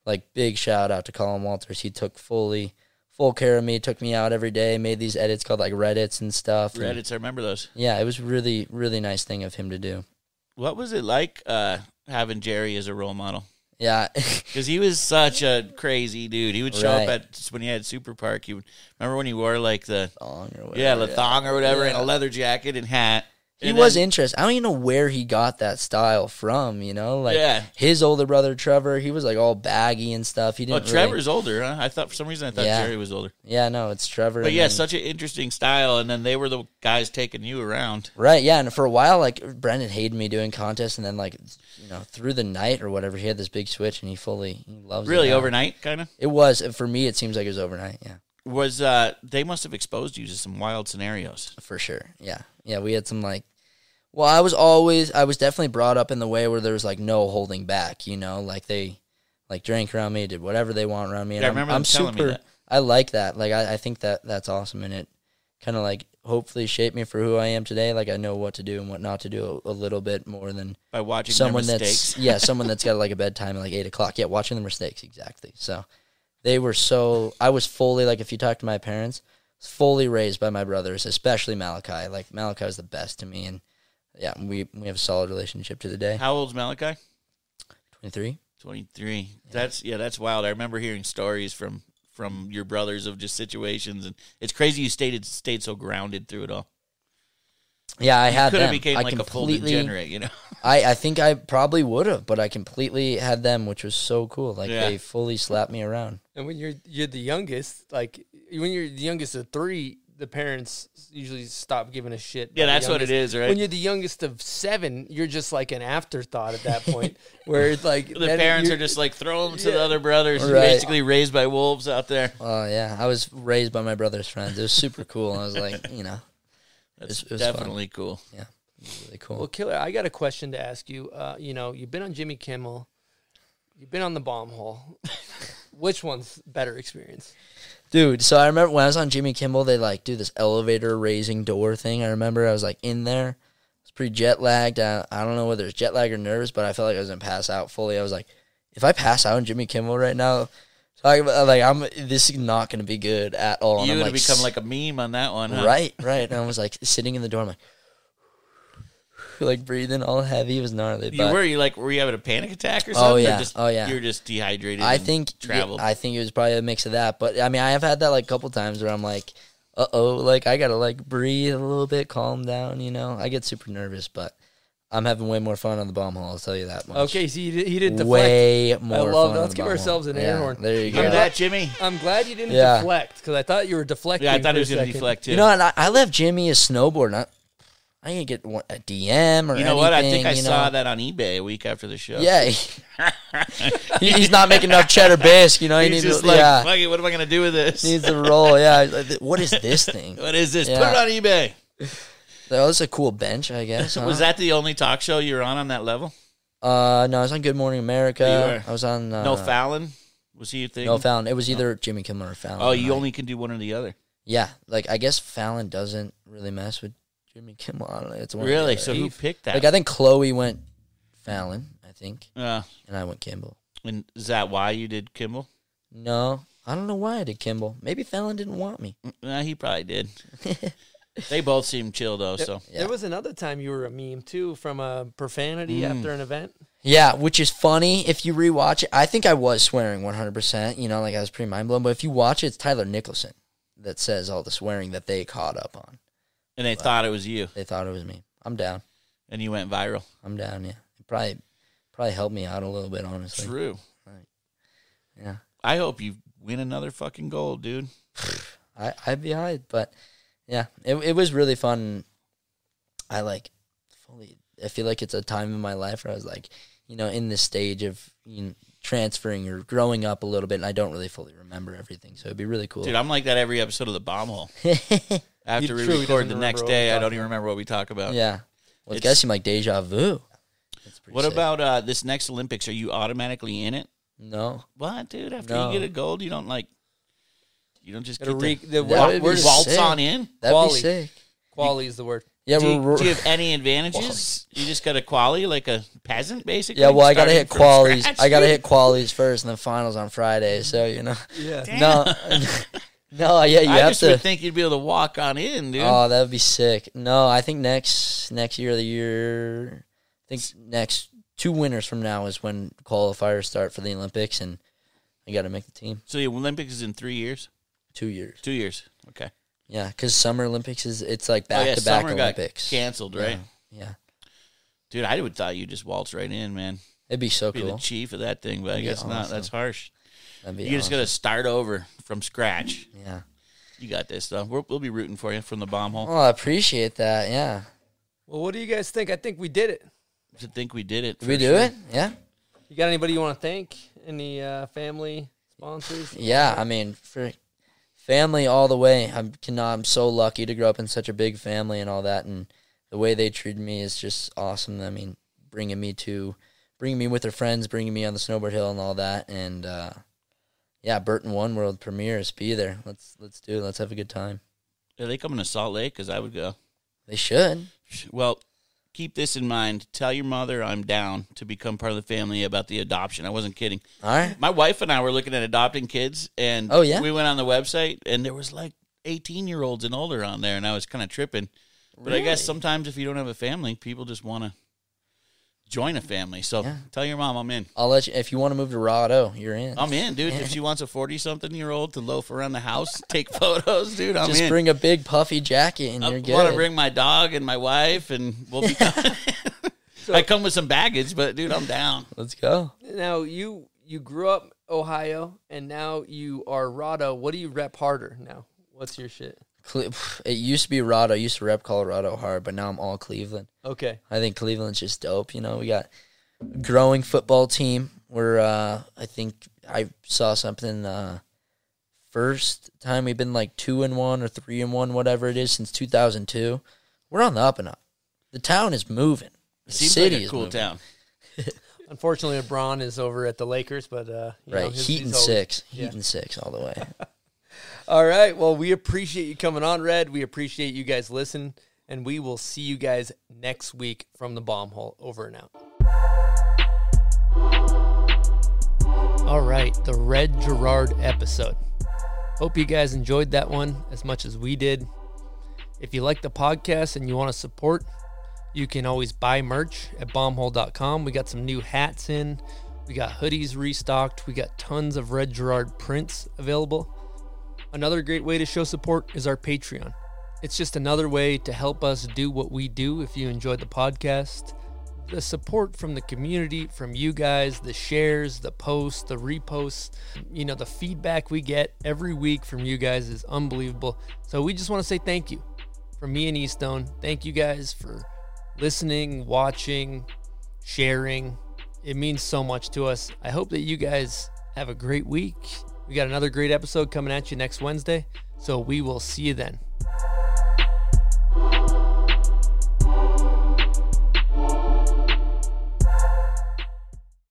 like big shout out to Colin Walters. He took fully full care of me. Took me out every day. Made these edits called like Reddits and stuff. and- I remember those. yeah, it was really, really nice thing of him to do. What was it like uh, having Jerry as a role model? Yeah, <laughs> Because he was such a crazy dude. He would show up Right. at when he had Super Park. He would remember when he wore like the thong or whatever. yeah the thong or whatever and a leather jacket and hat. He And was then- interesting. I don't even know where he got that style from. You know, like Yeah. his older brother Trevor, he was like all baggy and stuff. He Oh, didn't. really- Trevor's older. Huh? I thought for some reason I thought Yeah. Jerry was older. yeah, no, it's Trevor. But yeah, then- such an interesting style. And then they were the guys taking you around. right. Yeah, and for a while, like Brendan hated me doing contests, and then like you know through the night or whatever, he had this big switch, and he fully he loves Really overnight, kind of. It was for me. It seems like it was overnight. Yeah, Was uh they must have exposed you to some wild scenarios. for sure. Yeah, yeah. We had some like. Well, I was always I was definitely brought up in the way where there was like no holding back. You know, like they like drank around me, did whatever they want around me. And Yeah, I I'm, remember I'm me super. that. I like that. Like I, I think that that's awesome, and it kind of like hopefully shaped me for who I am today. Like I know what to do and what not to do a, a little bit more than By watching someone their that's yeah <laughs> someone that's got like a bedtime at like eight o'clock. Yeah, watching the mistakes exactly. So they were so I was fully like if you talk to my parents, fully raised by my brothers, especially Malachi. Like Malachi was the best to me, and yeah, we we have a solid relationship to the day. How old's Malachi? Twenty three. 23 that's yeah that's wild i remember hearing stories from from your brothers of just situations and it's crazy you stayed stayed so grounded through it all Yeah, I had could have became I like a full completely- degenerate you know <laughs> I, I think I probably would have, but I completely had them, which was so cool. Like Yeah. they fully slapped me around. And when you're you're the youngest, like when you're the youngest of three, the parents usually stop giving a shit. Yeah, that's what it is, right? When you're the youngest of seven, you're just like an afterthought at that point, <laughs> where it's like the parents you're- just like throw them to the other brothers Right. basically raised by wolves out there Oh yeah, I was raised by my brother's friends. It was super cool. I was like, you know, <laughs> that's it was fun. definitely cool yeah, really cool. Well, Killer, I got a question to ask you. Uh, you know, you've been on Jimmy Kimmel, you've been on the Bomb Hole. <laughs> Which one's better experience? Dude, so I remember when I was on Jimmy Kimmel, they like do this elevator raising door thing. I remember I was like in there. I was pretty jet lagged. I, I don't know whether it's jet lag or nerves, but I felt like I was gonna pass out fully. I was like, if I pass out on Jimmy Kimmel right now, talking about like I'm this is not gonna be good at all. You would like, become like a meme on that one huh? right, right. And I was like sitting in the door. I'm like, like breathing all heavy. It was gnarly. you but were you like were you having a panic attack or something Oh, or yeah. just, Oh, yeah. you were just dehydrated I and think yeah, traveled I think it was probably a mix of that. But I mean, I have had that like a couple times where I'm like, uh oh, like I gotta like breathe a little bit, calm down. You know, I get super nervous, but I'm having way more fun on the bomb hole. I'll tell you that much. Okay, so he, did- he didn't deflect. way more. I love fun that. Let's give ourselves hole. an air Yeah, horn. There you Hear go. that Jimmy I'm glad you didn't Yeah. deflect because I thought you were deflecting. yeah I thought for he was gonna deflect too You know, and I, I left Jimmy a snowboard. Not, I didn't get a DM or You know what? I think I you saw that on eBay a week after the show. Yeah, <laughs> he's not making enough cheddar bisque. You know, he He's needs just to, like, yeah, fuck it, what am I gonna do with this? needs to roll. Yeah, <laughs> Like, what is this thing? what is this? Yeah. Put it on eBay. That was a cool bench, I guess. <laughs> Was that the only talk show you were on on that level? Uh, no, I was on Good Morning You America. were. I was on uh, no Fallon. Was he a thing? No Fallon. It was either Jimmy Kimmel or Fallon. Oh, you only can do one or the other. yeah. Like I guess Fallon doesn't really mess with Jimmy Kimmel. I don't know. It's one or the Really? So who picked that? like I think Chloe went Fallon. I think, uh, and I went Kimball. and is that why you did Kimball? No, I don't know why I did Kimball. Maybe Fallon didn't want me. Uh, he probably did. <laughs> they both seem chill though. So Yeah. There was another time you were a meme too from a profanity Mm. after an event. Yeah, which is funny if you rewatch it. I think I was swearing 100%. You know, like I was pretty mind blown. But if you watch it, it's Tyler Nicholson that says all the swearing that they caught up on. And they thought it was you. They thought it was me. I'm down. and you went viral. I'm down. Yeah, it probably probably helped me out a little bit, honestly. True. Yeah, I hope you win another fucking gold, dude. <sighs> I I'd be high, but yeah, it it was really fun. I like fully. I feel like it's a time in my life where I was like, you know, in this stage of you know, transferring or growing up a little bit, and I don't really fully remember everything. So it'd be really cool. Dude, I'm like that every episode of the bomb hole. <laughs> After we truly record the next day, I don't even remember what we talk about. yeah. Well, it It's- does seem like deja vu. What sick. about uh, this next Olympics? Are you automatically in it? no? What, dude? After No. you get a gold, you don't like. You don't just Gotta get re- to the That wa- would word waltz sick. on in. That'd Quali. be sick. quality is the word. Yeah, do, you, we're, do you have any advantages? You just got a quali like a peasant, basically. yeah. Well, I gotta hit from qualities. scratch? I gotta hit qualities first, and then finals on Friday. So you know, Yeah. no, <laughs> <laughs> no, yeah, you I have just to. would think you'd be able to walk on in, dude. Oh, that would be sick. No, I think next next year, the year, I think next two winners from now is when qualifiers start for the Olympics, and I got to make the team. so the Olympics is in three years, Two years. two years. Okay. Yeah, because Summer Olympics is it's like back yeah, to back summer got Olympics. canceled, right? Yeah, Dude, I would thought you just waltz right in, man. it'd be so Be cool. the chief of that thing, but I That'd be guess not. awesome. That's harsh. That'd be You just awesome. got to start over from scratch. Yeah. You got this, though. We're, we'll be rooting for you from the bomb hole. Oh, I appreciate that. Yeah. Well, what do you guys think? I think we did it. To think we did it. Did we do sure. it? Yeah. You got anybody you want to thank? Any uh, family sponsors? Yeah. I mean, for family all the way. I'm cannot, I'm so lucky to grow up in such a big family and all that, and the way they treated me is just awesome. I mean, bringing me to, bringing me with their friends, bringing me on the snowboard hill and all that, and uh, yeah, Burton One World premieres. Be there. Let's let's do it. Let's have a good time. Are they coming to Salt Lake? Because I would go. They should. Well, keep this in mind. Tell your mother I'm down to become part of the family about the adoption. I wasn't kidding. All right. My wife and I were looking at adopting kids, and Oh, yeah? we went on the website, and there was like 18 year olds and older on there, and I was kind of tripping. But I guess sometimes if you don't have a family, people just want to join a family. So Yeah. tell your mom I'm in. I'll let you if you want to move to Rado, you're in. I'm in, dude. If she wants a 40 something year old to loaf around the house, <laughs> take photos, dude, I'm Just in. bring a big puffy jacket and I you're want to bring my dog and my wife, and we'll be. <laughs> <laughs> I come with some baggage, but dude, I'm down. Let's go. Now you you grew up Ohio and now you are Rado. What do you rep harder now? What's your shit? Cle- <sighs> It used to be Rado. I used to rep Colorado hard, but now I'm all Cleveland. Okay. I think Cleveland's just dope. You know, we got growing football team. We're uh, I think I saw something uh, first time we've been like two and one or three and one, whatever it is, since 2002. We're on the up and up. The town is moving. The Seems city like a is cool moving. town. <laughs> Unfortunately, LeBron is over at the Lakers, but uh, you know, Right, his- Heat he's and always- six, yeah. Heat and six all the way. <laughs> All right. Well, we appreciate you coming on, Red. We appreciate you guys listening, and we will see you guys next week from the bomb hole. Over and out. All right, the Red Gerard episode. Hope you guys enjoyed that one as much as we did. If you like the podcast and you want to support, you can always buy merch at bombhole.com. We got some new hats in. We got hoodies restocked. We got tons of Red Gerard prints available. Another great way to show support is our Patreon. It's just another way to help us do what we do if you enjoy the podcast. The support from the community, from you guys, the shares, the posts, the reposts, you know, the feedback we get every week from you guys is unbelievable. So we just want to say thank you from me and Eastone. Thank you guys for listening, watching, sharing. It means so much to us. I hope that you guys have a great week. We got another great episode coming at you next Wednesday. So we will see you then.